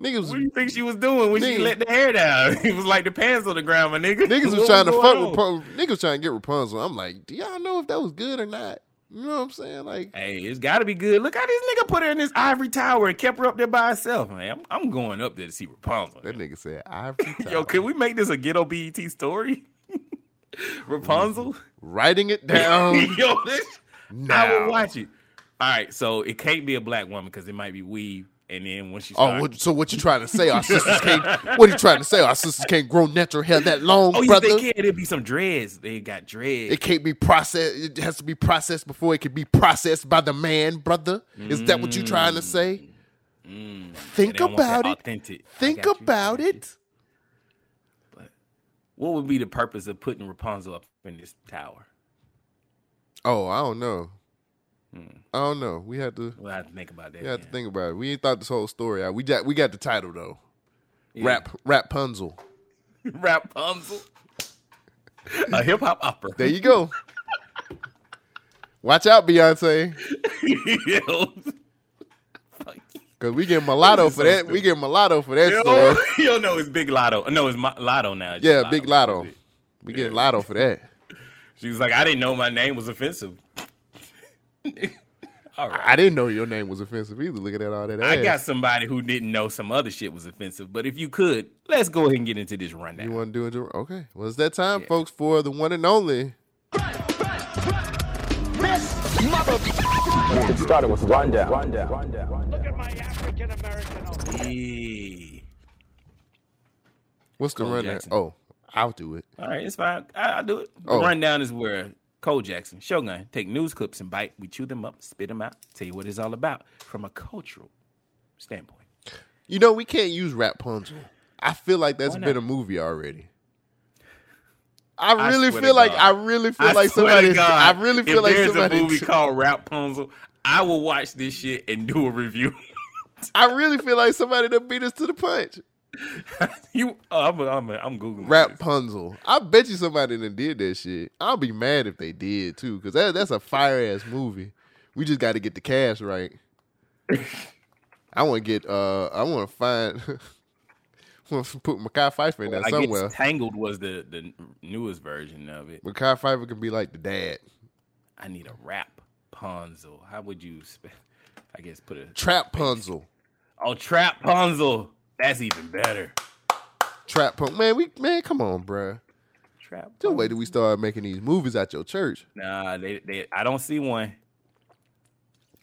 niggas. What do you think she was doing when she let the hair down? (laughs) It was like the pants on the ground, my nigga. Niggas (laughs) was trying to fuck? Rapunzel. Niggas trying to get Rapunzel. I'm like, do y'all know if that was good or not? You know what I'm saying? Like, Hey, it's got to be good. Look how this nigga put her in this ivory tower and kept her up there by herself, man. I'm, I'm going up there to see Rapunzel. that nigga said, ivory (laughs) Yo, can we make this a ghetto BET story? (laughs) Rapunzel? Writing it down. (laughs) Yo, this I will watch it. All right, so it can't be a black woman because it might be weave. And then when she Oh, what, so what you trying to say? Our sisters can't. (laughs) What are you trying to say? Our sisters can't grow natural hair that long, oh, yes, brother. they can. It'll be some dreads. They got dreads. It can't be processed. It has to be processed before it can be processed by the man, brother. Is that what you trying to mm. say? Mm. Think They don't want that about it. Think got you. about it. What would be the purpose of putting Rapunzel up in this tower? Oh, I don't know. I don't know. We had to. We'll have to think about that. We had to think about it. We ain't thought this whole story out. We got. We got the title though. Yeah. Rap. Rap Punzel. (laughs) Rapunzel. A hip hop opera. There you go. Watch out, Beyonce. (laughs) Cause we get mulatto for that. We get mulatto for that Yo, story. (laughs) yo, no, it's Big Latto. No, it's my, Latto now. It's Yeah, just big Latto. We get Latto for that. She was like, I didn't know my name was offensive. (laughs) All right. I didn't know your name was offensive either. Looking at all that ass. I got somebody who didn't know some other shit was offensive. But if you could, let's go ahead and get into this rundown. You want to do it? Okay. Well, it's that time, folks, for the one and only. It started with rundown. Rundown. Rundown. Look at my African American. Yeah. What's the Cole rundown? Jackson. Oh, I'll do it. All right, it's fine. I, I'll do it. The Oh. rundown is where Cole Jackson, Shogun, take news clips and bite. We chew them up, spit them out, tell you what it's all about from a cultural standpoint. You know, we can't use Rapunzel. I feel like that's been a movie already. I I really swear to feel like God. I really feel I like swear somebody. God, I really feel if like there's somebody. a movie (laughs) called Rapunzel, I will watch this shit and do a review. I really feel like somebody that beat us to the punch. (laughs) you, I'm, I'm, I'm googling Rap this. Punzel. I bet you somebody that did that shit. I'll be mad if they did too, because that, that's a fire ass movie. We just got to get the cast right. (laughs) I want to get. uh I want to find. (laughs) want to put Mekhi Phifer in there I somewhere. guess Tangled was the the newest version of it. Mekhi Phifer can be like the dad. I need a rap Punzel. How would you? Spe- I guess put a Trap Punzel. oh trap Punzel. That's even better. Trap punk, Man, we man, come on, bruh. Trap. Just wait till we start making these movies at your church. Nah, they, they I don't see one.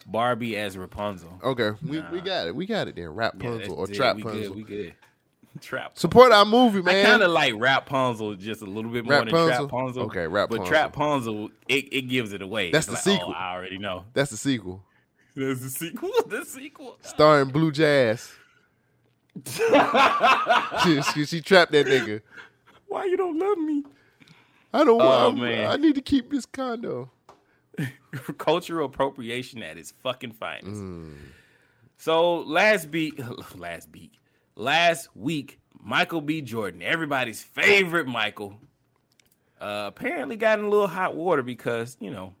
Barbie as Rapunzel. Okay, we, we got it. We got it then. Rap Yeah, Punzel that's or it. Trap we Punzel. Good, we good. (laughs) Trap. Support our movie, man. I kind of like Rap Punzel just a little bit more Rap than Trap Punzel. Okay, Rap but Trap Punzel, it, it gives it away. That's It's the like, oh, sequel. Oh, I already know. That's the sequel. (laughs) That's the sequel. (laughs) The sequel. Starring Blue Jazz. She, she, she trapped that nigga. Why you don't love me? I don't Oh, want. man. I need to keep this condo. (laughs) Cultural appropriation at its fucking finest. Mm. So last beat, (laughs) last beat, last week, Michael B. Jordan, everybody's favorite Michael, uh, apparently got in a little hot water because you know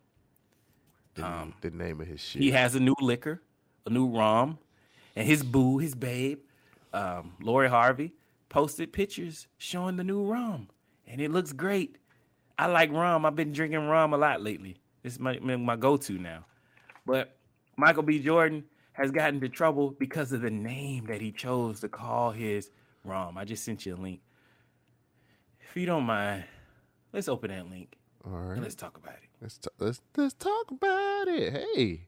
The, the name of his shit. Um, he has a new liquor, a new rom, and his boo, his babe, um, Lori Harvey, posted pictures showing the new rum, and it looks great. I like rum. I've been drinking rum a lot lately. This is my my go-to now. But Michael B. Jordan has gotten into trouble because of the name that he chose to call his rum. I just sent you a link. If you don't mind, let's open that link All right. and let's talk about it. Let's, t- let's let's talk about it. Hey,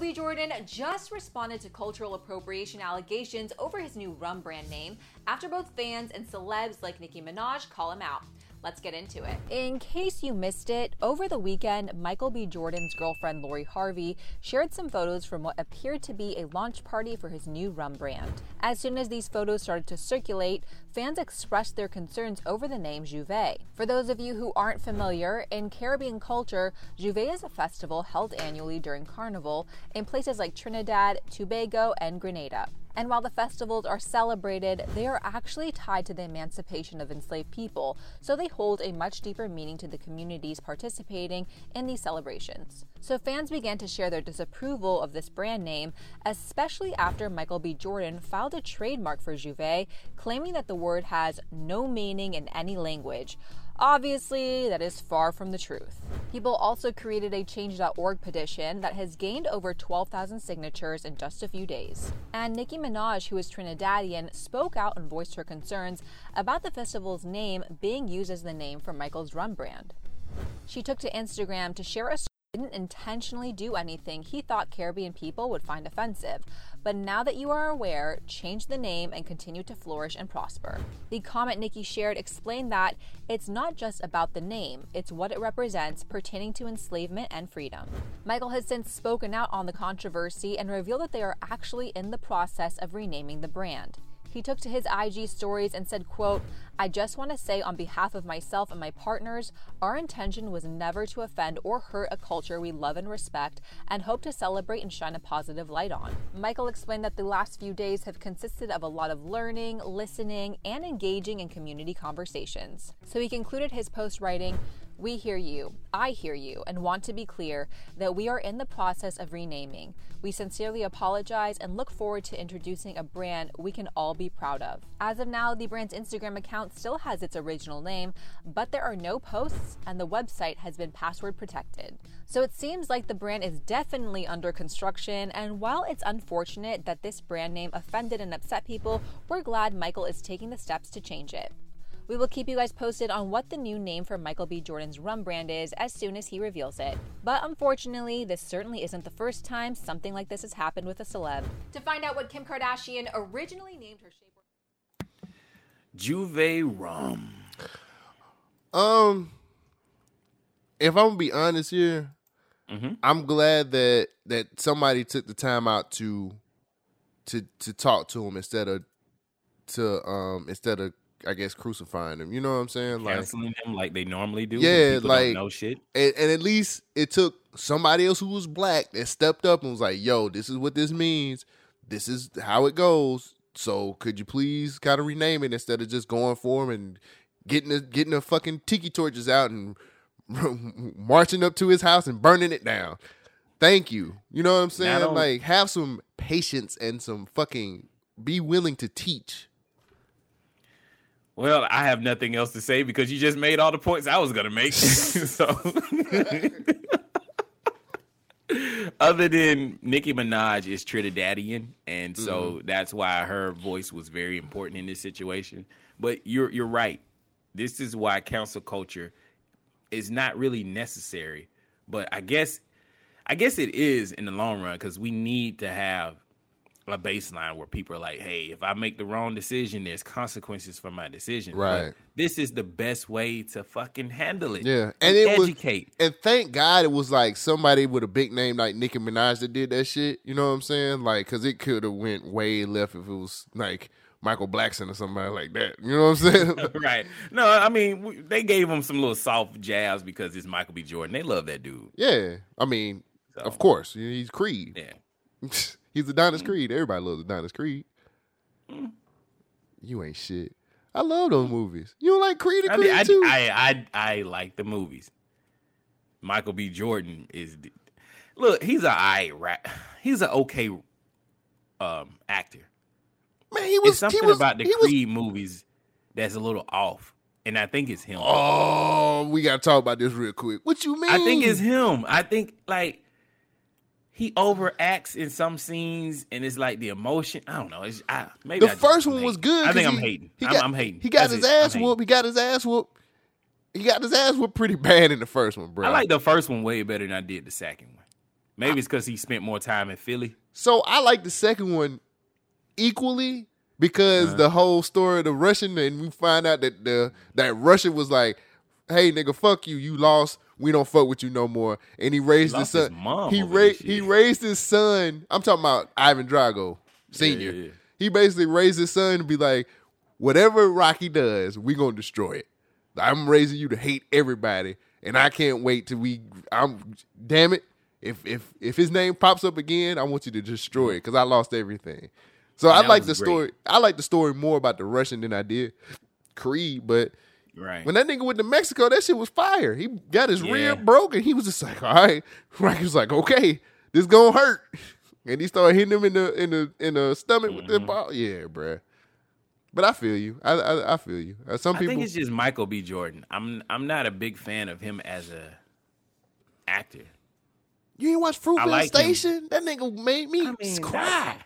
B. Jordan just responded to cultural appropriation allegations over his new rum brand name after both fans and celebs like Nicki Minaj call him out. Let's get into it. In case you missed it, over the weekend, Michael B. Jordan's girlfriend Lori Harvey shared some photos from what appeared to be a launch party for his new rum brand. As soon as these photos started to circulate, fans expressed their concerns over the name J'ouvert. For those of you who aren't familiar, in Caribbean culture, J'ouvert is a festival held annually during Carnival in places like Trinidad, Tobago, and Grenada. And while the festivals are celebrated, they are actually tied to the emancipation of enslaved people, so they hold a much deeper meaning to the communities participating in these celebrations. So fans began to share their disapproval of this brand name, especially after Michael B. Jordan filed a trademark for J'ouvert, claiming that the word has no meaning in any language. Obviously, that is far from the truth. People also created a Change.org petition that has gained over 12,000 signatures in just a few days. And Nicki Minaj, who is Trinidadian, spoke out and voiced her concerns about the festival's name being used as the name for Michael's rum brand. She took to Instagram to share a didn't intentionally do anything he thought Caribbean people would find offensive. But now that you are aware, change the name and continue to flourish and prosper. The comment Nicki shared explained that it's not just about the name, it's what it represents pertaining to enslavement and freedom. Michael has since spoken out on the controversy and revealed that they are actually in the process of renaming the brand. He took to his IG stories and said, quote, I just want to say on behalf of myself and my partners, our intention was never to offend or hurt a culture we love and respect and hope to celebrate and shine a positive light on. Michael explained that the last few days have consisted of a lot of learning, listening, and engaging in community conversations. So he concluded his post writing, we hear you, I hear you, and want to be clear that we are in the process of renaming. We sincerely apologize and look forward to introducing a brand we can all be proud of. As of now, the brand's Instagram account still has its original name, but there are no posts and the website has been password protected. So it seems like the brand is definitely under construction, and while it's unfortunate that this brand name offended and upset people, we're glad Michael is taking the steps to change it. We will keep you guys posted on what the new name for Michael B. Jordan's rum brand is as soon as he reveals it. But unfortunately, this certainly isn't the first time something like this has happened with a celeb. To find out what Kim Kardashian originally named her shapewear. J'ouvert rum. Um, if I'm gonna be honest here, Mm-hmm. I'm glad that that somebody took the time out to to to talk to him instead of to um instead of I guess crucifying him. You know what I'm saying? Like Canceling them like they normally do. yeah, like no shit. And, and at least it took somebody else who was black that stepped up and was like, "Yo, this is what this means. This is how it goes. So could you please kind of rename it instead of just going for him and getting the getting the fucking tiki torches out and (laughs) marching up to his house and burning it down? Thank you. You know what I'm saying? Like have some patience and some fucking be willing to teach. Well, I have nothing else to say because you just made all the points I was gonna make. (laughs) so, other than Nicki Minaj is Trinidadian, and so mm-hmm. that's why her voice was very important in this situation. But you're you're right. This is why cancel culture is not really necessary. But I guess I guess it is in the long run because we need to have a baseline where people are like, hey, if I make the wrong decision, there's consequences for my decision. But Right. this is the best way to fucking handle it. Yeah, and it educate. was, and thank God it was like somebody with a big name like Nicki Minaj that did that shit. You know what I'm saying? Like, cause it could have went way left if it was like Michael Blackson or somebody like that. You know what I'm saying? (laughs) right. No, I mean, they gave him some little soft jabs because it's Michael B. Jordan. They love that dude. yeah, I mean, of course, he's Creed. Yeah. (laughs) he's Adonis Creed. Everybody loves Adonis Creed. Mm. You ain't shit. I love those movies. You don't like Creed and I, Creed mean, I, too? I, I, I like the movies. Michael B. Jordan is, look, he's a I rap. He's an okay um, actor. Man, he It's was something he was, about the he was Creed movies that's a little off, and I think it's him. Oh, we gotta talk about this real quick. What you mean? I think it's him. I think like he overacts in some scenes, and it's like the emotion. I don't know. It's I, maybe the I first one was good. I think 'cause I'm hating. He I'm, got, I'm hating. He got That's his it. Ass whooped. He got his ass whooped. He got his ass whooped pretty bad in the first one, bro. I like the first one way better than I did the second one. Maybe it's because he spent more time in Philly. So I like the second one equally because Uh-huh. the whole story of the Russian, and we find out that the that Russian was like, "Hey, nigga, fuck you, you lost. We don't fuck with you no more." And he raised his lost his son. mom he over ra- this shit. he raised his son. I'm talking about Ivan Drago Senior. yeah, yeah. He basically raised his son to be like, whatever Rocky does, we gonna destroy it. I'm raising you to hate everybody, and I can't wait till we. I'm damn it. If if if his name pops up again, I want you to destroy it because I lost everything. So And I like the great. story. I like the story more about the Russian than I did Creed. But Right. when that nigga went to Mexico, that shit was fire. He got his Yeah. rib broken. He was just like, all right. (laughs) Rocky was like, okay, this gonna hurt. (laughs) And he started hitting him in the in the in the stomach with Mm-hmm. the ball. Yeah, bruh. But I feel you. I I, I feel you. Uh, some I people. think it's just Michael B. Jordan. I'm I'm not a big fan of him as a actor. you ain't watch I Fruitvale like him. Station? That nigga made me cry.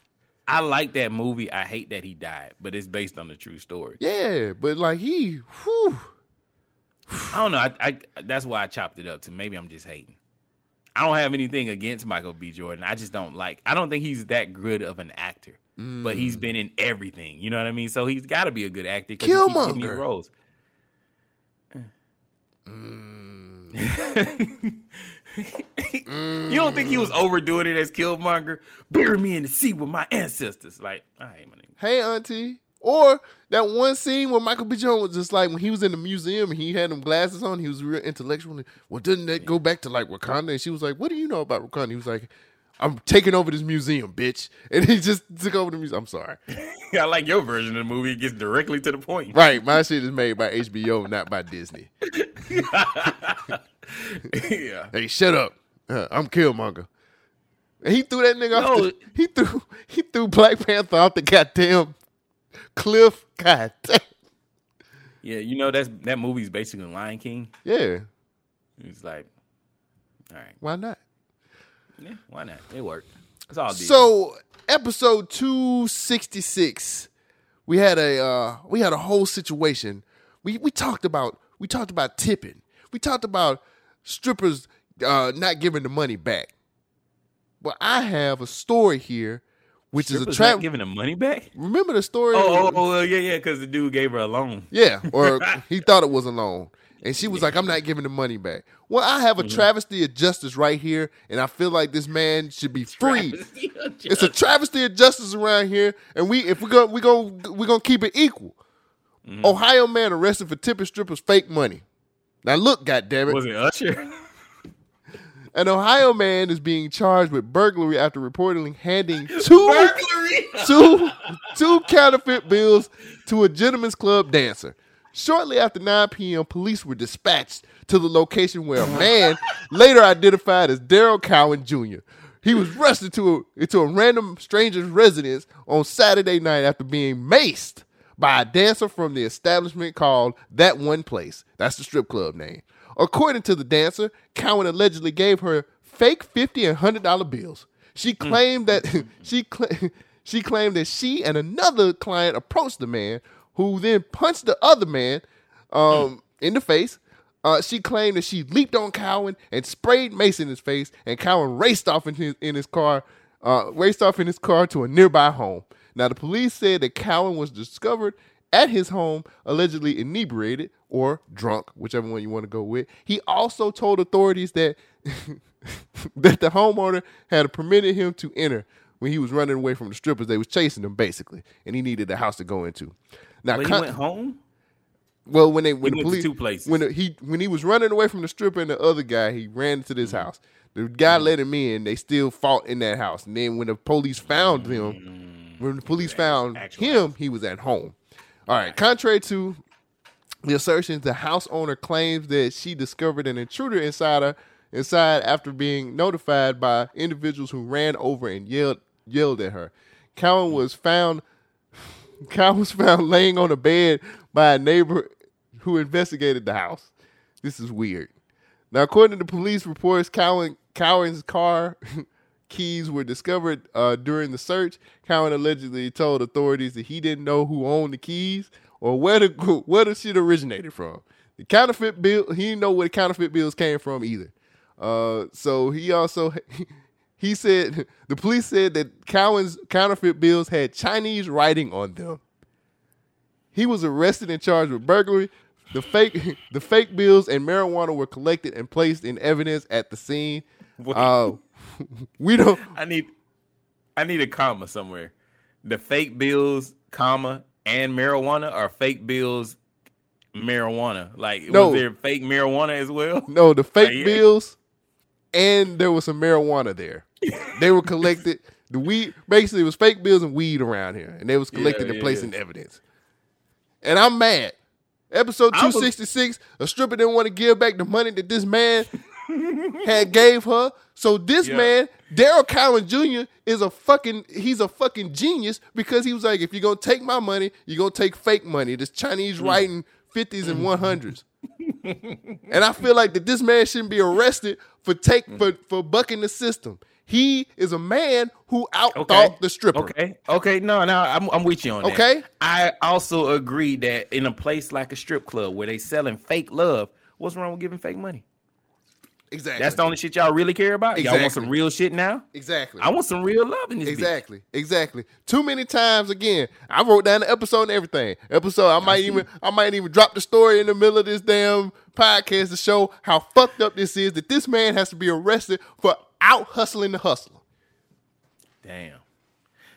I like that movie. I hate that he died, but it's based on a true story. Yeah, but like he, whew, I don't know. I, I that's why I chopped it up to maybe I'm just hating. I don't have anything against Michael B. Jordan. I just don't like. I don't think he's that good of an actor. But Mm. he's been in everything. You know what I mean? So he's got to be a good actor. 'cause he keeps (laughs) (laughs) getting these Killmonger. roles. (laughs) You don't think he was mm. overdoing it as Killmonger? Bury me in the sea with my ancestors. Like, I hate my name. hey auntie. Or that one scene where Michael B. Jordan was just like when he was in the museum and he had them glasses on, he was real intellectual. Well, didn't that go back to like Wakanda? And she was like, "What do you know about Wakanda?" He was like, "I'm taking over this museum, bitch." (laughs) And he just took over the museum. I'm sorry. (laughs) I like your version of the movie. It gets directly to the point. Right, my shit is made by HBO, not by Disney. Yeah. (laughs) Hey, shut up. Uh, I'm Killmonger. And he threw that nigga off. The, he threw he threw Black Panther off the goddamn cliff. God damn. Yeah, you know that's that movie's basically Lion King. Yeah, It's like, all right, why not? yeah, why not? It worked. It's all decent. So episode two sixty six, we had a uh, we had a whole situation. We we talked about we talked about tipping. We talked about strippers uh, not giving the money back. Well, I have a story here, which Strippers is a trap. giving the money back. Remember the story? Oh, oh, oh, yeah, yeah, because the dude gave her a loan. Yeah, or (laughs) he thought it was a loan. And she was like, I'm not giving the money back. Well, I have a Mm-hmm. travesty of justice right here, and I feel like this man should be free. (laughs) It's a travesty of justice around here, and we if we're gonna we gonna we're gonna keep it equal. Mm-hmm. Ohio man arrested for tipping strippers fake money. Now look, goddammit. Was it Usher? (laughs) An Ohio man is being charged with burglary after reportedly handing (laughs) two two two counterfeit bills to a gentleman's club dancer. Shortly after 9 p.m., police were dispatched to the location where a man, (laughs) later identified as Daryl Cowan Jr., he was rushed into a, into a random stranger's residence on Saturday night after being maced by a dancer from the establishment called That One Place. That's the strip club name. According to the dancer, Cowan allegedly gave her fake fifty and hundred dollar bills. She claimed that (laughs) she cla- (laughs) she claimed that she and another client approached the man, who then punched the other man um, in the face. Uh, she claimed that she leaped on Cowan and sprayed Mace in his face, and Cowan raced off in his in his car, uh, raced off in his car to a nearby home. Now the police said that Cowan was discovered at his home, allegedly inebriated or drunk, whichever one you want to go with. He also told authorities that (laughs) that the homeowner had permitted him to enter when he was running away from the strippers. They was chasing him basically, and he needed a house to go into. Now, But he con- went home. well, when they when the police two places. when the, he when he was running away from the stripper and the other guy, he ran into this Mm-hmm. house. The guy let him in. They still fought in that house. And then when the police found him, Mm. Mm. when the police found him, he was at home. All right. Contrary to the assertions, the house owner claims that she discovered an intruder inside her inside after being notified by individuals who ran over and yelled yelled at her. Cowan was found (laughs) Cowan was found laying on a bed by a neighbor who investigated the house. This is weird. Now, according to police reports, Cowan Cowan's car (laughs) keys were discovered uh, during the search. Cowan allegedly told authorities that he didn't know who owned the keys or where the (laughs) where the shit originated from. The counterfeit bill, he didn't know where the counterfeit bills came from either. Uh, so he also (laughs) He said (laughs) the police said that Cowan's counterfeit bills had Chinese writing on them. He was arrested and charged with burglary. The fake the fake bills and marijuana were collected and placed in evidence at the scene. Uh, (laughs) we don't I need I need a comma somewhere. The fake bills, comma, and marijuana are fake bills marijuana. Like No. was there fake marijuana as well? No, the (laughs) fake Like, yeah. bills, and there was some marijuana there. they were collected. The weed basically it was fake bills and weed around here, and they was collected Yeah, and yeah, placed in evidence. And I'm mad. Episode I two was- sixty six. A stripper didn't want to give back the money that this man (laughs) had gave her. So this Yeah. man, Daryl Cowan Jr., is a fucking he's a fucking genius because he was like, if you're gonna take my money, you're gonna take fake money. This Chinese Mm. writing fifties and one hundreds. and I feel like that this man shouldn't be arrested for take Mm. for for bucking the system. He is a man who outthought Okay. the stripper. Okay. Okay. No, no, I'm, I'm with you on that. Okay. I also agree that in a place like a strip club where they selling fake love, what's wrong with giving fake money? Exactly. That's the only shit y'all really care about. Y'all want some real shit now? Exactly. I want some real love in this. bitch. Exactly. Exactly. Too many times again. I wrote down the episode and everything. Episode. I might even I might even drop the story in the middle of this damn podcast to show how fucked up this is. That this man has to be arrested for out hustling the hustler. Damn.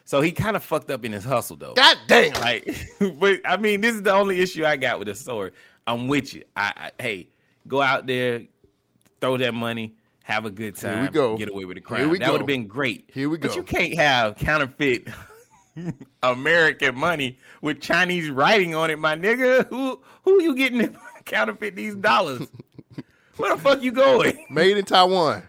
So he kind of fucked up in his hustle though. God damn. Like, (laughs) but I mean, this is the only issue I got with the story. I'm with you. I, I hey, go out there, throw that money, have a good time. Here we go. Get away with the crime. we that would have been great. Here we go. But you can't have counterfeit (laughs) American money with Chinese writing on it, my nigga. Who who you getting to (laughs) counterfeit these dollars? Where the fuck you going? (laughs) Made in Taiwan.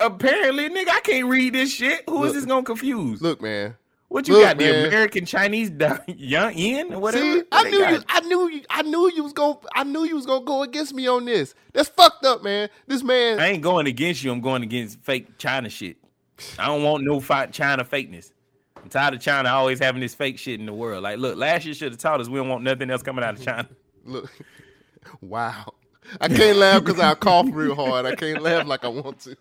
Apparently, nigga, I can't read this shit. Who is Look. this gonna confuse? Look, man. What you Look, got? man. The American Chinese young yen or whatever. See, I knew you. I knew you. I knew you was gonna. I knew you was gonna go against me on this. That's fucked up, man. This man. I ain't going against you. I'm going against fake China shit. I don't want no fi- China fakeness. I'm tired of China always having this fake shit in the world. Like, look, last year should have taught us we don't want nothing else coming out of China. (laughs) Look, (laughs) wow. I can't laugh because I cough real hard. I can't laugh like I want to.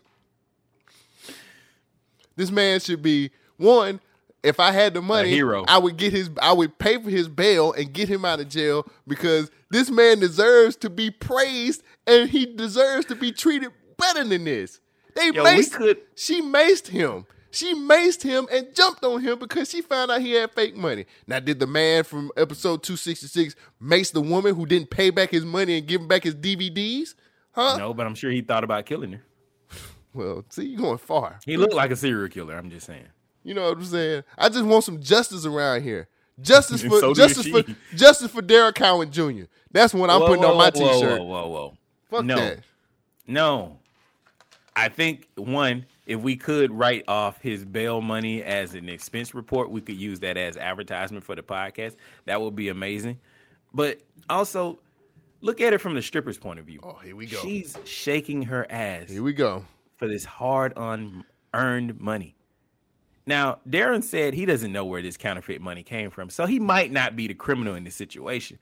This man should be one. If I had the money. I would get his. I would pay for his bail and get him out of jail because this man deserves to be praised and he deserves to be treated better than this. They Yo, maced. could- She maced him. She maced him and jumped on him because she found out he had fake money. Now, did the man from episode 266 mace the woman who didn't pay back his money and give him back his DVDs? Huh? No, but I'm sure he thought about killing her. Well, see, you're going far. He looked like a serial killer. I'm just saying. You know what I'm saying? I just want some justice around here. Justice (laughs) for so justice for justice for Derek Cowan Jr. That's what I'm Whoa, putting whoa, on my whoa, t-shirt. Whoa, whoa, whoa. Fuck no, that. no. I think one, if we could write off his bail money as an expense report, we could use that as advertisement for the podcast. That would be amazing. But also, look at it from the stripper's point of view. Oh, here we go. She's shaking her ass Here we go. for this hard on earned money. Now, Darren said he doesn't know where this counterfeit money came from, so he might not be the criminal in this situation.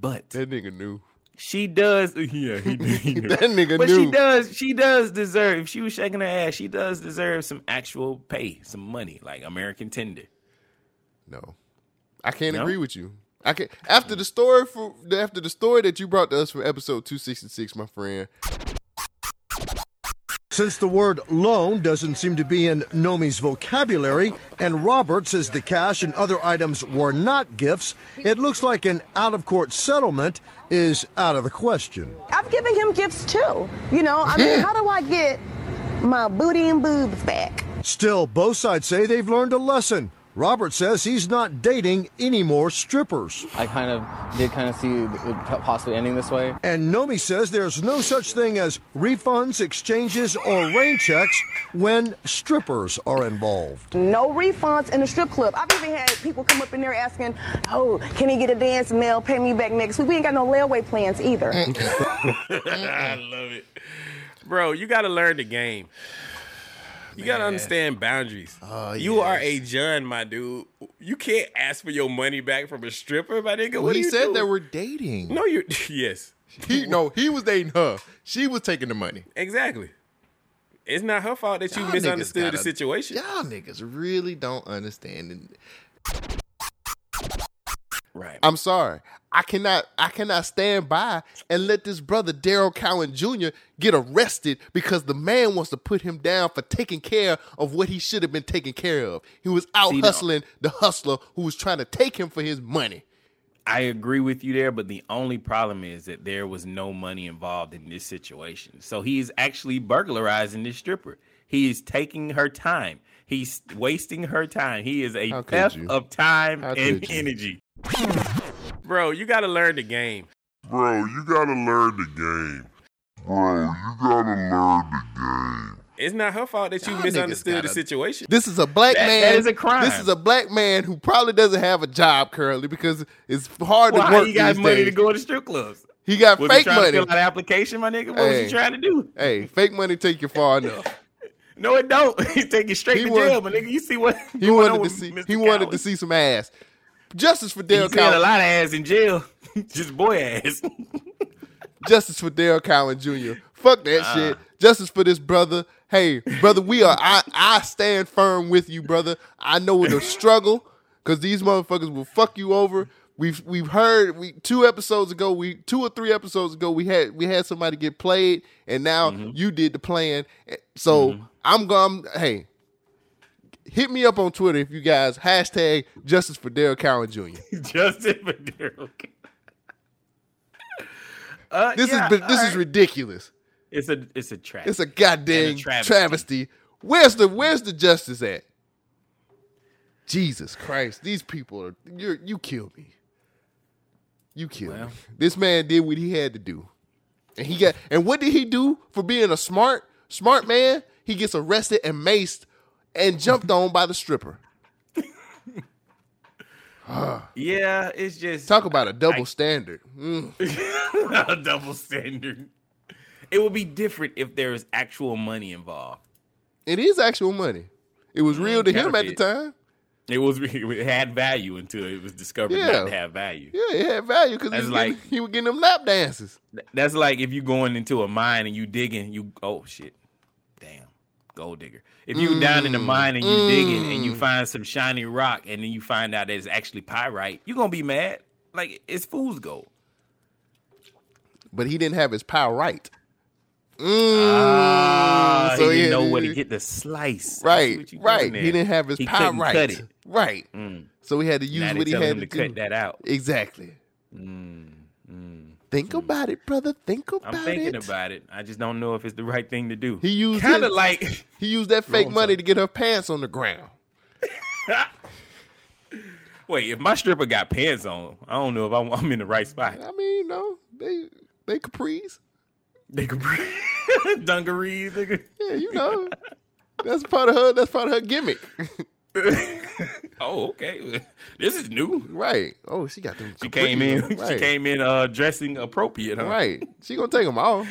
But That nigga knew. she does, (laughs) yeah, he, he (laughs) knew. That nigga but knew. she does, she does deserve. If she was shaking her ass, she does deserve some actual pay, some money, like American tender. No, I can't No? agree with you. I can after the story for after the story that you brought to us from episode 266, my friend. Since the word loan doesn't seem to be in Nomi's vocabulary, and Robert says the cash and other items were not gifts, it looks like an out of court settlement is out of the question. I've given him gifts too. You know, I mean, how do I get my booty and boobs back? Still, both sides say they've learned a lesson. Robert says he's not dating any more strippers. I kind of did kind of see it possibly ending this way. And Nomi says there's no such thing as refunds, exchanges, or rain checks when strippers are involved. No refunds in the strip club. I've even had people come up in there asking, "Oh, can he get a dance mail? Pay me back next week." We ain't got no layaway plans either. (laughs) I love it, bro. You got to learn the game. You got to understand boundaries. Oh, you are a John, my dude. You can't ask for your money back from a stripper, my nigga. Well, What he you said doing? they were dating. No, you (laughs) yes. He no, he was dating her. She was taking the money. Exactly. It's not her fault that you Y'all niggas misunderstood the gotta- situation. Y'all niggas really don't understand. Right. I'm sorry. I cannot I cannot stand by and let this brother Daryl Cowan Jr. get arrested because the man wants to put him down for taking care of what he should have been taken care of. He was out See, hustling the hustler who was trying to take him for his money. I agree with you there, but the only problem is that there was no money involved in this situation. So he is actually burglarizing this stripper. He is taking her time. He's wasting her time. He is a How theft of time How and energy. Bro, you got to learn the game. Bro, you gotta learn the game. Bro, you gotta learn the game. It's not her fault that you Y'all misunderstood the gotta- situation. This is a black That- man. that is a crime. This is a black man who probably doesn't have a job currently because it's hard Well, to how work you got money days. to go to strip clubs? He got Was he fake trying to money. fill out an application, my nigga? What was he trying to do? Hey, fake money take you far enough. (laughs) No, it don't. (laughs) He's taking you straight He to want- jail, my nigga. You see what He going on wanted to with see. Mr. He wanted to see some ass. Justice for He's Dale seeing a lot of ass in jail. (laughs) Just boy ass. (laughs) Justice for Dale Cowan Jr. Fuck that Uh. shit. Justice for this brother. Hey, brother, we are. I I stand firm with you, brother. I know the struggle because these motherfuckers will fuck you over. We've we've heard we two episodes ago. We two or three episodes ago. We had we had somebody get played, and now Mm-hmm. you did the plan. So I'm going. Hey, hit me up on Twitter if you guys hashtag Justice for Dale Cowan Jr. (laughs) Justice for Daryl. Uh, This yeah, is this all is ridiculous. It's a it's a trap. It's a goddamn a travesty. travesty. Where's the Where's the justice at? Jesus Christ, these people are you you kill me. You kill me. This man did what he had to do, and he got. And what did he do for being a smart smart man? He gets arrested and maced and jumped on by the stripper. (laughs) yeah, it's just Talk about a double standard. Mm. (laughs) a double standard. It would be different if there was actual money involved. It is actual money. It was real to him at the time. It was (laughs) it had value until it was discovered Yeah. not to have value. Yeah, it had value because he, was like- getting- he was getting them lap dances. That's like if you're going into a mine and you digging, you oh shit, damn, gold digger. If you down in the Mm, mine and you digging and you mm. find some shiny rock and then you find out that it's actually pyrite, you're gonna be mad. Like it's fool's gold. But he didn't have his pyrite. right. Ah, Mm, so he didn't know what to get the slice. Right, what you doing right. He didn't have his He couldn't right. Cut it. Right. Mm. So he had to use Now what he had to, to cut that out. Exactly. Mm, mm. Think hmm. about it, brother. Think about it. I'm thinking it. about it. I just don't know if it's the right thing to do. He used kind of like (laughs) he used that fake money to get her pants on the ground. (laughs) Wait, if my stripper got pants on, I don't know if I'm, I'm in the right spot. I mean, no, they they capris. They could (laughs) dungarees. Nigga. Yeah, you know. that's part of her. That's part of her gimmick. (laughs) oh, okay. (laughs) This is new. Right. Oh, she got them. She came in. on. (laughs) She came in uh, dressing appropriate. Huh? Right. She gonna take them off.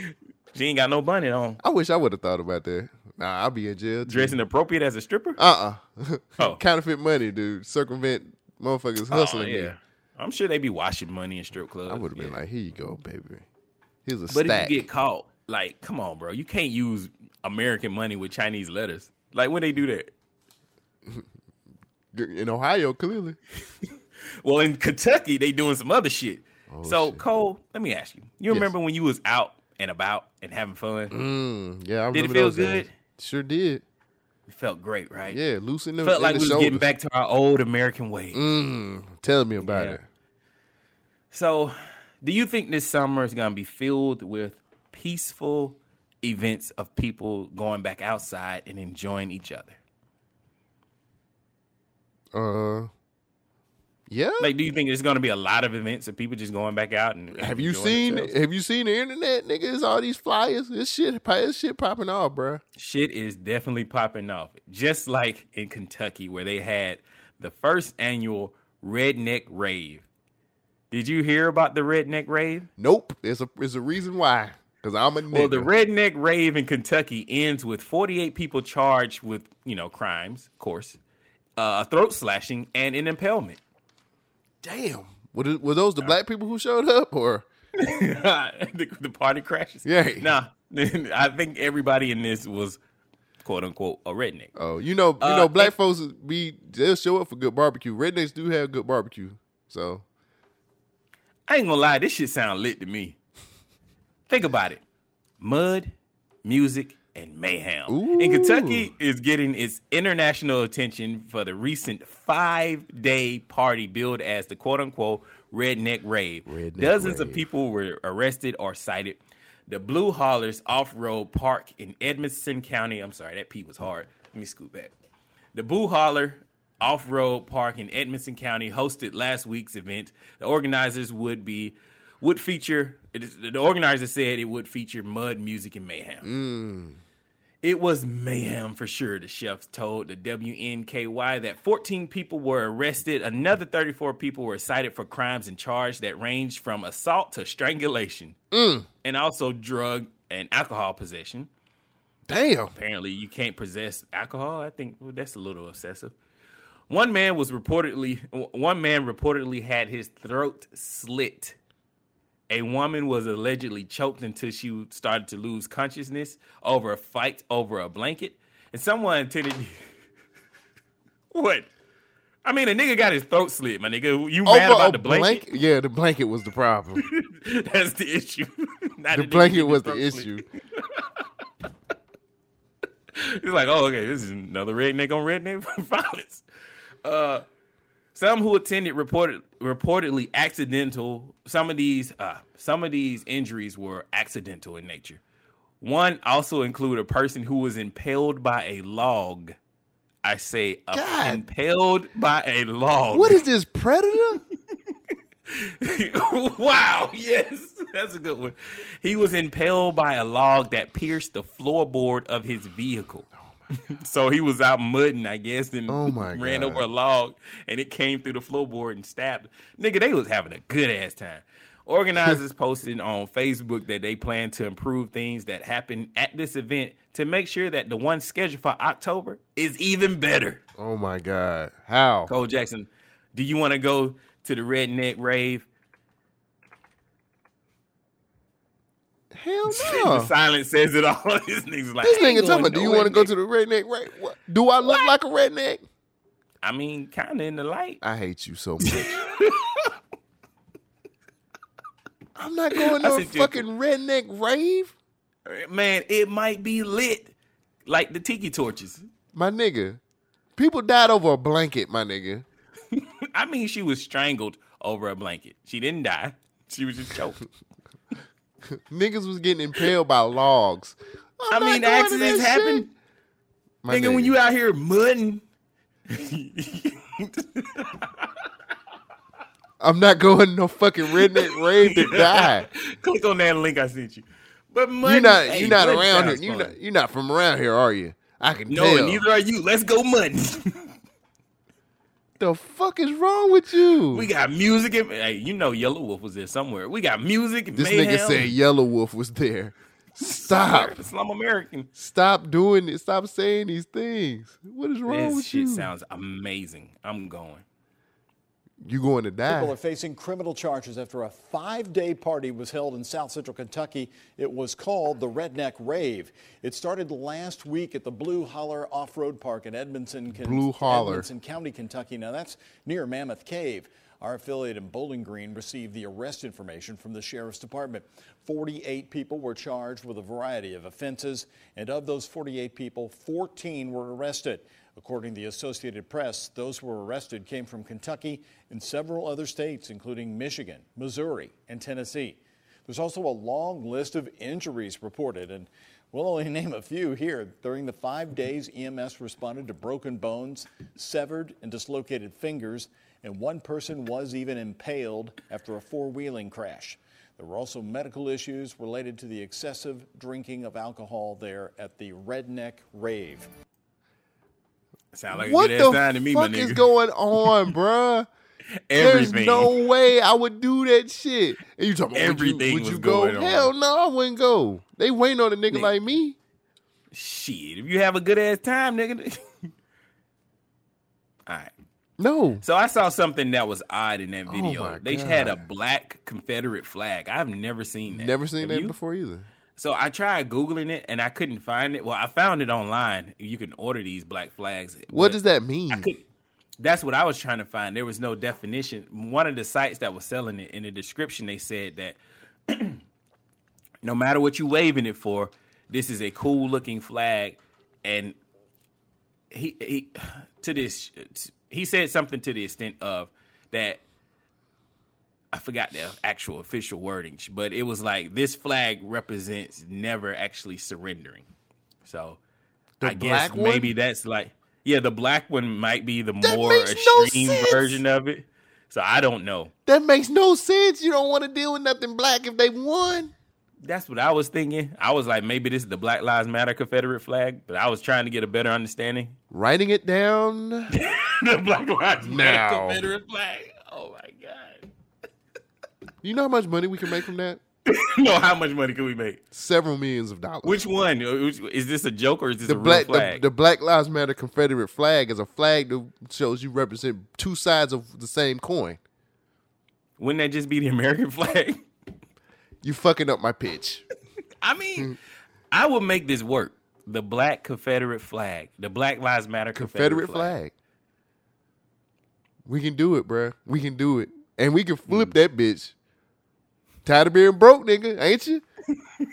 She ain't got no bunny on. I wish I would have thought about that. Nah, I'll be in jail. Too. Dressing appropriate as a stripper. Uh uh Oh. Counterfeit money, dude. Circumvent motherfuckers Oh, hustling me. yeah. I'm sure they be washing money in strip clubs. I would have been like, here you go, baby. Here's a But stack. if you get caught, like, come on, bro, you can't use American money with Chinese letters. Like when they do that. In Ohio, clearly. (laughs) Well, in Kentucky, they doing some other shit. so, Cole, let me ask you. You Oh, Yes. remember when you was out and about and having fun? Mm, yeah, I remember. Did it feel good? days. Sure did. It felt great, right? Yeah, loosen them. Felt like we was shoulders. getting back to our old American ways. Mm, tell me about Yeah. it. So, do you think this summer is going to be filled with peaceful events of people going back outside and enjoying each other? Uh, yeah. Like, do you think there's going to be a lot of events of people just going back out and and Have you seen? themselves? Have you seen the internet, nigga? It's all these flyers. This shit, this shit popping off, bro. Shit is definitely popping off. Just like in Kentucky, where they had the first annual Redneck Rave. Did you hear about the Redneck Rave? Nope. There's a there's a reason why. Cause I'm a nigga. Well, the Redneck Rave in Kentucky ends with 48 people charged with, you know, crimes, of course, uh, throat slashing, and an impalement. Damn. Were, th- were those the black people who showed up, or (laughs) the, the party crashes. Yeah. Nah, (laughs) I think everybody in this was quote unquote a redneck. Oh, you know, you Uh, know, black and- folks be they'll show up for good barbecue. Rednecks do have good barbecue, so I ain't gonna lie, this shit sound lit to me. Think about it. Mud, music, and mayhem. And Kentucky is getting its international attention for the recent five-day party billed as the quote-unquote redneck rave. Dozens of people were arrested or cited. The Blue Hollers Off-Road Park in Edmonson County. I'm sorry, that P was hard. Let me scoot back. The Blue Holler Off-Road Park in Edmonson County hosted last week's event. The organizers would be would feature it is, the organizer said it would feature mud music and mayhem. Mm. It was mayhem for sure, the chefs told the WNKY that 14 people were arrested. Another 34 people were cited for crimes and charged that ranged from assault to strangulation mm. and also drug and alcohol possession. Damn. Apparently, you can't possess alcohol. I think well, that's a little obsessive. One man was reportedly one man reportedly had his throat slit. A woman was allegedly choked until she started to lose consciousness over a fight over a blanket, and someone intended. (laughs) what? I mean, a nigga got his throat slit, my nigga. You mad Over about a the blanket? Yeah, the blanket was the problem. (laughs) That's the issue. (laughs) The blanket was the issue. It's like, oh, okay, this is another redneck on redneck violence. Uh, some who attended reported reportedly accidental. Some of these, uh, some of these injuries were accidental in nature. One also included a person who was impaled by a log. I say, uh, impaled by a log. What is this predator? (laughs) (laughs) wow, yes, that's a good one. He was impaled by a log that pierced the floorboard of his vehicle. (laughs) so he was out mudding, I guess, and Oh (laughs) ran God. over a log, and it came through the floorboard and stabbed. Nigga, they was having a good ass time. Organizers (laughs) posted on Facebook that they plan to improve things that happen at this event to make sure that the one scheduled for October is even better. Oh my god, how? Cole Jackson, do you want to go to the redneck rave? Hell (laughs) no. the silence says it all. (laughs) this nigga's like, This nigga talking do you want to go to the redneck? Right? What? Do I look like a redneck? I mean, kind of in the light. I hate you so (laughs) much. I'm not going to a sent you- fucking redneck rave. Man, it might be lit like the tiki torches. My nigga, people died over a blanket. My nigga, I mean, she was strangled over a blanket. She didn't die. She was just choked. (laughs) niggas was getting impaled by logs. I I'm mean, not going to accidents happen. My Nigga, when you out here mudding, I'm not going no fucking redneck (laughs) rave to die. click on that link I sent you. But You're not. hey, you're not around here. You're not. You're not from around here, are you? I can No, tell. and neither are you. Let's go mudding. (laughs) the fuck is wrong with you? we got music. And, hey, you know Yelawolf was there somewhere. We got music. And this mayhem. nigga said Yelawolf was there. Stop. Slumerican. Stop doing it. Stop saying these things. What is wrong This with you? This shit sounds amazing. I'm going. You going to die? People are facing criminal charges after a five-day party was held in South Central Kentucky. It was called the Redneck Rave. It started last week at the Blue Holler Off-Road Park in Edmonson, Blue Holler. Edmonson County, Kentucky. Now that's near Mammoth Cave. Our affiliate in Bowling Green received the arrest information from the sheriff's department. 48 people were charged with a variety of offenses, and of those 48 people, 14 were arrested. According to the Associated Press, those who were arrested came from Kentucky and several other states, including Michigan, Missouri, and Tennessee. There's also a long list of injuries reported, and we'll only (laughs) name a few here. During the five days, EMS responded to broken bones, severed and dislocated fingers, and one person was even impaled after a four wheeling crash. There were also medical issues related to the excessive drinking of alcohol there at the Redneck Rave. Sound like what a good ass the time to me, my fuck is nigga. going on, (laughs) bruh? There's no way I would do that shit. And you talking about Everything would you, would was you go? going on. Hell no, I wouldn't go. They waiting on a nigga like me. Shit, if you have a good ass time, nigga. (laughs) All right. No. So I saw something that was odd in that oh video. Oh they had a black Confederate flag. I've never seen that. Never seen Have that you? before either. So I tried googling it and I couldn't find it. Well, I found it online. You can order these black flags. What does that mean? That's what I was trying to find. There was no definition. One of the sites that was selling it in the description, they said that (clears throat) no matter what you waving it for, this is a cool looking flag. And he he (sighs) to this he said something to the extent of that I forgot the actual official wording, but it was like this flag represents never actually surrendering. So The I guess black one? maybe that's like yeah, the black one might be the That more makes no extreme version of it. So I don't know. That makes no sense. You don't want to deal with nothing black if they won. That's what I was thinking. I was like, maybe this is the Black Lives Matter Confederate flag, but I was trying to get a better understanding. Writing it down. (laughs) the Black Lives Matter Now. Confederate flag. Oh my god. You know how much money we can make from that? (laughs) no, how much money can we make? Several millions of dollars. Which one? Uh, Is this a joke or is this the a real black the, flag? the Black Lives Matter Confederate flag is a flag that shows you represent two sides of the same coin. Wouldn't that just be the American flag? (laughs) You fucking up my pitch. I mean, I would make this work. The Black Confederate flag, the Black Lives Matter Confederate, Confederate flag. We can do it, bruh. We can do it. And we can flip Mm. that bitch. Tired of being broke, nigga, ain't you?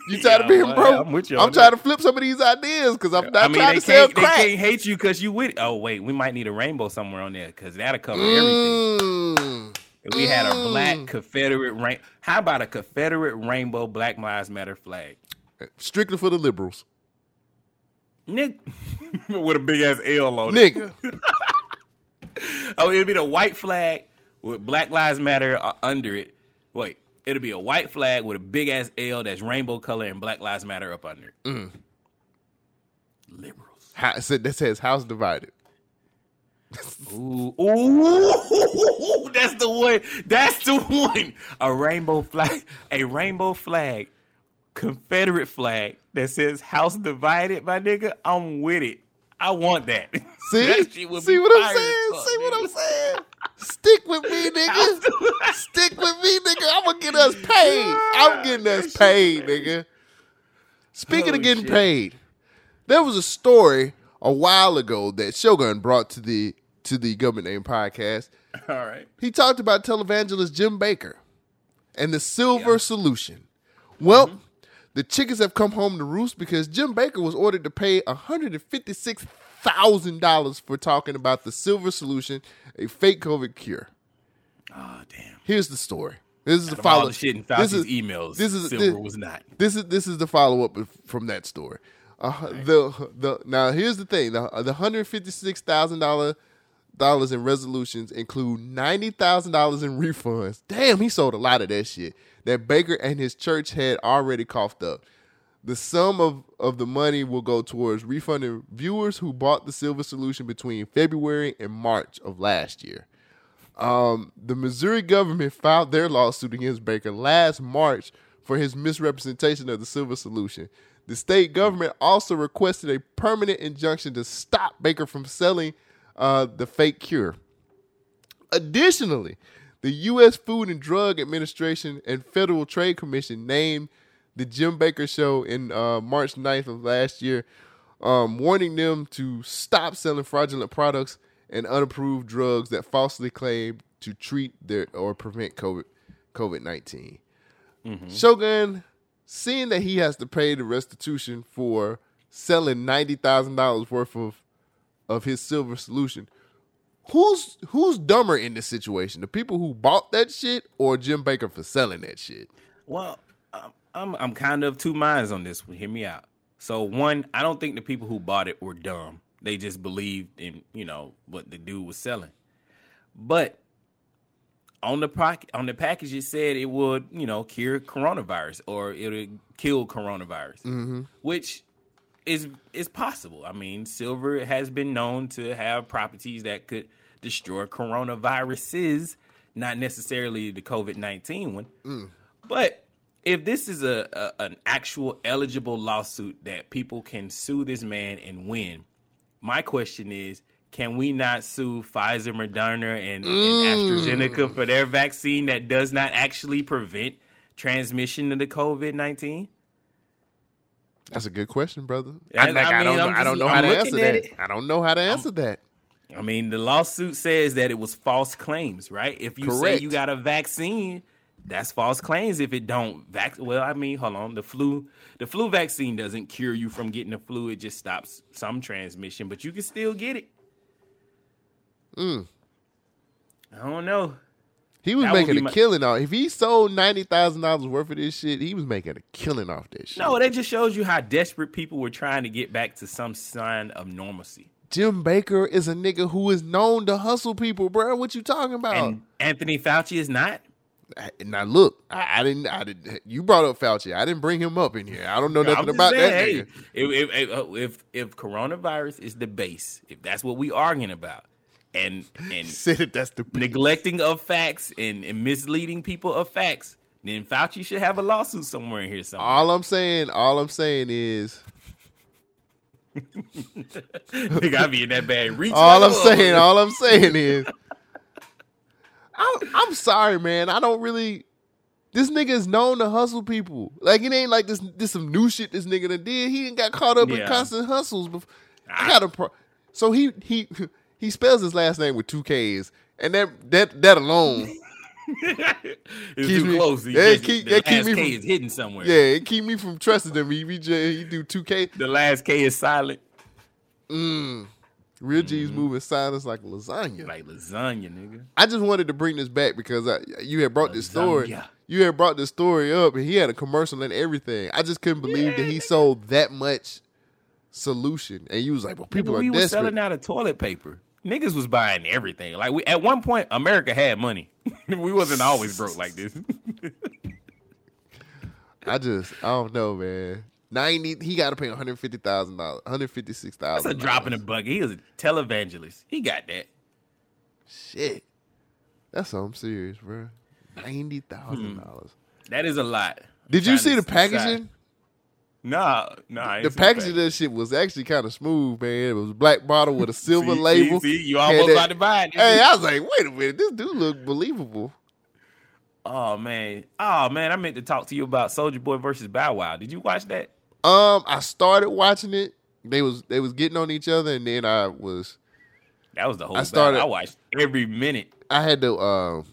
You (laughs) tired of being well, broke? I'm with you I'm trying that. to flip some of these ideas because I'm not I mean, trying to sell can't, they can't hate you because you with it. Oh wait, we might need a rainbow somewhere on there because that'll cover everything. Mm. If we had a black Confederate rain, how about a Confederate rainbow Black Lives Matter flag? Strictly for the liberals. Nick, (laughs) with a big ass L on it. Nigga. (laughs) oh, it'll be the white flag with Black Lives Matter uh, under it. Wait, it'll be a white flag with a big ass L that's rainbow color and Black Lives Matter up under it. Mm. Liberals. It said- that says house divided. Ooh, ooh, (laughs) that's the one. That's the one. A rainbow flag, a rainbow flag, Confederate flag that says "House Divided." My nigga, I'm with it. I want that. (laughs) See? That shit would See what I'm saying? fuck, See what. I'm saying? Stick with me, (laughs) nigga. Stick with me, nigga. I'm gonna get us paid. I'm getting us paid, nigga. Speaking Oh, of getting shit. paid, there was a story a while ago that Shogun brought to the to the Government Name podcast. (laughs) All right. He talked about televangelist Jim Bakker and the silver solution. Well, Mm-hmm. the chickens have come home to roost because Jim Bakker was ordered to pay $156,000 for talking about the silver solution, a fake COVID cure. Oh damn. Here's the story. This is the follow. the shit in this is emails, This is silver this, was not. This is this is the follow up from that story. Uh, The the now here's the thing. The the hundred fifty six thousand dollar dollars in resolutions include ninety thousand dollars in refunds. Damn, he sold a lot of that shit that Bakker and his church had already coughed up. The sum of, of the money will go towards refunding viewers who bought the silver solution between February and March of last year. Um, the Missouri government filed their lawsuit against Bakker last March for his misrepresentation of the silver solution. The state government also requested a permanent injunction to stop Bakker from selling uh, the fake cure. Additionally, the U.S. Food and Drug Administration and Federal Trade Commission named the Jim Bakker Show in uh, March 9th of last year, um, warning them to stop selling fraudulent products and unapproved drugs that falsely claim to treat their or prevent COVID COVID 19. Shogun, seeing that he has to pay the restitution for selling ninety thousand dollars worth of of his silver solution, who's who's dumber in this situation? The people who bought that shit or Jim Bakker for selling that shit? Well, I'm, I'm I'm kind of two minds on this one. Hear me out. So one, I don't think the people who bought it were dumb. They just believed in you know what the dude was selling. But on the poc- on the package, it said it would you know cure coronavirus or it would kill coronavirus, Mm-hmm. which is is possible. I mean, silver has been known to have properties that could destroy coronaviruses, not necessarily the COVID nineteen one. Mm. But if this is a, a an actual eligible lawsuit that people can sue this man and win, my question is, can we not sue Pfizer, Moderna, and, and mm. AstraZeneca for their vaccine that does not actually prevent transmission of the COVID nineteen? That's a good question, brother. I- I, like, I I, don't mean, know. I'm don't know how I'm to answer that. it. I don't know how to answer that. I mean, the lawsuit says that it was false claims, right? If you Correct. say you got a vaccine, that's false claims. If it don't vac, well, I mean, hold on, the flu, the flu vaccine doesn't cure you from getting the flu. It just stops some transmission, but you can still get it. Mm. I don't know. He was That making a my- killing off. If he sold ninety thousand dollars worth of this shit, he was making a killing off this shit. No, that just shows you how desperate people were trying to get back to some sign of normalcy. Jim Bakker is a nigga who is known to hustle people, bro. What you talking about? And Anthony Fauci is not. Now look, I, I didn't. I didn't. You brought up Fauci. I didn't bring him up in here. I don't know nothing about that saying, nigga. hey, if, if, if, uh, if if coronavirus is the base, if that's what we arguing about, and and (laughs) Said that's the neglecting of facts and, and misleading people of facts, then Fauci should have a lawsuit somewhere in here somewhere. All I'm saying, all I'm saying is, (laughs) Nigga, I be in that bad reach. all I'm a saying, all I'm saying is, I'm, I'm sorry, man. I don't really. This nigga is known to hustle people. Like it ain't like this. This some new shit this nigga done did. He done got caught up in Yeah. constant hustles. Before. I got a pro. So he he he spells his last name with two K's, and that that that alone. (laughs) it's keeps too me- close. He yeah, just- keep- the that keep last me K from- is hidden somewhere. Yeah, it keep me from trusting him. He, he, just, he do two K. The last K is silent. Mm. Real G's mm-hmm. moving silence like lasagna. Like lasagna, nigga. I just wanted to bring this back because I, you had brought this story. Lasagna. You had brought this story up, and he had a commercial and everything. I just couldn't believe that he sold that much solution, and you was like, "Well, people Nigga, are we desperate." selling out of toilet paper. Niggas was buying everything. Like we at one point, America had money. (laughs) we wasn't always broke like this. (laughs) I just, I don't know, man. Ninety, he got to pay one hundred fifty thousand dollars, one hundred fifty six thousand. That's a drop in the bucket. He was a televangelist. He got that. Shit, that's something serious, bro. Ninety thousand dollars. Hmm. That is a lot. Did you see the decide. packaging? Nah, nah. The see packaging of that shit was actually kind of smooth, man. It was a black bottle with a (laughs) silver See, label. see, see, you almost that- about to buy it, Hey. I was like, wait a minute, this dude look believable. Oh man, oh man, I meant to talk to you about Soulja Boy versus Bow Wow. Did you watch that? Um, I started watching it. They was they was getting on each other, and then I was That was the whole. I I started- started. I watched every minute. I had to um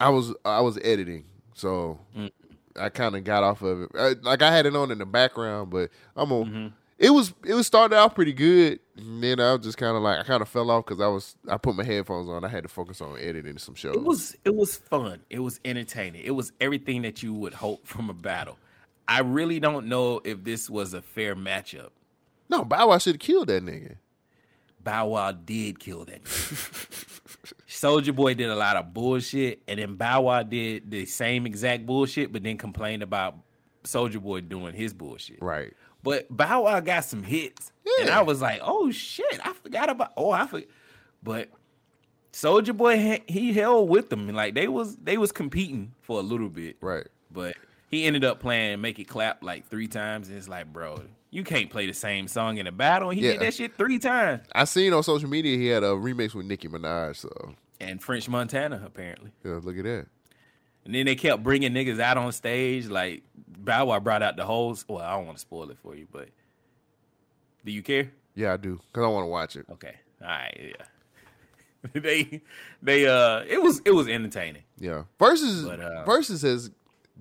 I was I was editing, so Mm. I kind of got off of it. I, like I had it on in the background, but I'm on. Mm-hmm. It was it was started out pretty good, and then I was just kind of like I kind of fell off because I was I put my headphones on. I had to focus on editing some shows. It was it was fun. It was entertaining. It was everything that you would hope from a battle. I really don't know if this was a fair matchup. no, Bow Wow should have killed that nigga. Bow Wow did kill that. (laughs) Soulja Boy did a lot of bullshit, and then Bow Wow did the same exact bullshit, but then complained about Soulja Boy doing his bullshit. Right. But Bow Wow got some hits, and I was like, "Oh shit, I forgot about." Oh, I forgot. But Soulja Boy, he- he held with them, and like they was they was competing for a little bit, right? But he ended up playing "Make It Clap" like three times, and it's like, bro, you can't play the same song in a battle. And he Yeah. did that shit three times. I seen on social media he had a remix with Nicki Minaj. So And French Montana apparently. yeah, look at that. And then they kept bringing niggas out on stage. Like Bow Wow brought out the whole. Well, I don't want to spoil it for you, but do you care? Yeah, I do because I want to watch it. Okay, all right, yeah. (laughs) they they uh, it was it was entertaining. Yeah. Verzuz But, uh, Verzuz has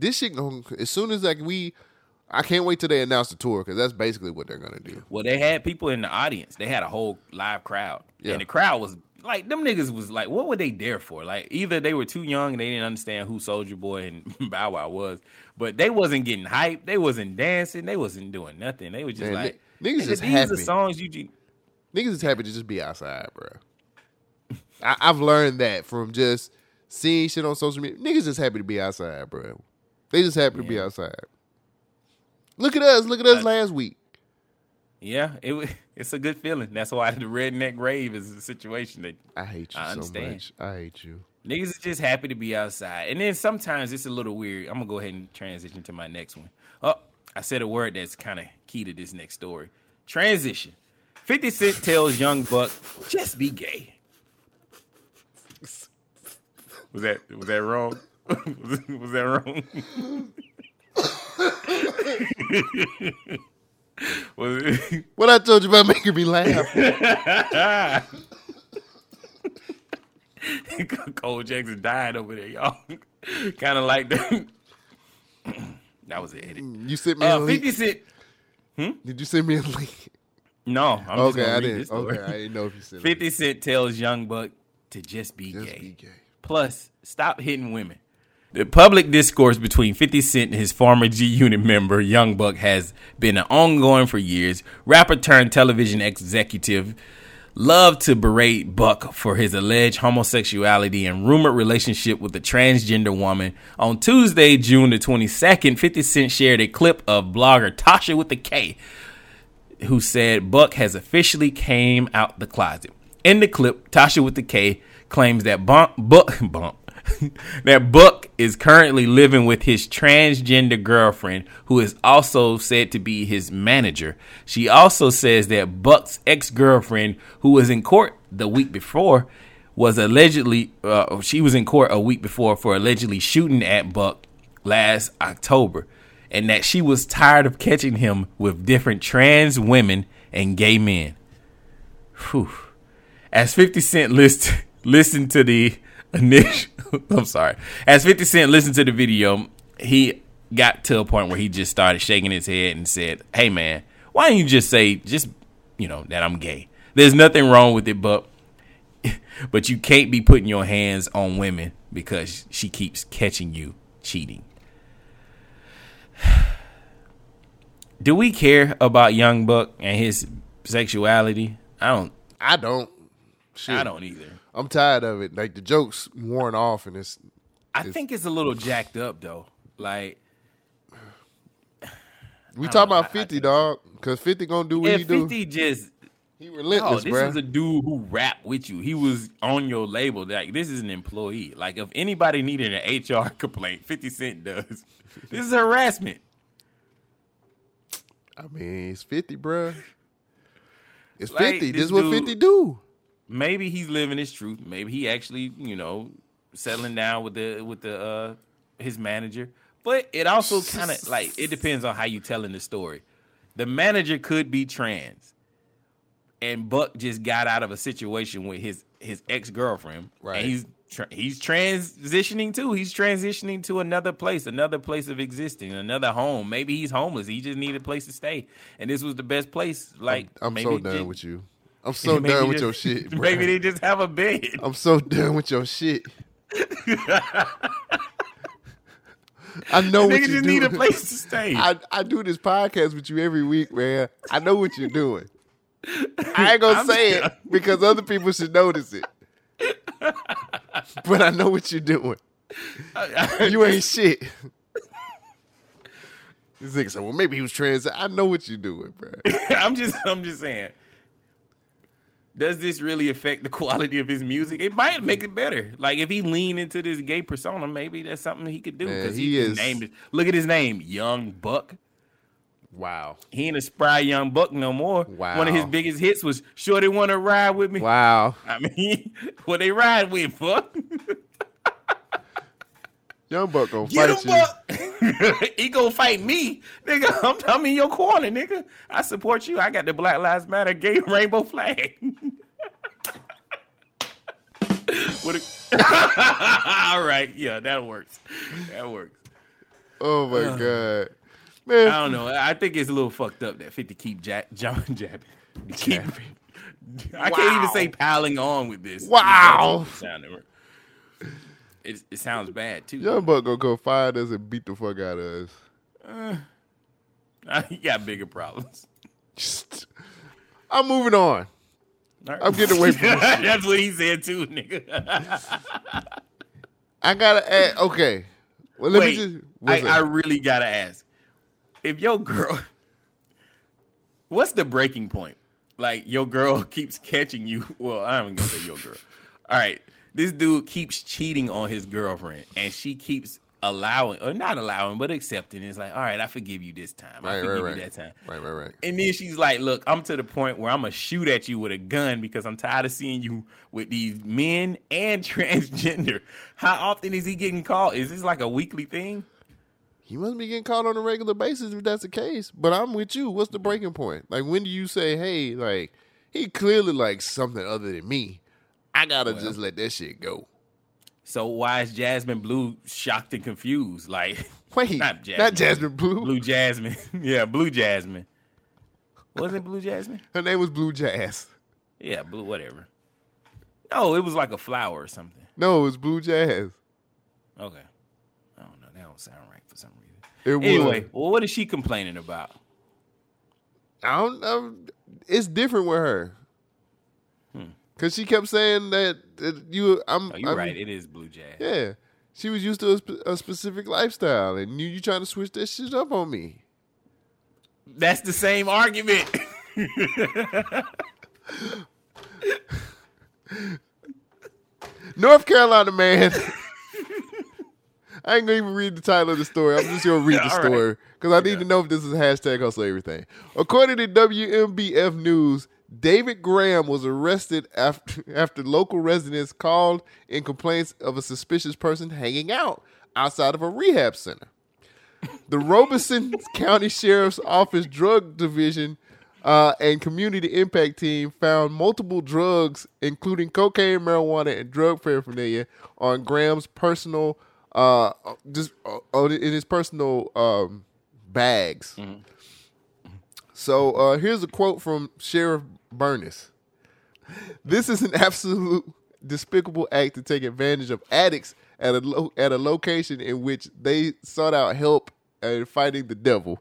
this shit going as soon as like we I can't wait till they announce the tour because that's basically what they're gonna do. Well, they had people in the audience. They had a whole live crowd, Yeah. and the crowd was like, them niggas was like, what were they there for? Like, either they were too young and they didn't understand who Soulja Boy and (laughs) Bow Wow was, but they wasn't getting hyped. They wasn't dancing. They wasn't doing nothing. They were just Man, like, ni- niggas just these happy. are songs you. ju- Niggas is happy to just be outside, bro. I, I've learned that from just seeing shit on social media. Niggas just happy to be outside, bro. They just happy to be outside. Look at us. Look at us last week. Yeah, it (laughs) it's a good feeling. That's why the redneck rave is a situation that I hate you I so understand. much. I hate you. Niggas are just happy to be outside. And then sometimes it's a little weird. I'm gonna go ahead and transition to my next one. Oh, I said a word that's kind of key to this next story. Transition. 50 Cent tells Young Buck, just be gay. (laughs) Was that was that wrong? Was, (laughs) was that wrong? (laughs) It- What I told you about making me laugh. (laughs) Cole Jackson died over there, y'all. kind of like that. (clears throat) that was an edit. You sent me a Uh, link. 50 Cent. Hmm? Did you send me a link? No, I'm just Okay, I didn't- okay, I didn't know if you said 50 Cent tells Young Buck to just be gay. Plus, stop hitting women. The public discourse between 50 Cent and his former G Unit member, Young Buck, has been ongoing for years. Rapper turned television executive loved to berate Buck for his alleged homosexuality and rumored relationship with a transgender woman. On Tuesday, June the 22nd, 50 Cent shared a clip of blogger Tasha with the K, who said Buck has officially came out the closet. In the clip, Tasha with the K claims that Bump, Buck, Bump, (laughs) that Buck is currently living with his transgender girlfriend, who is also said to be his manager. She also says that Buck's ex girlfriend, who was in court the week before, was allegedly uh, she was in court a week before for allegedly shooting at Buck last October, and that she was tired of catching him with different trans women and gay men. Whew. As 50 Cent list, (laughs) listened to the initial, (laughs) I'm sorry. As 50 Cent listened to the video, he got to a point where he just started shaking his head and said, Hey man, why don't you just say, just, you know, that I'm gay? There's nothing wrong with it, but, (laughs) but you can't be putting your hands on women because she keeps catching you cheating. (sighs) Do we care about Young Buck and his sexuality? I don't. I don't. Shit. I don't either. I'm tired of it. Like the jokes worn off, and it's. I think it's a little jacked up though. Like We I talking know. about fifty, dog, because fifty gonna do what yeah, he do. Fifty just he no, relentless, this bruh. is a dude who rap with you. He was on your label. Like this is an employee. Like if anybody needed an HR (laughs) complaint, Fifty Cent does. This is harassment. I mean, it's fifty, bruh. It's Like, fifty. this This, is what dude- fifty do. Maybe he's living his truth. Maybe he actually, you know, settling down with the with the uh his manager. But it also kind of like it depends on how you telling the story. The manager could be trans, and Buck just got out of a situation with his his ex girlfriend. Right. And he's tra- he's transitioning too. He's transitioning to another place, another place of existing, another home. Maybe he's homeless. He just needed a place to stay, and this was the best place. Like I'm maybe so done with you. I'm so Maybe done with just- your shit. (laughs) bruh. Maybe they just have a bed. I'm so done with your shit. (laughs) I know what you just do. need a place to stay. (laughs) I, I do this podcast with you every week, man. I know what you're doing. I ain't gonna I'm- say it because other people should notice it. But I know what you're doing. You ain't shit. This nigga said, "Well, maybe he was trans." I know what you're doing, bro. I'm just I'm just saying. Does this really affect the (laughs) quality of his music? It might make it better. Like if he lean into this gay persona, maybe that's something he could do. Because he he, is- named it. Look at his name, Young Buck. Wow. He ain't a spry young buck no more. Wow. One of his biggest hits was "Shorty Wanna Ride with Me." Wow. I mean, (laughs) what they ride with, fuck. (laughs) Young Buck gonna Get fight him, you. Buck. (laughs) he gonna fight me, nigga. (laughs) I'm, I'm in your corner, nigga. I support you. I got the Black Lives Matter gay (laughs) rainbow flag. A- All right, yeah, that works. That works. Oh my Uh, god, man. I don't know. I think it's a little fucked up that 50 keep ja- John jabbing. Keep, I can't even say piling on with this. Wow. It, it, sounds bad too. Young Buck gonna go find us and beat the fuck out of us. (laughs) Uh, he got bigger problems. (laughs) I'm moving on. Right. I'm getting away from. (laughs) That's what he said too, nigga. I gotta ask. Okay. Well, let Wait, me just. I, I really gotta ask. If your girl, what's the breaking point? Like your girl keeps catching you. Well, I'm gonna say your girl. All right, this dude keeps cheating on his girlfriend, and she keeps allowing or not allowing, but accepting. It's like, all right, I forgive you this time. I forgive right, you right. that time. Right, right, right. And then she's like, "Look, I'm to the point where I'm gonna shoot at you with a gun because I'm tired of seeing you with these men and (laughs) transgender. How often is he getting called? Is this like a weekly thing? He must be getting caught on a regular basis if that's the case. But I'm with you. What's the breaking point? Like when do you say, hey, like he clearly likes something other than me. I gotta Well. just let that shit go. So why is Jasmine Blue shocked and confused? Like, (laughs) wait, not Jasmine, not Jasmine Blue. Blue Jasmine. (laughs) yeah, Blue Jasmine. Wasn't it Blue Jasmine? Her name was Blue Jazz. Yeah, Blue, whatever. No, it was like a flower or something. No, it was Blue Jazz. Okay. I don't know. That don't sound right for some reason. It anyway, was. well, what is she complaining about? I don't know. It's different with her. Cause she kept saying that, that you, I'm. Oh, you're I'm- right. It is Blue Jazz. Yeah, she was used to a, a specific lifestyle, and you, you trying to switch that shit up on me. That's the same argument. (laughs) North Carolina man. I ain't gonna even read the title of the story. I'm just gonna read (laughs) the story because I need to know if this is hashtag hustle everything. According to WMBF News, David Graham was arrested after (laughs) after local residents called in complaints of a suspicious person hanging out outside of a rehab center. The Robeson (laughs) County Sheriff's Office Drug Division uh, and Community Impact Team found multiple drugs, including cocaine, marijuana, and drug paraphernalia, on Graham's personal, uh, just uh, in his personal um, bags. So uh, here's a quote from Sheriff Burnis. This is an (laughs) absolute despicable act to take advantage of addicts at a lo- at a location in which they sought out help and fighting the devil.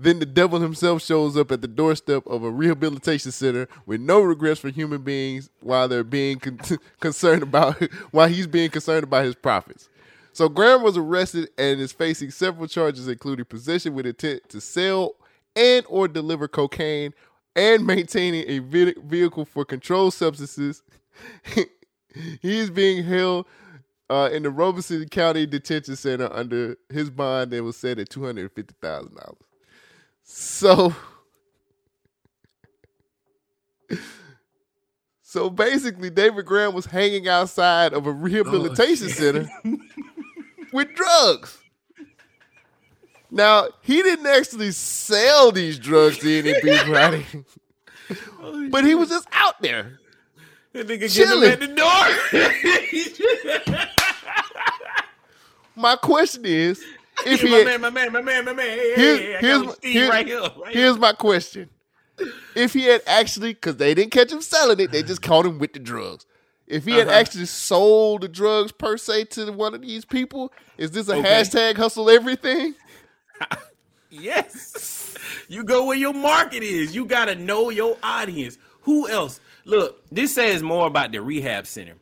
Then the devil himself shows up at the doorstep of a rehabilitation center with no regrets for human beings while they're being con- (laughs) concerned about (laughs) while he's being concerned about his profits. So Graham was arrested and is facing several charges, including possession with intent to sell and or deliver cocaine and maintaining a vehicle for controlled substances. (laughs) he is being held uh, in the Robeson County Detention Center under his bond that was set at two hundred fifty thousand dollars. So, (laughs) so basically, David Graham was hanging outside of a rehabilitation center (laughs) with drugs. Now he didn't actually sell these drugs to any people, (laughs) right? but he was just out there. That nigga Chilling. at the door. (laughs) My question is, (laughs) if he my had- man, my man, my man, my man. Hey, Here's, hey, here's, my- right here. Right here's here. my question. If he had actually, because they didn't catch him selling it, they just caught him with the drugs. If he had Uh-huh. actually sold the drugs per se to one of these people, is this a Okay. hashtag hustle everything? Yes. You go where your market is. You got to know your audience. Who else? Look, this says more about the rehab center.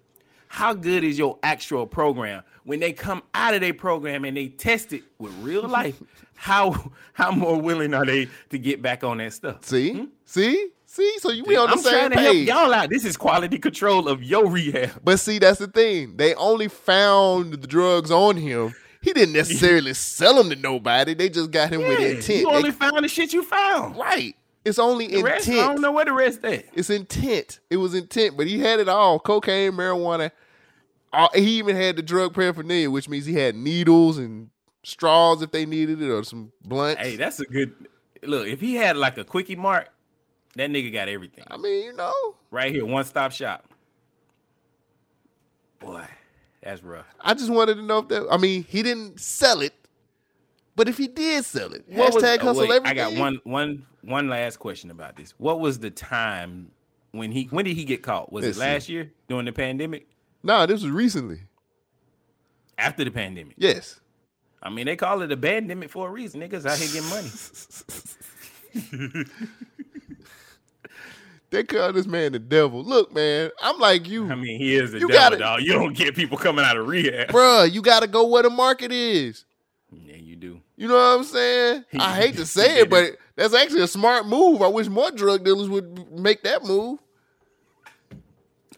How good is your actual program? When they come out of their program and they test it with real (laughs) life, how how more willing are they to get back on that stuff? See? Hmm? See? See? So you we on the I'm same trying to page. help y'all out. This is quality control of your rehab. But see, that's the thing. They only found the drugs on him. He didn't necessarily sell them to nobody. They just got him with intent. You They- only found the shit you found. right. It's only The rest, I don't know where the rest at. It's intent. It was intent, but he had it all: cocaine, marijuana. All, he even had the drug paraphernalia, which means he had needles and straws if they needed it, or some blunts. Hey, that's a good look. If he had like a quickie mart, that nigga got everything. I mean, you know, Right here, one stop shop. Boy, that's rough. I just wanted to know if that. I mean, he didn't sell it, but if he did sell it, What was- hashtag oh, hustle wait, everything. I got one one one last question about this. What was the time when he when did he get caught? Was Let's it see. last year during the pandemic? No, this was recently. After the pandemic? Yes. I mean, they call it a pandemic for a reason. Niggas out here getting money. (laughs) They call this man the devil. Look, man, I'm like you. I mean, he is a You devil, gotta- dog. You don't get people coming out of rehab. Bruh, you got to go where the market is. Yeah, you do. You know what I'm saying? (laughs) I hate to say it, but that's actually a smart move. I wish more drug dealers would make that move.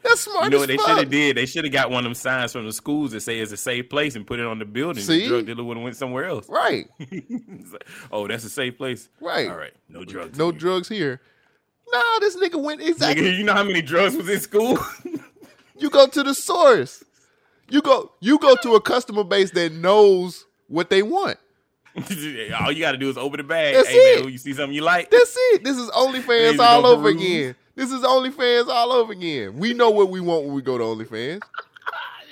That's smart You know as what they should have did? They should have got one of them signs from the schools that say it's a safe place and put it on the building. See? The drug dealer would have went somewhere else. Right. (laughs) Like, oh, that's a safe place. Right. All right. No drugs. No drugs here. Nah, this nigga went exactly. Nigga, you know how many drugs was in school? (laughs) You go to the source. You go you go to a customer base that knows what they want. (laughs) All you got to do is open the bag. That's hey it. man, you see something you like, That's it. This is OnlyFans all over peruse? again. This is OnlyFans all over again. We know what we want when we go to OnlyFans. (laughs)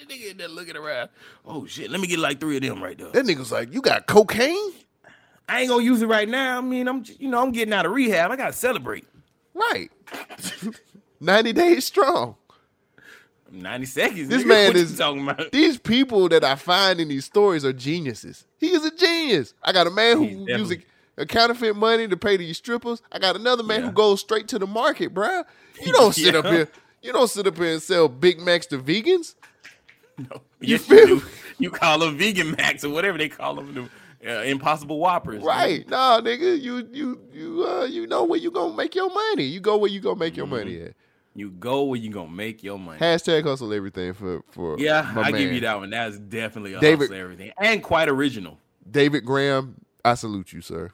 nigga in there looking around. Oh shit, let me get like three of them right there. That nigga's like, you got cocaine? I ain't gonna use it right now. I mean, I'm you know I'm getting out of rehab. I gotta celebrate. Right. (laughs) 90 days strong. 90 seconds. This nigga. man you is talking about. These people that I find in these stories are geniuses. He is a genius. I got a man who He's uses a counterfeit money to pay these strippers. I got another man who goes straight to the market, bruh. You (laughs) don't sit up here. You don't sit up here and sell Big Macs to vegans. No, You you feel feel? You call them vegan max or whatever they call them, the uh, impossible whoppers. Right. Nah, nigga, you you you uh you know where you gonna make your money. You go where you gonna make your money at. You go where you gonna make your money. Hashtag hustle everything for for Yeah, I give you that one. That's definitely a David- hustle everything and quite original. David Graham, I salute you, sir.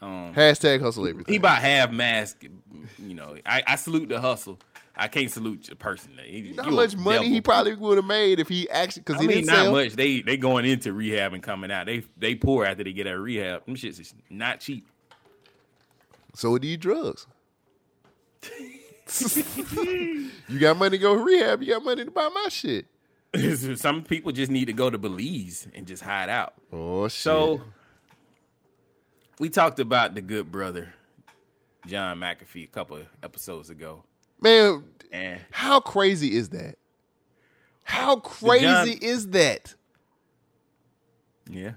Um, Hashtag hustle everything. he about half mask. You know, I, I salute the hustle. I can't salute the person. He, You know how much money he probably would have made if he actually because he mean, didn't not sell. much. They they going into rehab and coming out. They they poor after they get out of rehab. Them shits is not cheap. So do you drugs. you got money to go to rehab. You got money to buy my shit. (laughs) Some people just need to go to Belize and just hide out. Oh shit. So we talked about the good brother, John McAfee, a couple of episodes ago. Man, And how crazy is that? How crazy John- is that? yeah.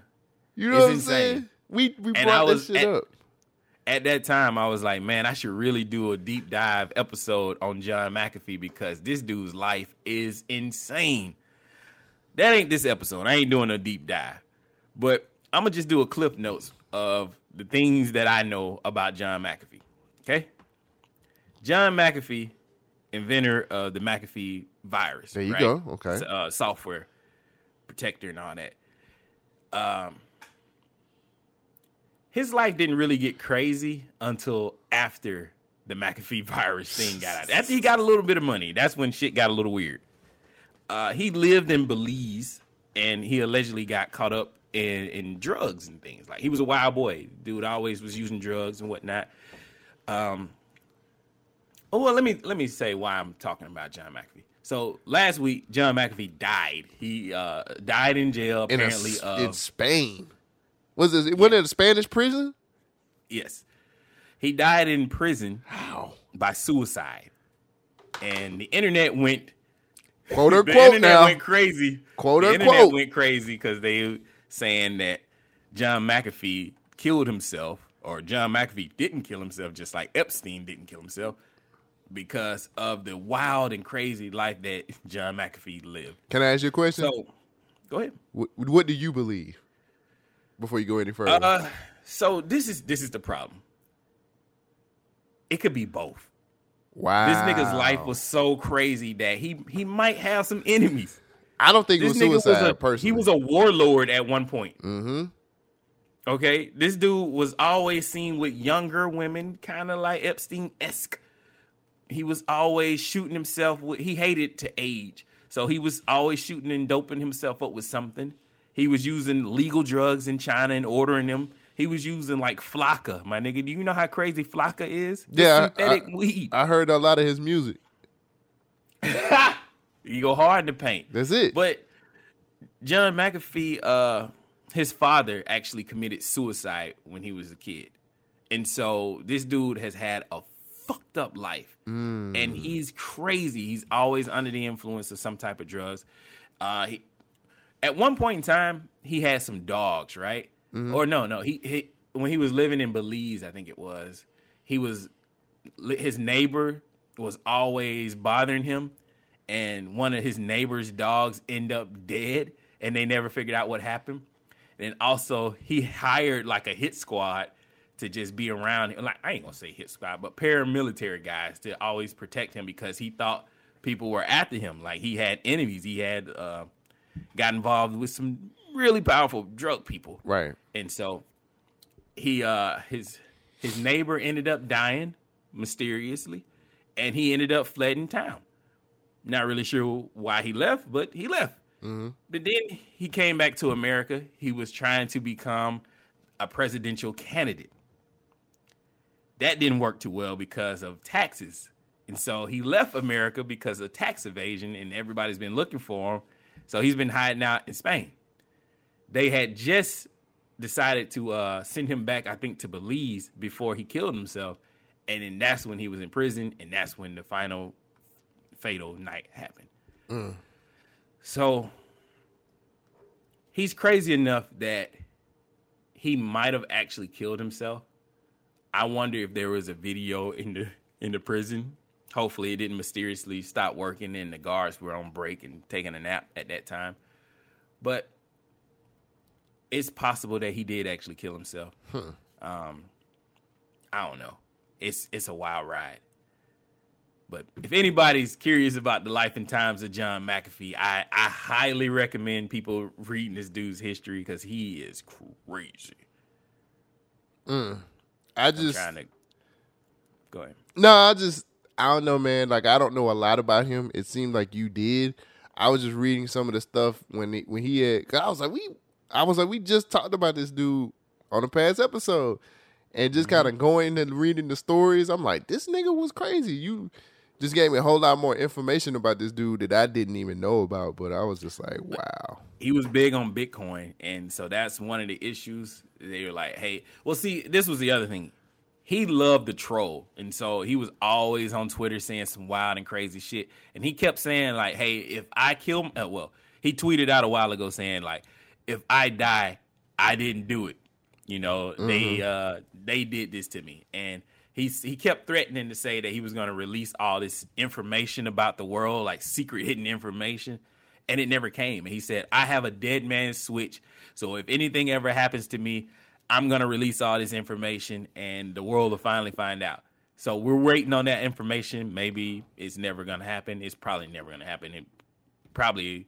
You know It's what I'm insane. saying? We we And brought was shit at- up. At that time, I was like, man, I should really do a deep dive episode on John McAfee because this dude's life is insane. That ain't this episode. I ain't doing a deep dive. But I'm gonna just do a clip notes of the things that I know about John McAfee. Okay? John McAfee, inventor of the McAfee virus. There you right? go. Okay. Uh, software protector and all that. Um, his life didn't really get crazy until after the McAfee (laughs) virus thing got out. After he got a little bit of money, that's when shit got a little weird. Uh, he lived in Belize and he allegedly got caught up in, in drugs and things. Like he was a wild boy. Dude always was using drugs and whatnot. Um, oh well, let me let me say why I'm talking about John McAfee. So last week, John McAfee died. He uh, died in jail In, a, apparently. of, in Spain. Was it wasn't it a Spanish prison? Yes. He died in prison How? by suicide. And the internet went Quote unquote now. went crazy. Quote the unquote. internet went crazy because they saying that John McAfee killed himself, or John McAfee didn't kill himself, just like Epstein didn't kill himself, because of the wild and crazy life that (laughs) John McAfee lived. Can I ask you a question? So, go ahead. What, what do you believe? Before you go any further. Uh, so this is this is the problem. It could be both. wow. This nigga's life was so crazy that he he might have some enemies. I don't think This it nigga was suicide was a personally. he was a warlord at one point. Mm-hmm. Okay, this dude was always seen with younger women, kind of like Epstein esque. He was always shooting himself with. He hated to age, so he was always shooting and doping himself up with something. He was using legal drugs in China and ordering them. He was using like flakka, my nigga. Do you know how crazy Flocka is? Yeah, I- synthetic I, weed. I heard a lot of his music. (laughs) You go hard in the paint. That's it. But John McAfee, uh, his father actually committed suicide when he was a kid. And so this dude has had a fucked up life. Mm. And he's crazy. He's always under the influence of some type of drugs. Uh, he, at one point in time, he had some dogs, right? Mhm. Or no, no. He, he when he was living in Belize, I think it was. He was his neighbor was always bothering him, and one of his neighbor's dogs end up dead, and they never figured out what happened. And also, he hired like a hit squad to just be around. him. Like I ain't gonna say hit squad, but paramilitary guys to always protect him because he thought people were after him. Like he had enemies. He had uh, got involved with some really powerful drug people. Right. And so he uh his his neighbor ended up dying mysteriously and he ended up fled in town. Not really sure why he left, but he left. Mm-hmm. But then he came back to America. He was trying to become a presidential candidate. That didn't work too well because of taxes. And so he left America because of tax evasion, and everybody's been looking for him. So he's been hiding out in Spain. They had just decided to uh, send him back, I think, to Belize before he killed himself. And then that's when he was in prison, and that's when the final fatal night happened. Mm. So he's crazy enough that he might have actually killed himself. I wonder if there was a video in the in the prison. Hopefully, it didn't mysteriously stop working and the guards were on break and taking a nap at that time. But it's possible that he did actually kill himself. Huh. Um, I don't know. It's it's a wild ride. But if anybody's curious about the life and times of John McAfee, I, I highly recommend people reading this dude's history because he is crazy. Mm. I I'm just trying to go ahead. No, I just I don't know, man. Like I don't know a lot about him. It seemed like you did. I was just reading some of the stuff when he, when he had. Cause I was like, we. I was like, we just talked about this dude on the past episode, and just mm-hmm. kind of going and reading the stories. I'm like, this nigga was crazy. You just gave me a whole lot more information about this dude that I didn't even know about. But I was just like, wow. he was big on Bitcoin, and so that's one of the issues. They were like, "Hey, well, see, this was the other thing. He loved the troll, and so he was always on Twitter saying some wild and crazy shit. And he kept saying like, "Hey, if I kill, uh, well, he tweeted out a while ago saying like, if I die, I didn't do it. You know, they Mhm. uh they did this to me, and." He, he kept threatening to say that he was going to release all this information about the world, like secret hidden information and it never came. And he said, I have a dead man switch. So if anything ever happens to me, I'm going to release all this information and the world will finally find out. So we're waiting on that information. Maybe it's never going to happen. It's probably never going to happen. It probably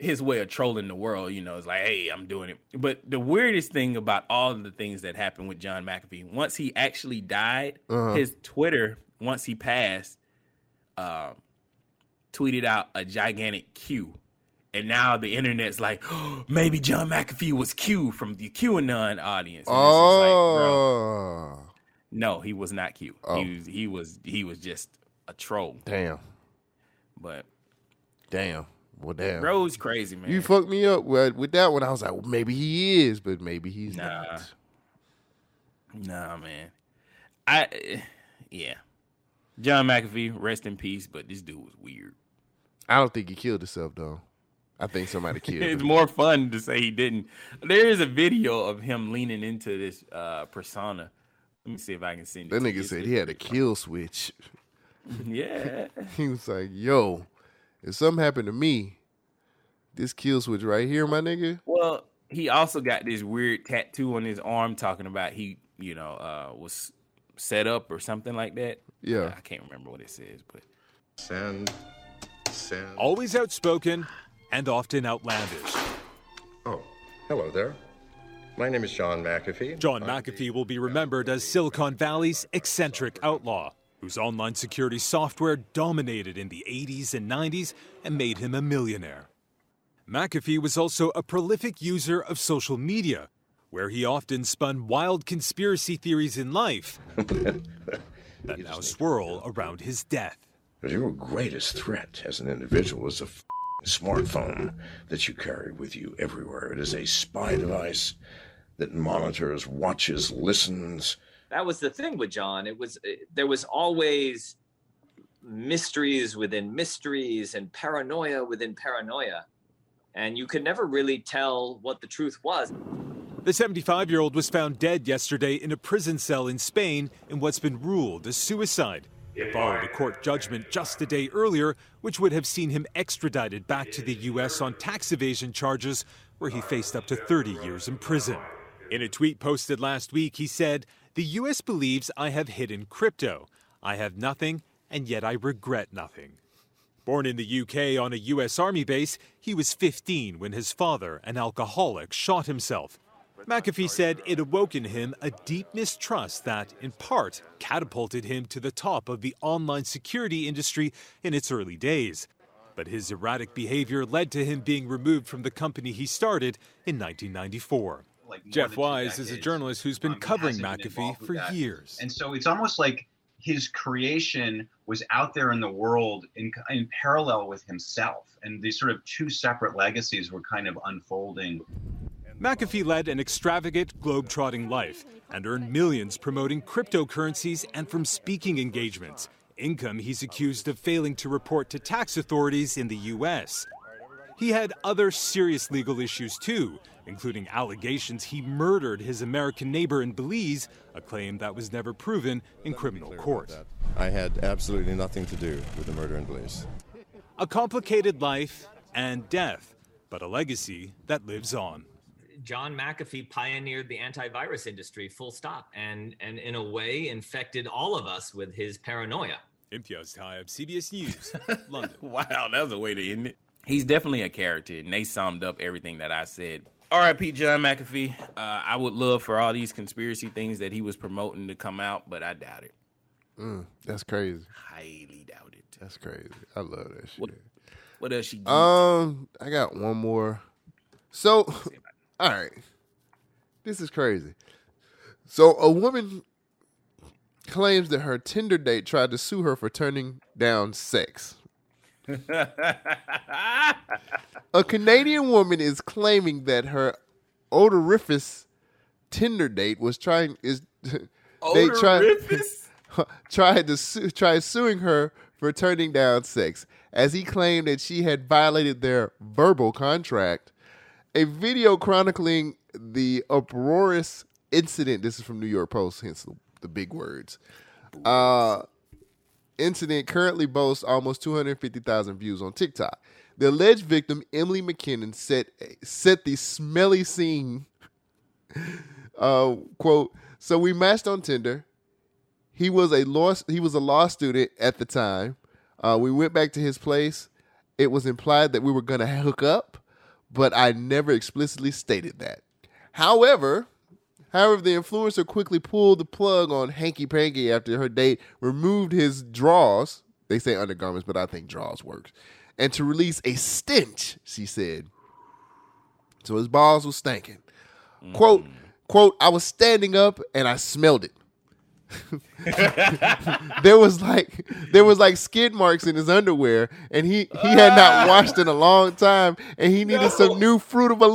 his way of trolling the world, you know, is like, hey, I'm doing it. But the weirdest thing about all of the things that happened with John McAfee, once he actually died, Uh-huh. his Twitter, once he passed, uh, tweeted out a gigantic Q. And now the internet's like, (gasps) maybe John McAfee was Q from the QAnon audience. And it's just like, Oh, no, he was not Q. Oh. He was he was he was just a troll. damn, But damn. Well, damn. bro's crazy, man. You fucked me up with, with that one. I was like, well, maybe he is, but maybe he's Nah. not. Nah, man. I yeah. John McAfee, rest in peace, but this dude was weird. I don't think he killed himself though. I think somebody killed (laughs) it's him. more fun to say he didn't. There is a video of him leaning into this uh persona. Let me see if I can send it. That nigga said he had a kill switch. (laughs) Yeah. (laughs) he was like, "Yo, if something happened to me, this kill switch right here, my nigga." Well, he also got this weird tattoo on his arm talking about he, you know, uh was set up or something like that. Yeah. I can't remember what it says, but Send. Send. Always outspoken and often outlandish. Oh, hello there. My name is John McAfee. John McAfee will be remembered as Silicon Valley's eccentric outlaw, whose online security software dominated in the 80s and 90s and made him a millionaire. McAfee was also a prolific user of social media, where he often spun wild conspiracy theories in life (laughs) that now swirl around his death. Your greatest threat as an individual is a f- smartphone that you carry with you everywhere. It is a spy device that monitors, watches, listens. That was the thing with John. It was eh, there was always mysteries within mysteries and paranoia within paranoia, and you could never really tell what the truth was. The 75 year old was found dead yesterday in a prison cell in Spain in what's been ruled a suicide. It followed a court judgment just a day earlier, which would have seen him extradited back to the U.S. on tax evasion charges, where he faced up to 30 years in prison. In a tweet posted last week, he said, The U.S. believes I have hidden crypto. I have nothing, and yet I regret nothing. Born in the UK on a U.S. Army base, he was 15 when his father, an alcoholic, shot himself. McAfee said it awoke in him a deep mistrust that, in part, catapulted him to the top of the online security industry in its early days. but his erratic behavior led to him being removed from the company he started in 1994. Jeff Wise is a journalist who's been um, covering hasn't been McAfee for years. And so it's almost like his creation was out there in the world in, in parallel with himself. And these sort of two separate legacies were kind of unfolding. McAfee led an extravagant, globe-trotting life and earned millions promoting cryptocurrencies and from speaking engagements, income he's accused of failing to report to tax authorities in the U.S. He had other serious legal issues too, including allegations he murdered his American neighbor in Belize, a claim that was never proven in criminal court. I had absolutely nothing to do with the murder in Belize. A complicated life and death, but a legacy that lives on. John McAfee pioneered the antivirus industry, full stop, and and in a way infected all of us with his paranoia. Imtiaz Tyab, CBS News, (laughs) London. wow, that was a way to end it. He's definitely a character, and they summed up everything that I said. R.I.P. John McAfee. Uh, I would love for all these conspiracy things that he was promoting to come out, but I doubt it. Mm, that's crazy. Highly doubt it. That's crazy. I love that shit. What, what else you? Um, I got one more. So, (laughs) all right, this is crazy. So, a woman claims that her Tinder date tried to sue her for turning down sex. (laughs) A Canadian woman is claiming that her odoriferous Tinder date was trying is (laughs) they tried (laughs) tried to sue, tried suing her for turning down sex as he claimed that she had violated their verbal contract. A video chronicling the uproarious incident. This is from New York Post, hence the, the big words. Uh, incident currently boasts almost 250,000 views on TikTok. The alleged victim, Emily McKinnon, set set the smelly scene. (laughs) Uh, quote: So we matched on Tinder. He was a law he was a law student at the time. Uh, we went back to his place. It was implied that we were going to hook up, but I never explicitly stated that. However, however, the influencer quickly pulled the plug on Hanky Panky after her date removed his drawers. They say undergarments, but I think drawers works. And to release a stench, she said. So his balls was stinking. Quote, quote, I was standing up and I smelled it. (laughs) there was like there was like skid marks in his underwear, and he he had not washed in a long time, and he needed some new Fruit of the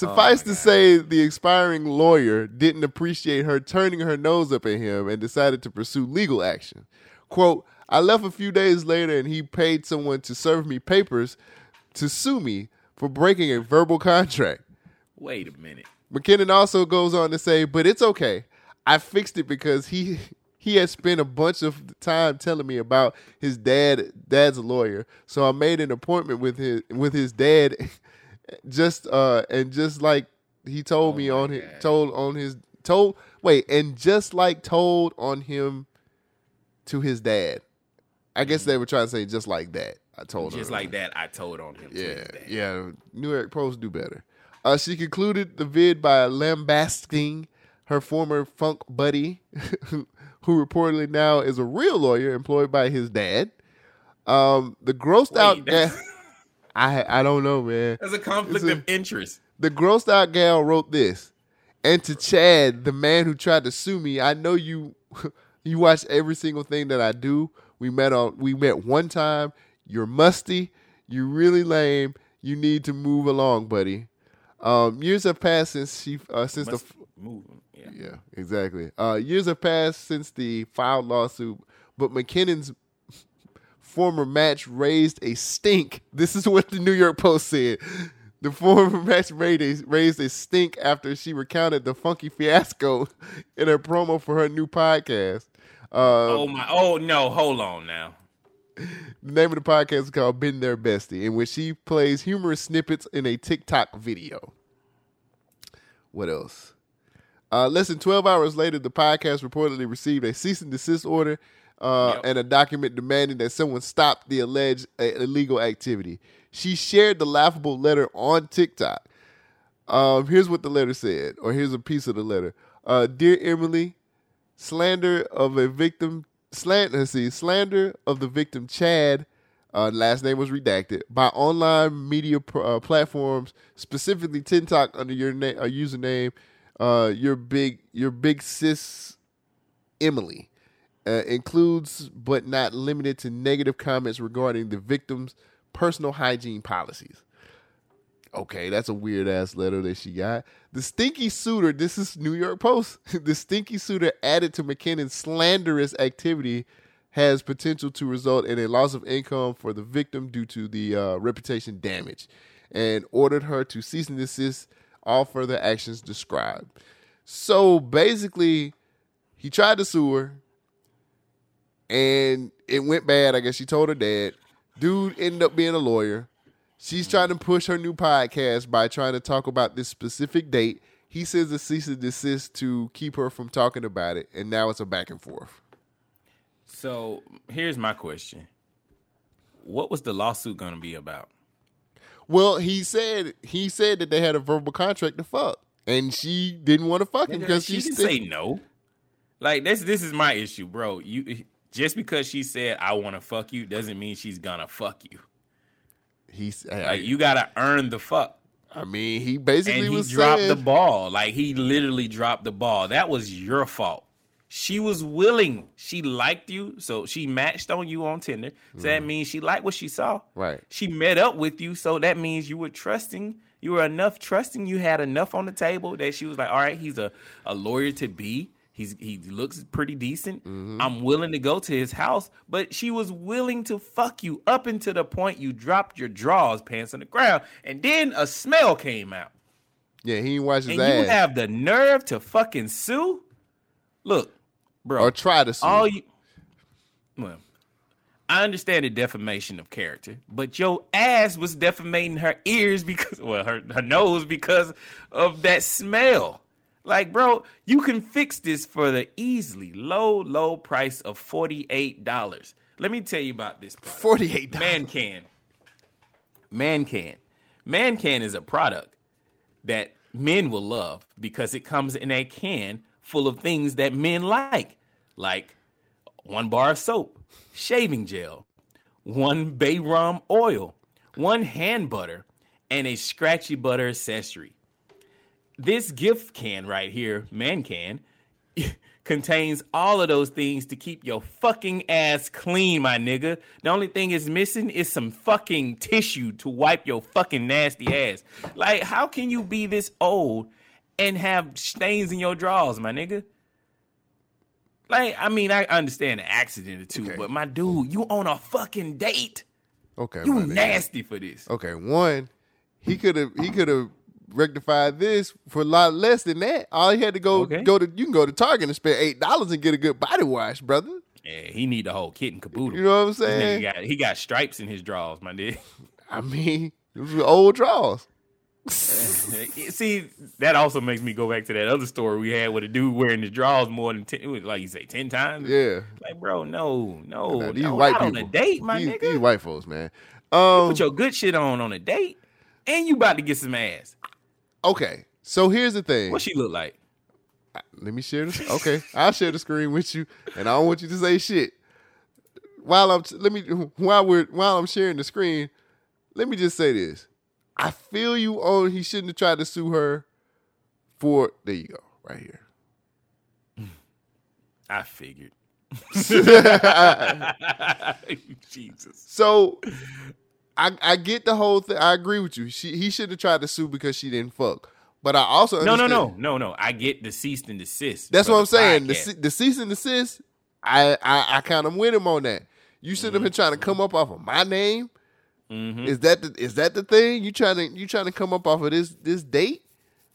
Suffice oh, to say, the expiring lawyer didn't appreciate her turning her nose up at him and decided to pursue legal action. Quote, I left a few days later and he paid someone to serve me papers to sue me for breaking a verbal contract. Wait a minute. McKinnon also goes on to say, but it's okay. I fixed it because he he had spent a bunch of time telling me about his dad dad's a lawyer. So I made an appointment with his with his dad just uh and just like he told me on his told on his told wait, and just like told on him to his dad. I guess they were trying to say just like that. I told Just like that, I told on him. Yeah, yeah. New York Post do better. Uh, she concluded the vid by lambasting her former funk buddy, (laughs) who reportedly now is a real lawyer employed by his dad. Um, the grossed out Wait, gal. that's- (laughs) (laughs) I I don't know, man. There's a conflict It's of interest. The grossed out gal wrote this, and to Chad, the man who tried to sue me, I know you. (laughs) You watch every single thing that I do. We met on. We met one time. You're musty. You're really lame. You need to move along, buddy. Um, years have passed since she uh, since Must the move. Yeah. yeah, exactly. Uh, years have passed since the filed lawsuit, but McKinnon's former match raised a stink. This is what the New York Post said. The former (laughs) match raised a, raised a stink after she recounted the funky fiasco (laughs) in her promo for her new podcast. Uh, oh my! Oh no! Hold on now. the name of the podcast is called "Been There Bestie," in which she plays humorous snippets in a TikTok video. What else? Uh, less than 12 hours later, the podcast reportedly received a cease and desist order uh, and a document demanding that someone stop the alleged uh, illegal activity. She shared the laughable letter on TikTok. Um, here's what the letter said, or here's a piece of the letter. Uh, Dear Emily, slander of a victim slander. Let's see, slander of the victim Chad. Uh, last name was redacted by online media pr- uh, platforms, specifically TikTok under your name, uh, username. Uh, your big, your big sis, Emily, uh, includes but not limited to negative comments regarding the victim's personal hygiene policies. Okay, that's a weird ass letter that she got. The stinky suitor, this is New York Post. (laughs) the stinky suitor added to McKinnon's slanderous activity has potential to result in a loss of income for the victim due to the uh, reputation damage and ordered her to cease and desist all further actions described. So basically, he tried to sue her and it went bad. I guess she told her dad. Dude ended up being a lawyer. She's trying to push her new podcast by trying to talk about this specific date. He says the cease and desist to keep her from talking about it, and now it's a back and forth. So here's my question: What was the lawsuit going to be about? Well, he said he said that they had a verbal contract to fuck, and she didn't want to fuck him because she she said say no. Like this, this is my issue, bro. You just because she said I want to fuck you doesn't mean she's gonna fuck you. He's like you gotta earn the fuck. I mean, he basically and he was dropped saying- the ball. Like he literally dropped the ball. That was your fault. She was willing. She liked you, so she matched on you on Tinder. So that mm-hmm. means she liked what she saw. Right. She met up with you, so that means you were trusting. You were enough trusting. You had enough on the table that she was like, "All right, he's a, a lawyer to be. He's he looks pretty decent. Mm-hmm. I'm willing to go to his house." But she was willing to fuck you up until the point you dropped your drawers, pants on the ground, and then a smell came out. Yeah, he didn't wash his and ass. you have the nerve to fucking sue? Look, bro. Or try to sue. All you well, I understand the defamation of character, but your ass was defamating her ears because well, her, her nose because of that smell. Like, bro, you can fix this for the easily low, low price of $48. Let me tell you about this product. $48. Man can. Man can. Man can is a product that men will love because it comes in a can full of things that men like, like one bar of soap, shaving gel, one bay rum oil, one hand butter, and a scratchy butter accessory. This gift can right here, man can, (laughs) contains all of those things to keep your fucking ass clean, my nigga. The only thing is missing is some fucking tissue to wipe your fucking nasty ass. Like, how can you be this old and have stains in your drawers, my nigga? Like, I mean, I understand the accident or two, but my dude, you on a fucking date. Okay, You nasty for this. Okay, one, he could have he could have rectified this for a lot less than that. All he had to go Okay. go to you can go to Target and spend eight dollars and get a good body wash, brother. Yeah, he need the whole kit and caboodle. You know what I'm saying? got- he got stripes in his drawers, my nigga. (laughs) I mean, those were old draws. (laughs) See, that also makes me go back to that other story we had with a dude wearing his drawers more than ten, like you say, ten times. Yeah. Like, bro, no, no, Nah, these no, white not people, on a date, my these, nigga. these white folks, man. You Um, put your good shit on on a date, and you about to get some ass. Okay, so here's the thing. What she look like? Let me share this. Okay, I'll share the screen with you, and I don't want you to say shit. While I'm let me while we're while I'm sharing the screen, let me just say this. I feel you on. He shouldn't have tried to sue her for. There you go, right here. (laughs) I figured. (laughs) (laughs) Jesus. So I I get the whole thing. I agree with you. She he should have tried to sue because she didn't fuck. But I also No, no, understand- no, no, no. I get the cease and desist. That's what I'm saying. The, podcast. the cease and desist, I I, I kind of with him on that. You should have been trying to come up off of my name. Mhm. Is that the is that the thing? You trying to you trying to come up off of this this date?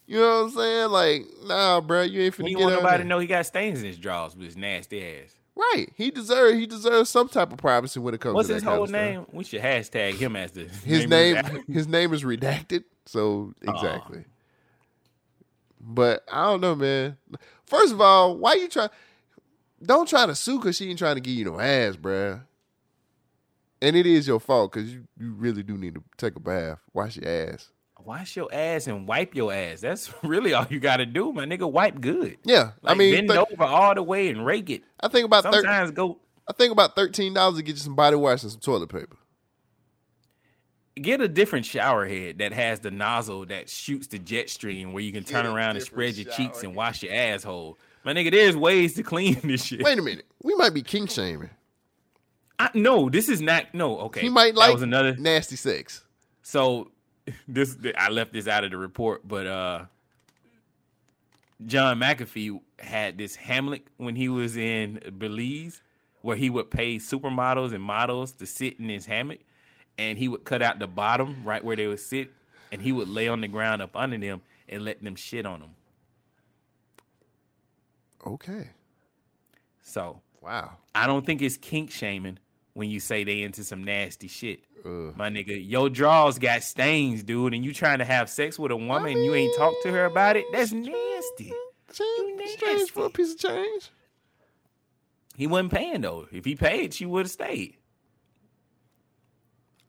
You know what I'm saying? Like, nah, bro, you ain't finna He want nobody to know he got stains in his drawers with his nasty ass. Right. He deserves he deserves some type of privacy when it comes What's to his whole stuff. name? We should hashtag him as the His name his name is redacted. So exactly. But I don't know, man. First of all, why you try? Don't try to sue because she ain't trying to give you no ass, bruh. And it is your fault because you, you really do need to take a bath, wash your ass. Wash your ass and wipe your ass. That's (laughs) really all you got to do, my nigga. Wipe good. Yeah, I mean, bend th- over all the way and rake it. I think about sometimes go I think about thirteen dollars to get you some body wash and some toilet paper. Get a different shower head that has the nozzle that shoots the jet stream where you can turn around and spread your cheeks shower and wash your asshole. My nigga, there's ways to clean this shit. Wait a minute, we might be king shaming. I, no, this is not. No, okay. He might That like was another nasty sex. So (laughs) this I left this out of the report, but uh John McAfee had this Hamlet when he was in Belize, where he would pay supermodels and models to sit in his hammock, and he would cut out the bottom right where they would sit, and he would lay on the ground up under them and let them shit on him. Okay. So wow, I don't think it's kink shaming when you say they into some nasty shit. My nigga, your drawers got stains, dude, and you trying to have sex with a woman and you ain't talked to her about it? That's nasty. You Change for a piece of change. He wasn't paying though. If he paid, she would have stayed.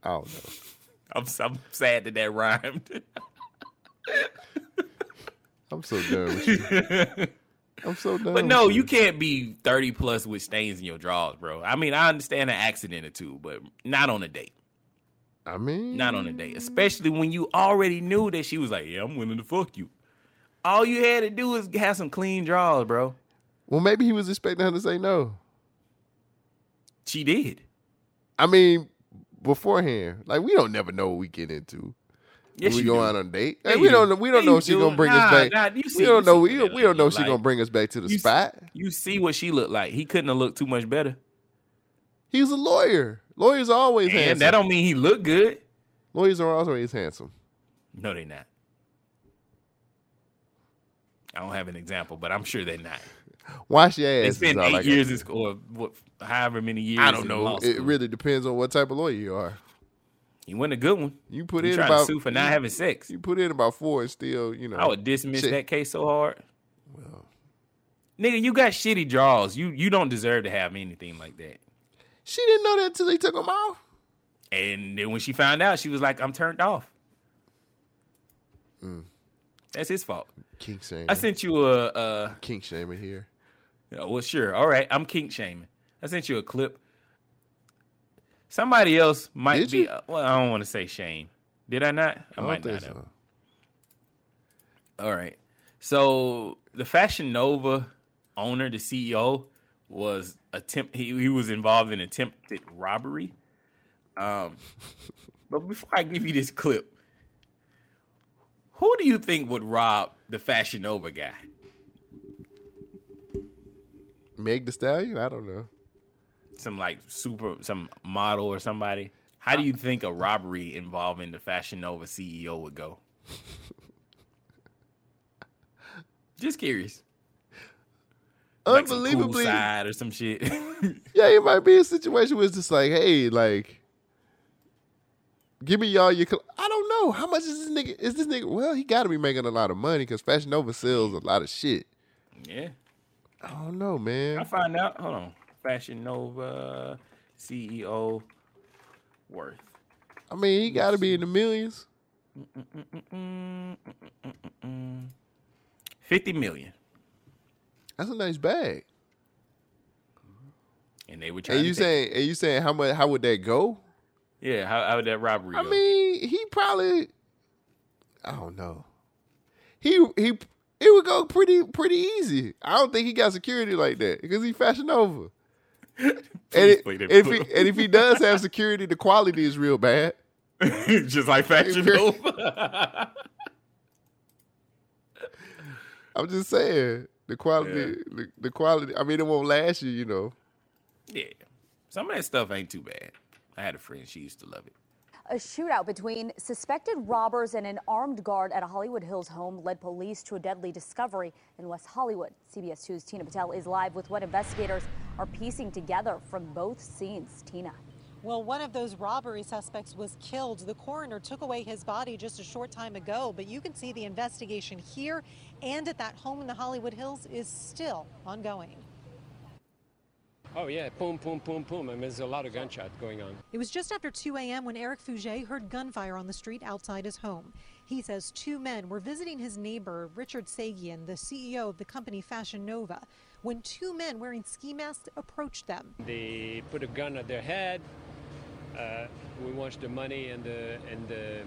I don't know. (laughs) I'm, I'm sad that that rhymed. I'm so done with you. (laughs) I'm so done. But no, you. you can't be 30 plus with stains in your drawers, bro. I mean, I understand an accident or two, but not on a date. I mean, Not on a date. Especially when you already knew that she was like, Yeah, I'm willing to fuck you. All you had to do is have some clean drawers, bro. Well, maybe he was expecting her to say no. She did. I mean, beforehand, like we don't never know what we get into. Yes, we go do. out on a date. Hey, we do. don't know. We don't know if she's gonna bring Nah, us back. nah, you see- we don't know. see We, we don't know if she's look gonna bring us back to the You, spot. you see what she looked like. He couldn't have looked too much better. He's a lawyer. Lawyers are always And handsome. that don't mean he looked good. Lawyers are always handsome. No, they're not. I don't have an example, but I'm sure they're not. Wash your They ass. is all eight got years in school, or what, however many years. I don't know. It really depends on what type of lawyer you are. He wasn't a good one. You put You in trying to about sue for not you- having sex. You put in about four and still, you know. I would dismiss shit. that case so hard. Well, nigga, you got shitty draws. You you don't deserve to have anything like that. She didn't know that until they took them off. And then when she found out, she was like, "I'm turned off." Mm. That's his fault. Kink shaming. I sent you a. Uh, kink shaming here. well, sure. All right, I'm kink shaming. I sent you a clip. Somebody else might Did be. you? uh, well, I don't want to say shame. Did I not? I, might not have. All right. So the Fashion Nova owner, the CEO, was attempt. He, he was involved in attempted robbery. Um, (laughs) but before I give you this clip, who do you think would rob the Fashion Nova guy? Meg the Stallion? I don't know. Some like super, some model or somebody. How do you think a robbery involving the Fashion Nova CEO would go? (laughs) Just curious. Like some cool Unbelievably, side or some shit. (laughs) yeah, it might be a situation where it's just like, hey, like, give me y'all your. Cl- I don't know how much is this nigga. Is this nigga? Well, he got to be making a lot of money because Fashion Nova sells a lot of shit. yeah. I don't know, man. I'll find out. Hold on. Fashion Nova CEO worth. I mean, he got to be in the millions. 50 million. That's a nice bag. And they were trying And you saying, and you saying how much? How would that go? Yeah, how, how would that robbery I go? mean, he probably. I don't know. He he. It would go pretty pretty easy. I don't think he got security like that because he Fashion Nova. (laughs) and, it- if he, and if he does have security, the quality is real bad. (laughs) Just like Fashion (laughs) Nova. I'm just saying the quality, the, the quality. I mean, it won't last you, you know. yeah. Some of that stuff ain't too bad. I had a friend, she used to love it. A shootout between suspected robbers and an armed guard at a Hollywood Hills home led police to a deadly discovery in West Hollywood. CBS 2's Tina Patel is live with what investigators are piecing together from both scenes. Tina. Well, one of those robbery suspects was killed. The coroner took away his body just a short time ago, but you can see the investigation here and at that home in the Hollywood Hills is still ongoing. Oh yeah, boom, boom, boom, boom. I mean, there's a lot of gunshot going on. It was just after 2 a.m. when Eric Fouget heard gunfire on the street outside his home. He says two men were visiting his neighbor, Richard Saghian, the CEO of the company Fashion Nova, when two men wearing ski masks approached them. They put a gun at their head. Uh, we want the money and the and the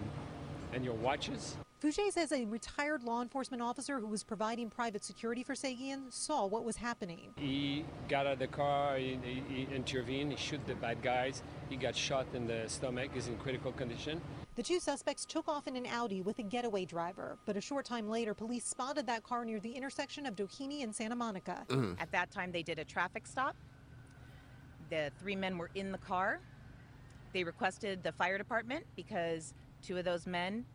and your watches. Fouché says a retired law enforcement officer who was providing private security for Saghian saw what was happening. He got out of the car, he, he, he intervened, he shot the bad guys. He got shot in the stomach, is in critical condition. The two suspects took off in an Audi with a getaway driver, but a short time later, police spotted that car near the intersection of Doheny and Santa Monica. Mm. At that time, they did a traffic stop. The three men were in the car. They requested the fire department because two of those men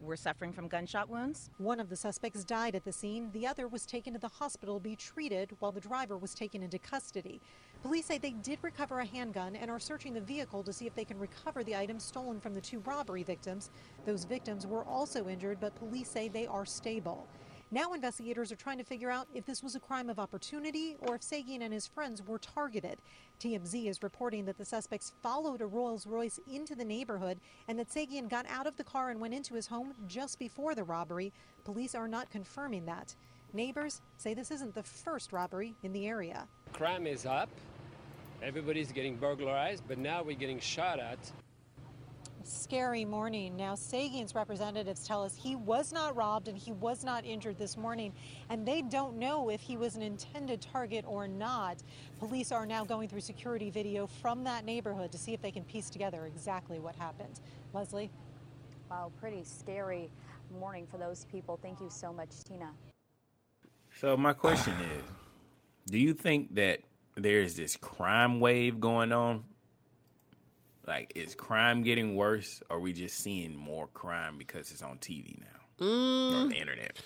were suffering from gunshot wounds. One of the suspects died at the scene. The other was taken to the hospital to be treated while the driver was taken into custody. Police say they did recover a handgun and are searching the vehicle to see if they can recover the items stolen from the two robbery victims. Those victims were also injured, but police say they are stable. Now investigators are trying to figure out if this was a crime of opportunity or if Saghian and his friends were targeted. TMZ is reporting that the suspects followed a Rolls Royce into the neighborhood and that Saghian got out of the car and went into his home just before the robbery. Police are not confirming that. Neighbors say this isn't the first robbery in the area. Crime is up. Everybody's getting burglarized, but now we're getting shot at. Scary morning. Now, Saghian's representatives tell us he was not robbed and he was not injured this morning, and they don't know if he was an intended target or not. Police are now going through security video from that neighborhood to see if they can piece together exactly what happened. Leslie? Wow, pretty scary morning for those people. Thank you so much, Tina. So my question is, do you think that there's this crime wave going on? Like, is crime getting worse, or are we just seeing more crime because it's on TV now or Mm, the internet?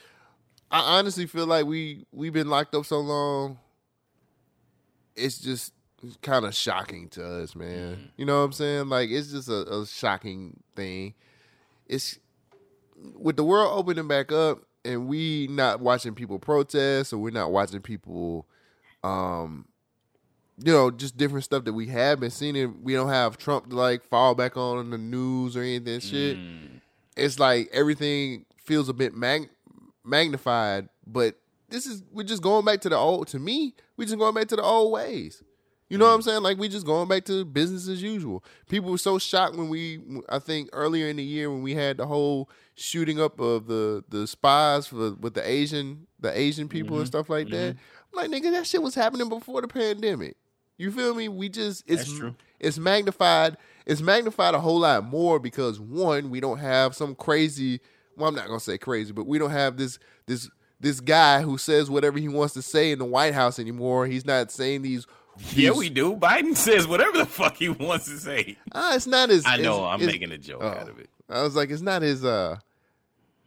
I honestly feel like we we've been locked up so long. It's just kind of shocking to us, man. You know what I'm saying? Like it's just a, a shocking thing. It's with the world opening back up and we not watching people protest or we're not watching people um you know, just different stuff that we have been seeing. And we don't have Trump to like fall back on the news or anything shit. Mm. It's like everything feels a bit mag- magnified, but this is we're just going back to the old. To me, we're just going back to the old ways. You know what I'm mm. saying? Like we're just going back to business as usual. People were so shocked when we, I think earlier in the year when we had the whole shooting up of the the spies for with the Asian the Asian people and Mhm. stuff like that. Mm-hmm. I'm like nigga, that shit was happening before the pandemic. You feel me? We just it's it's magnified. It's magnified a whole lot more because one, we don't have some crazy. Well, I'm not gonna say crazy, but we don't have this this this guy who says whatever he wants to say in the White House anymore. He's not saying these. Yeah, we do. Biden (laughs) says whatever the fuck he wants to say. Ah, it's not as. I know. I'm making a joke oh. out of it. I was like, it's not as uh,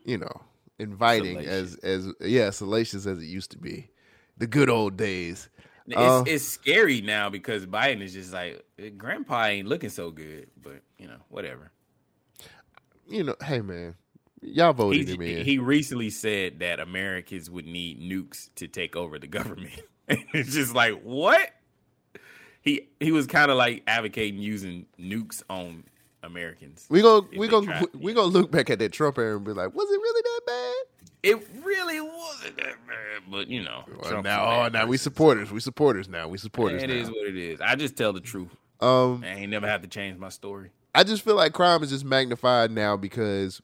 you know, inviting as as yeah, salacious as it used to be. The good old days. It's, Uh, it's scary now because Biden is just like Grandpa ain't looking so good, but you know whatever. you know, hey man, y'all voted He, him in. he recently said that Americans would need nukes to take over the government. (laughs) it's just like what? He he was kind of like advocating using nukes on Americans. we if we gonna we gonna look back at that Trump era and be like, was it really that bad? It really wasn't that bad, but you know. Well, now, a oh, now we supporters. We supporters now. We supporters It now. is what it is. I just tell the truth. Um, I ain't never have to change my story. I just feel like crime is just magnified now because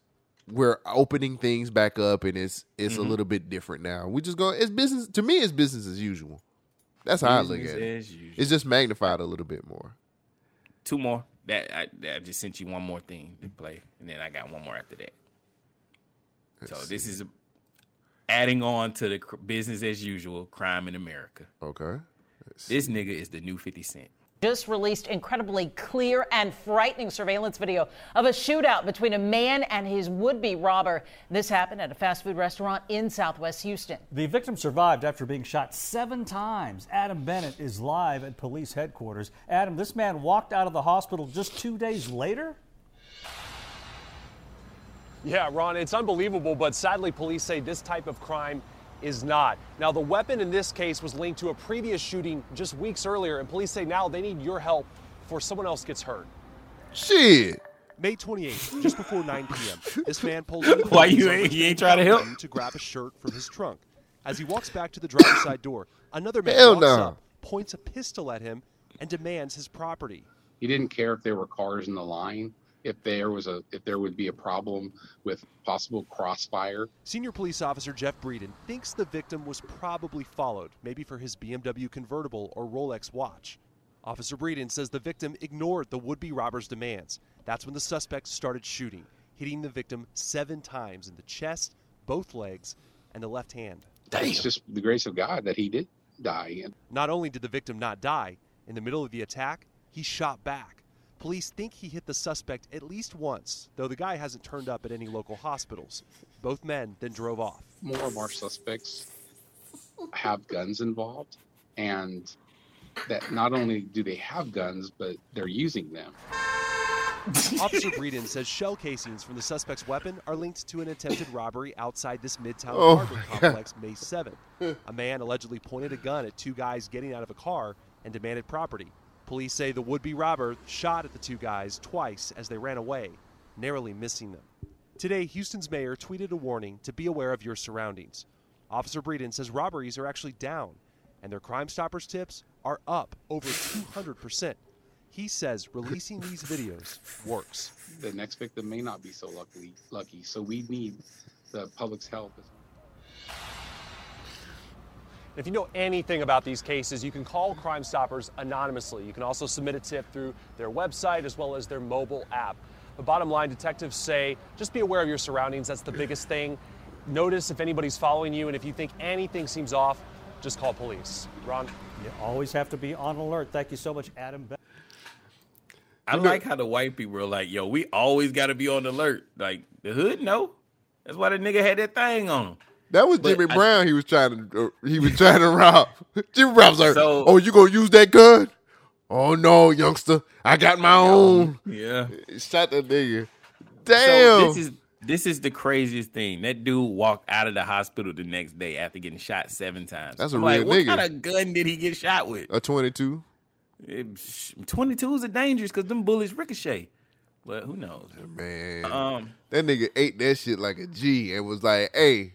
we're opening things back up and it's it's a Mhm. little bit different now. We just go. It's business to me. It's business as usual. That's how I look at it. usual. It's just magnified a little bit more. Two more. That I, I just sent you one more thing to play, and then I got one more after that. So this is adding on to the cr- business as usual crime in America. Okay. This nigga is the new Fifty Cent. just released incredibly clear and frightening surveillance video of a shootout between a man and his would be robber. This happened at a fast food restaurant in southwest Houston. The victim survived after being shot seven times. Adam Bennett is live at police headquarters. Adam, this man walked out of the hospital just two days later? Yeah, Ron, it's unbelievable, but sadly, police say this type of crime is not. Now, the weapon in this case was linked to a previous shooting just weeks earlier, and police say now they need your help before someone else gets hurt. Shit. May 28th, just before 9 p.m., this (laughs) man pulls into the Why you ain't- he ain't trying to help? to grab a shirt from his trunk. As he walks back to the driver's side door, another man Hell walks no. up, points a pistol at him, and demands his property. He didn't care if there were cars in the line, if there was a if there would be a problem with possible crossfire. Senior police officer Jeff Breeden thinks the victim was probably followed, maybe for his BMW convertible or Rolex watch. Officer Breeden says the victim ignored the would be robber's demands. That's when the suspect started shooting, hitting the victim seven times in the chest, both legs, and the left hand. It's just the grace of God that he did die. Not only did the victim not die, in the middle of the attack, he shot back. Police think he hit the suspect at least once, though the guy hasn't turned up at any local hospitals. Both men then drove off. more of our suspects have guns involved, and that not only do they have guns, but they're using them. Officer Breeden says shell casings from the suspect's weapon are linked to an attempted robbery outside this Midtown Oh, apartment complex May 7th. A man allegedly pointed a gun at two guys getting out of a car and demanded property. Police say the would be robber shot at the two guys twice as they ran away, narrowly missing them. Today, Houston's mayor tweeted a warning to be aware of your surroundings. Officer Breeden says robberies are actually down, and their Crime Stoppers tips are up over 200%. He says releasing these videos works. The next victim may not be so lucky. Lucky, so we need the public's help. If you know anything about these cases, you can call Crime Stoppers anonymously. You can also submit a tip through their website as well as their mobile app. The bottom line, detectives say just be aware of your surroundings. That's the biggest thing. Notice if anybody's following you, and if you think anything seems off, just call police. Ron? You always have to be on alert. Thank you so much, Adam. Be- I like how the white people are like, yo, we always got to be on alert. Like the hood, no. That's why the nigga had that thing on him. That was But Jimmy I- Brown. He was trying to. Uh, he was trying to (laughs) rob. Jimmy Brown was like, So- "Oh, you gonna use that gun? Oh no, youngster, I got my own." Yeah. Shot that nigga. So Damn. this is this is the craziest thing. That dude walked out of the hospital the next day after getting shot seven times. That's a I'm real like, what kind of gun did he get shot with? a twenty-two. Twenty twos are dangerous because them bullets ricochet. But who knows? Man, Um, that nigga ate that shit like a G and was like, "Hey,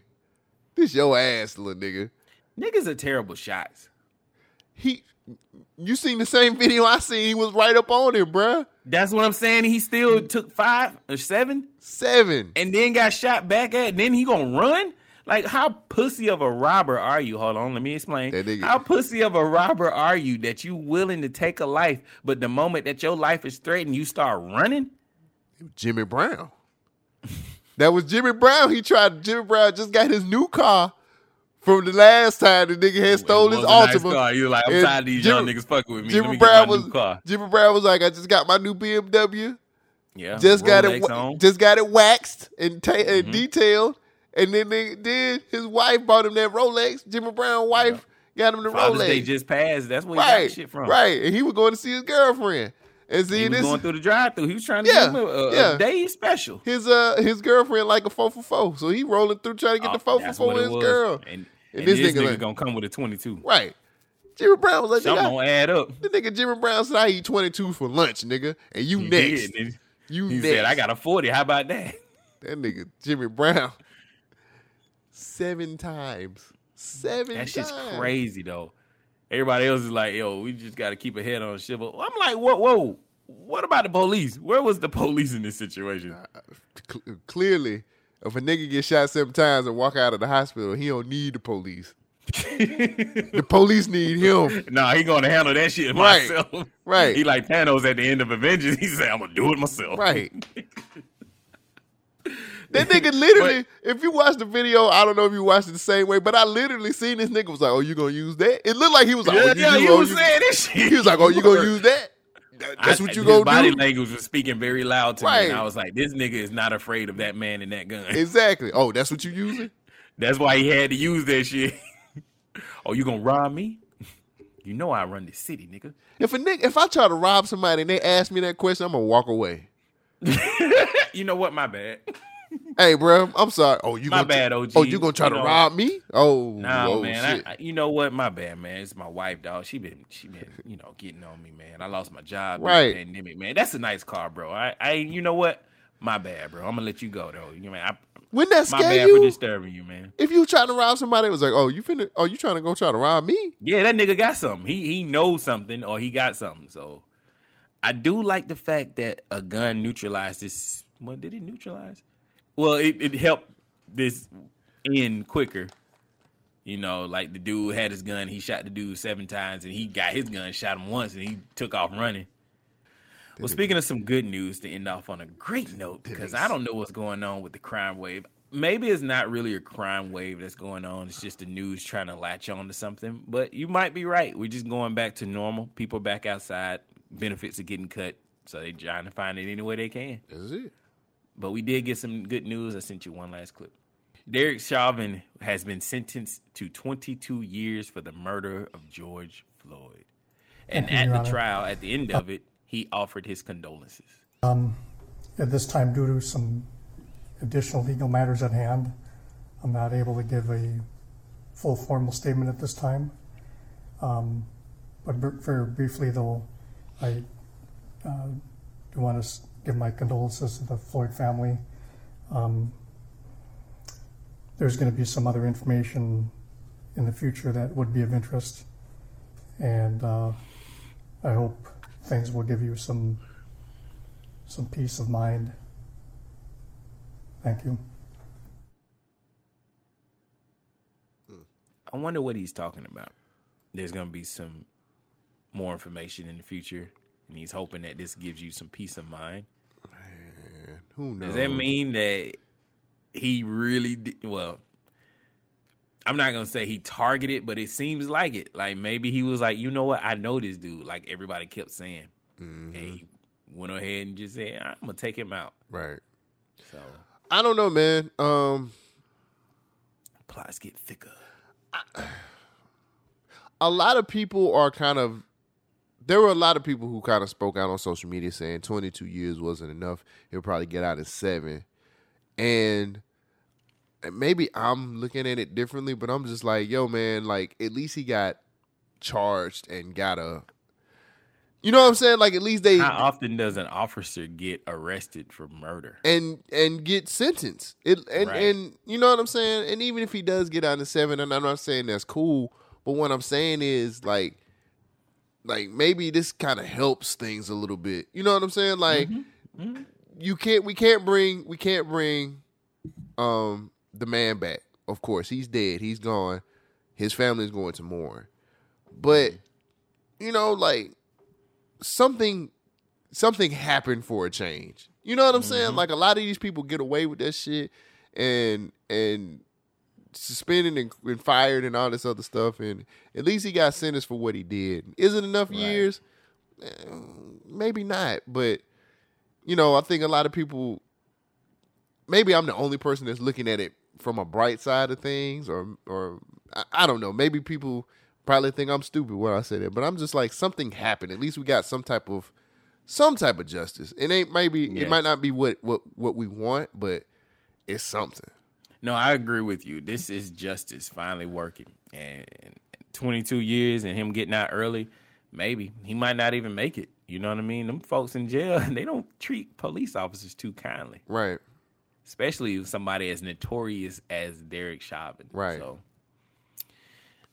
this your ass, little nigga." niggas are terrible shots. He, you seen the same video I seen? He was right up on him, bruh. That's what I'm saying. He still took five or seven, seven, and then got shot back at. And then he gonna run? Like how pussy of a robber are you? Hold on, let me explain. How pussy of a robber are you that you willing to take a life, but the moment that your life is threatened, you start running? Jimmy Brown. That was Jimmy Brown. He tried. Jimmy Brown just got his new car from the last time the nigga had stole his was a nice Altima. car. You like, I'm And tired of these young niggas fucking with me. Jimmy Let me get Brown my was new car. Jimmy Brown was like, I just got my new BMW. Yeah, just got it. Rolex on. Mm-hmm. Just got it waxed and, ta- and detailed. And then they did. His wife bought him that Rolex. Jimmy Brown wife got him the Father's Rolex. Day just passed. That's where he right, got shit from. right. And he was going to see his girlfriend. And see He was this going through the drive-through. He was trying to Yeah, him a, a, yeah. a day special. his uh his girlfriend like a four for four. So he rolling through trying to get the four for Oh, four with his was. girl. And, And and this this, nigga nigga, like- gonna come with a 22. Right. Jimmy Brown was like, Something gonna add up. the nigga Jimmy Brown said I eat 22 for lunch, nigga. And you He next. did, You he next. said, "I got a 40. How about that?" That nigga Jimmy Brown. (laughs) Seven times. Seven That shit's times. crazy though. Everybody else is like, "Yo, we just got to keep a head on shit." But I'm like, "Whoa, whoa! What about the police? Where was the (laughs) police in this situation?" Cl- clearly, if a nigga get shot seven times and walk out of the hospital, he don't need the police. (laughs) the police need him. Nah, he gonna handle that shit Right, myself. right. He like Thanos at the end of Avengers. (laughs) He said, "I'm gonna do it myself." Right. That nigga literally, if you watch the video, I don't know if you watched it the same way, but I literally seen this nigga was like, "Oh, you gonna use that?" It looked like he was like, oh, Yeah, "Oh, you, yeah, do- he oh, was you-" saying this (laughs) shit. He was like, "Oh, you gonna use that?" That- That's what you gonna body do. language was speaking very loud to me, and I was like, "This nigga is not afraid of that man and that gun." (laughs) Exactly. Oh, that's what you using? That's why he had to use that shit. (laughs) oh, you gonna rob me? You know I run the city, nigga. If a nigga, if I try to rob somebody and they ask me that question, I'm gonna walk away. you know what? My bad. Hey, bro, I'm sorry. Oh, you My gonna bad, OG. Oh, you gonna try You to know- rob me? Oh, nah, oh, man. shit. I, I- you know what? My bad, man. It's my wife, dog. She been, she been, you know, getting on me, man. I lost my job, Right. Pandemic, man. That's a nice car, bro. I, I, you know what? My bad, bro. I'm gonna let you go though. You know, I, Wouldn't that my bad for disturbing you, man. If you trying to rob somebody, it was like, oh, you finna, oh, you trying to go try to rob me? Yeah, that nigga got something. He he knows something or he got something. So I do like the fact that a gun neutralized this. What did it neutralize? Well, it, it helped this end quicker. You know, like the dude had his gun, he shot the dude seven times, and he got his gun, shot him once, and he took off running. Well, speaking of some good news to end off on a great note, because I don't know what's going on with the crime wave. Maybe it's not really a crime wave that's going on. It's just the news trying to latch on to something. But you might be right. We're just going back to normal. People back outside. Benefits are getting cut. So they're trying to find it any way they can. That's it. But we did get some good news. I sent you one last clip. Derek Chauvin has been sentenced to 22 years for the murder of George Floyd. And you, at the Honor. trial, at the end of it, he offered his condolences. Um, At this time, due to some additional legal matters at hand, I'm not able to give a full formal statement at this time. Um, But very briefly, though, I uh, do want to give my condolences to the Floyd family. Um, There's going to be some other information in the future that would be of interest. And uh, I hope things will give you some some peace of mind. Thank you. I wonder what he's talking about. There's going to be some more information in the future, and he's hoping that this gives you some peace of mind. Who knows? Does that mean that he really did, well? I'm not gonna say he targeted, but it seems like it. Like maybe he was like, you know what? I know this dude. Like everybody kept saying, and he went ahead and just said, I'm gonna take him out. Right. So I don't know, man. Um, plots get thicker. (sighs) a lot of people are kind of there were a lot of people who kind of spoke out on social media saying 22 years wasn't enough. He'll probably get out in seven. And maybe I'm looking at it differently, but I'm just like, yo, man, like at least he got charged and got a you know what I'm saying? Like at least they How often does an officer get arrested for murder? and and get sentenced. It and Right. and you know what I'm saying. And even if he does get out in seven, and I'm not saying that's cool, but what I'm saying is like, like maybe this kind of helps things a little bit. You know what I'm saying? Like, mm-hmm. Mm-hmm. you can't, we can't bring, we can't bring, um, the man back. Of course, he's dead. He's gone. His family's going to mourn. But you know, like something something happened for a change. You know what I'm saying? Mm-hmm. Like a lot of these people get away with that shit and and suspended and, and fired and all this other stuff and at least he got sentenced for what he did. Is it enough years? Eh, Maybe not, but you know, I think a lot of people maybe I'm the only person that's looking at it from a bright side of things or or I, I don't know. Maybe people probably think I'm stupid when I say that, but I'm just like something happened. At least we got some type of some type of justice. It ain't maybe Yes. it might not be what what what we want, but it's something. No, I agree with you. This is justice finally working. And 22 years and him getting out early, maybe he might not even make it. You know what I mean? Them folks in jail, (laughs) they don't treat police officers too kindly. Right. Especially with somebody as notorious as Derek Chauvin. Right. So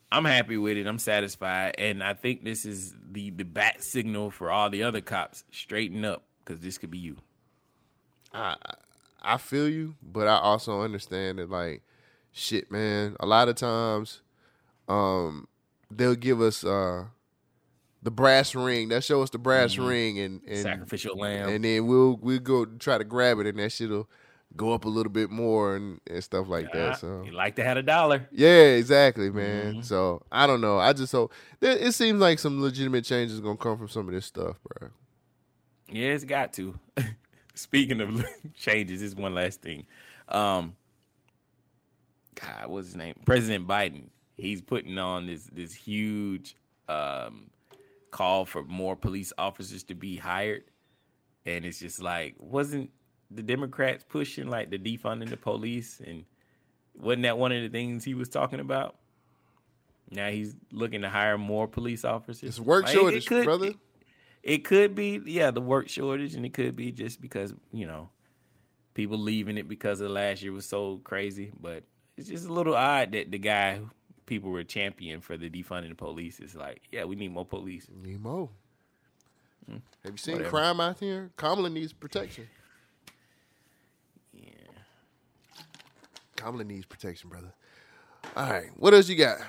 I'm happy with it. I'm satisfied. And I think this is the, the bat signal for all the other cops. Straighten up, because this could be you. I I feel you, but I also understand that like shit, man. A lot of times, um, they'll give us uh the brass ring. They'll show us the brass Mhm. ring and, and Sacrificial lamb. and then we'll we'll go try to grab it, and that shit'll go up a little bit more and, and stuff like that. So You like to have a dollar. yeah, exactly, man. Mm-hmm. So I don't know. I just hope it seems like some legitimate change is gonna come from some of this stuff, bro. Yeah, it's got to. (laughs) Speaking of (laughs) changes, this is one last thing. Um, God, what's his name? President Biden. He's putting on this this huge um, call for more police officers to be hired, and it's just like wasn't the Democrats pushing like the defunding the police and wasn't that one of the things he was talking about? Now he's looking to hire more police officers. It's work Like, it could- brother. It, it could be, yeah, the work shortage, and it could be just because you know people leaving it because of last year was so crazy. But it's just a little odd that the guy who people were champion for the defunding the police is like, yeah, we need more police. Need more. Hmm. Have you seen Whatever. crime out here? Kamala needs protection. Yeah. Kamala needs protection, brother. All right. What else you got?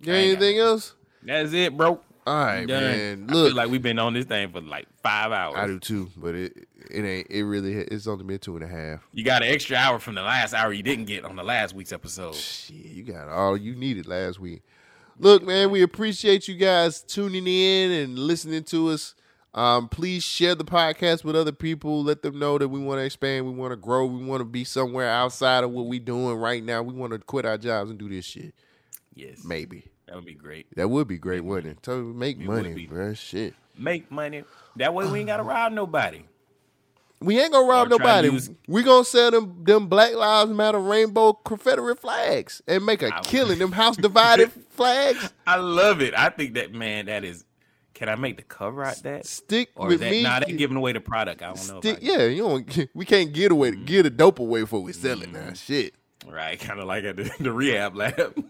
You got anything else? That's it, bro. All right, Done. man. Look, like we've been on this thing for like five hours. I do too, but it it ain't. It really. It's only been two and a half. You got an extra hour from the last hour you didn't get on the last week's episode. Shit, you got all you needed last week. Look, man, we appreciate you guys tuning in and listening to us. Um, please share the podcast with other people. Let them know that we want to expand, we want to grow, we want to be somewhere outside of what we're doing right now. We want to quit our jobs and do this shit. Yes. Maybe. That would be great. That would be great, wouldn't it? To make It money, bro. Shit. Make money. That way we ain't gotta rob nobody. We ain't gonna rob Or nobody. use- we gonna sell them them Black Lives Matter rainbow Confederate flags and make a killing. Them house divided (laughs) flags. I love it. I think that man, that is. Can I make the cover out that? Stick or with is that, me. Nah, they giving away the product. I don't know. Stick, About yeah, you don't. (laughs) We can't get away. Get a dope away before we sell it. Now, mm. shit. Right, (laughs) kind of like at the, the rehab lab.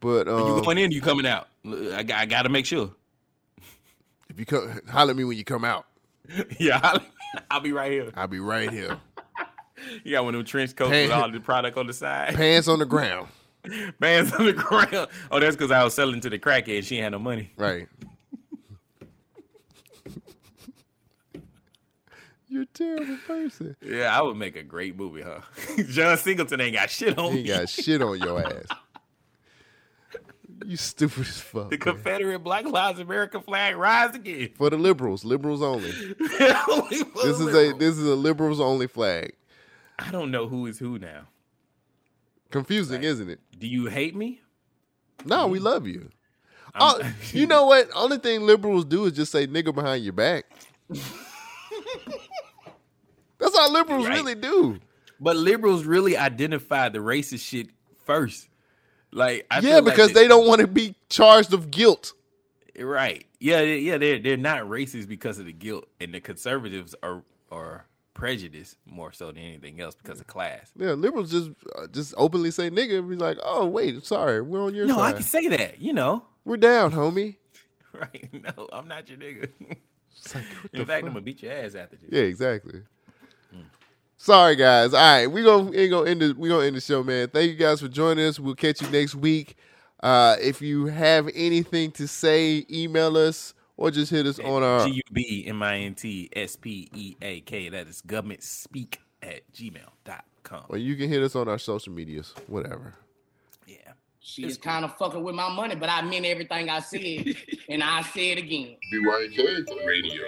But When you um, going in, you coming out. I, I got to make sure. if you come, holler at me when you come out. (laughs) yeah, I'll, (laughs) I'll be right here. I'll be right here. (laughs) You got one of them trench coats Pan- with all the product on the side. Pants on the ground. Pants on the ground. Oh, that's because I was selling to the crackhead. She ain't had no money. Right. You're a terrible person. Yeah, I would make a great movie, huh? John Singleton ain't got shit on He me. got shit on your ass. You stupid as fuck. The man. Confederate Black Lives America flag rise again. For the liberals, liberals only. (laughs) Only This is a liberals. this is a liberals only flag. I don't know who is who now. Confusing, isn't it? Do you hate me? No, we love you. Oh, you know what? Only thing liberals do is just say nigga behind your back. That's all liberals Right. really do. But liberals really identify the racist shit first. Like, I yeah, feel like because that- they don't want to be charged of guilt. Right. Yeah, yeah, they're they're not racist because of the guilt, and the conservatives are are prejudiced more so than anything else because of class. Yeah, liberals just uh, just openly say nigga and be like, oh wait, sorry, we're on your side. No, I can say that. You know, We're down, homie. (laughs) right? No, I'm not your nigga. the In fact, fuck? I'm gonna beat your ass after this. Yeah, exactly. Sorry, guys. All right, we gonna we gonna end the we gonna end the show, man. Thank you guys for joining us. We'll catch you next week. Uh, if you have anything to say, email us or just hit us on our G U B M I N T S P E A K. That is government speak at gmail.com. or you can hit us on our social medias, whatever. She is kind of fucking with my money, but I meant everything I said, and I say it again. BYK Radio.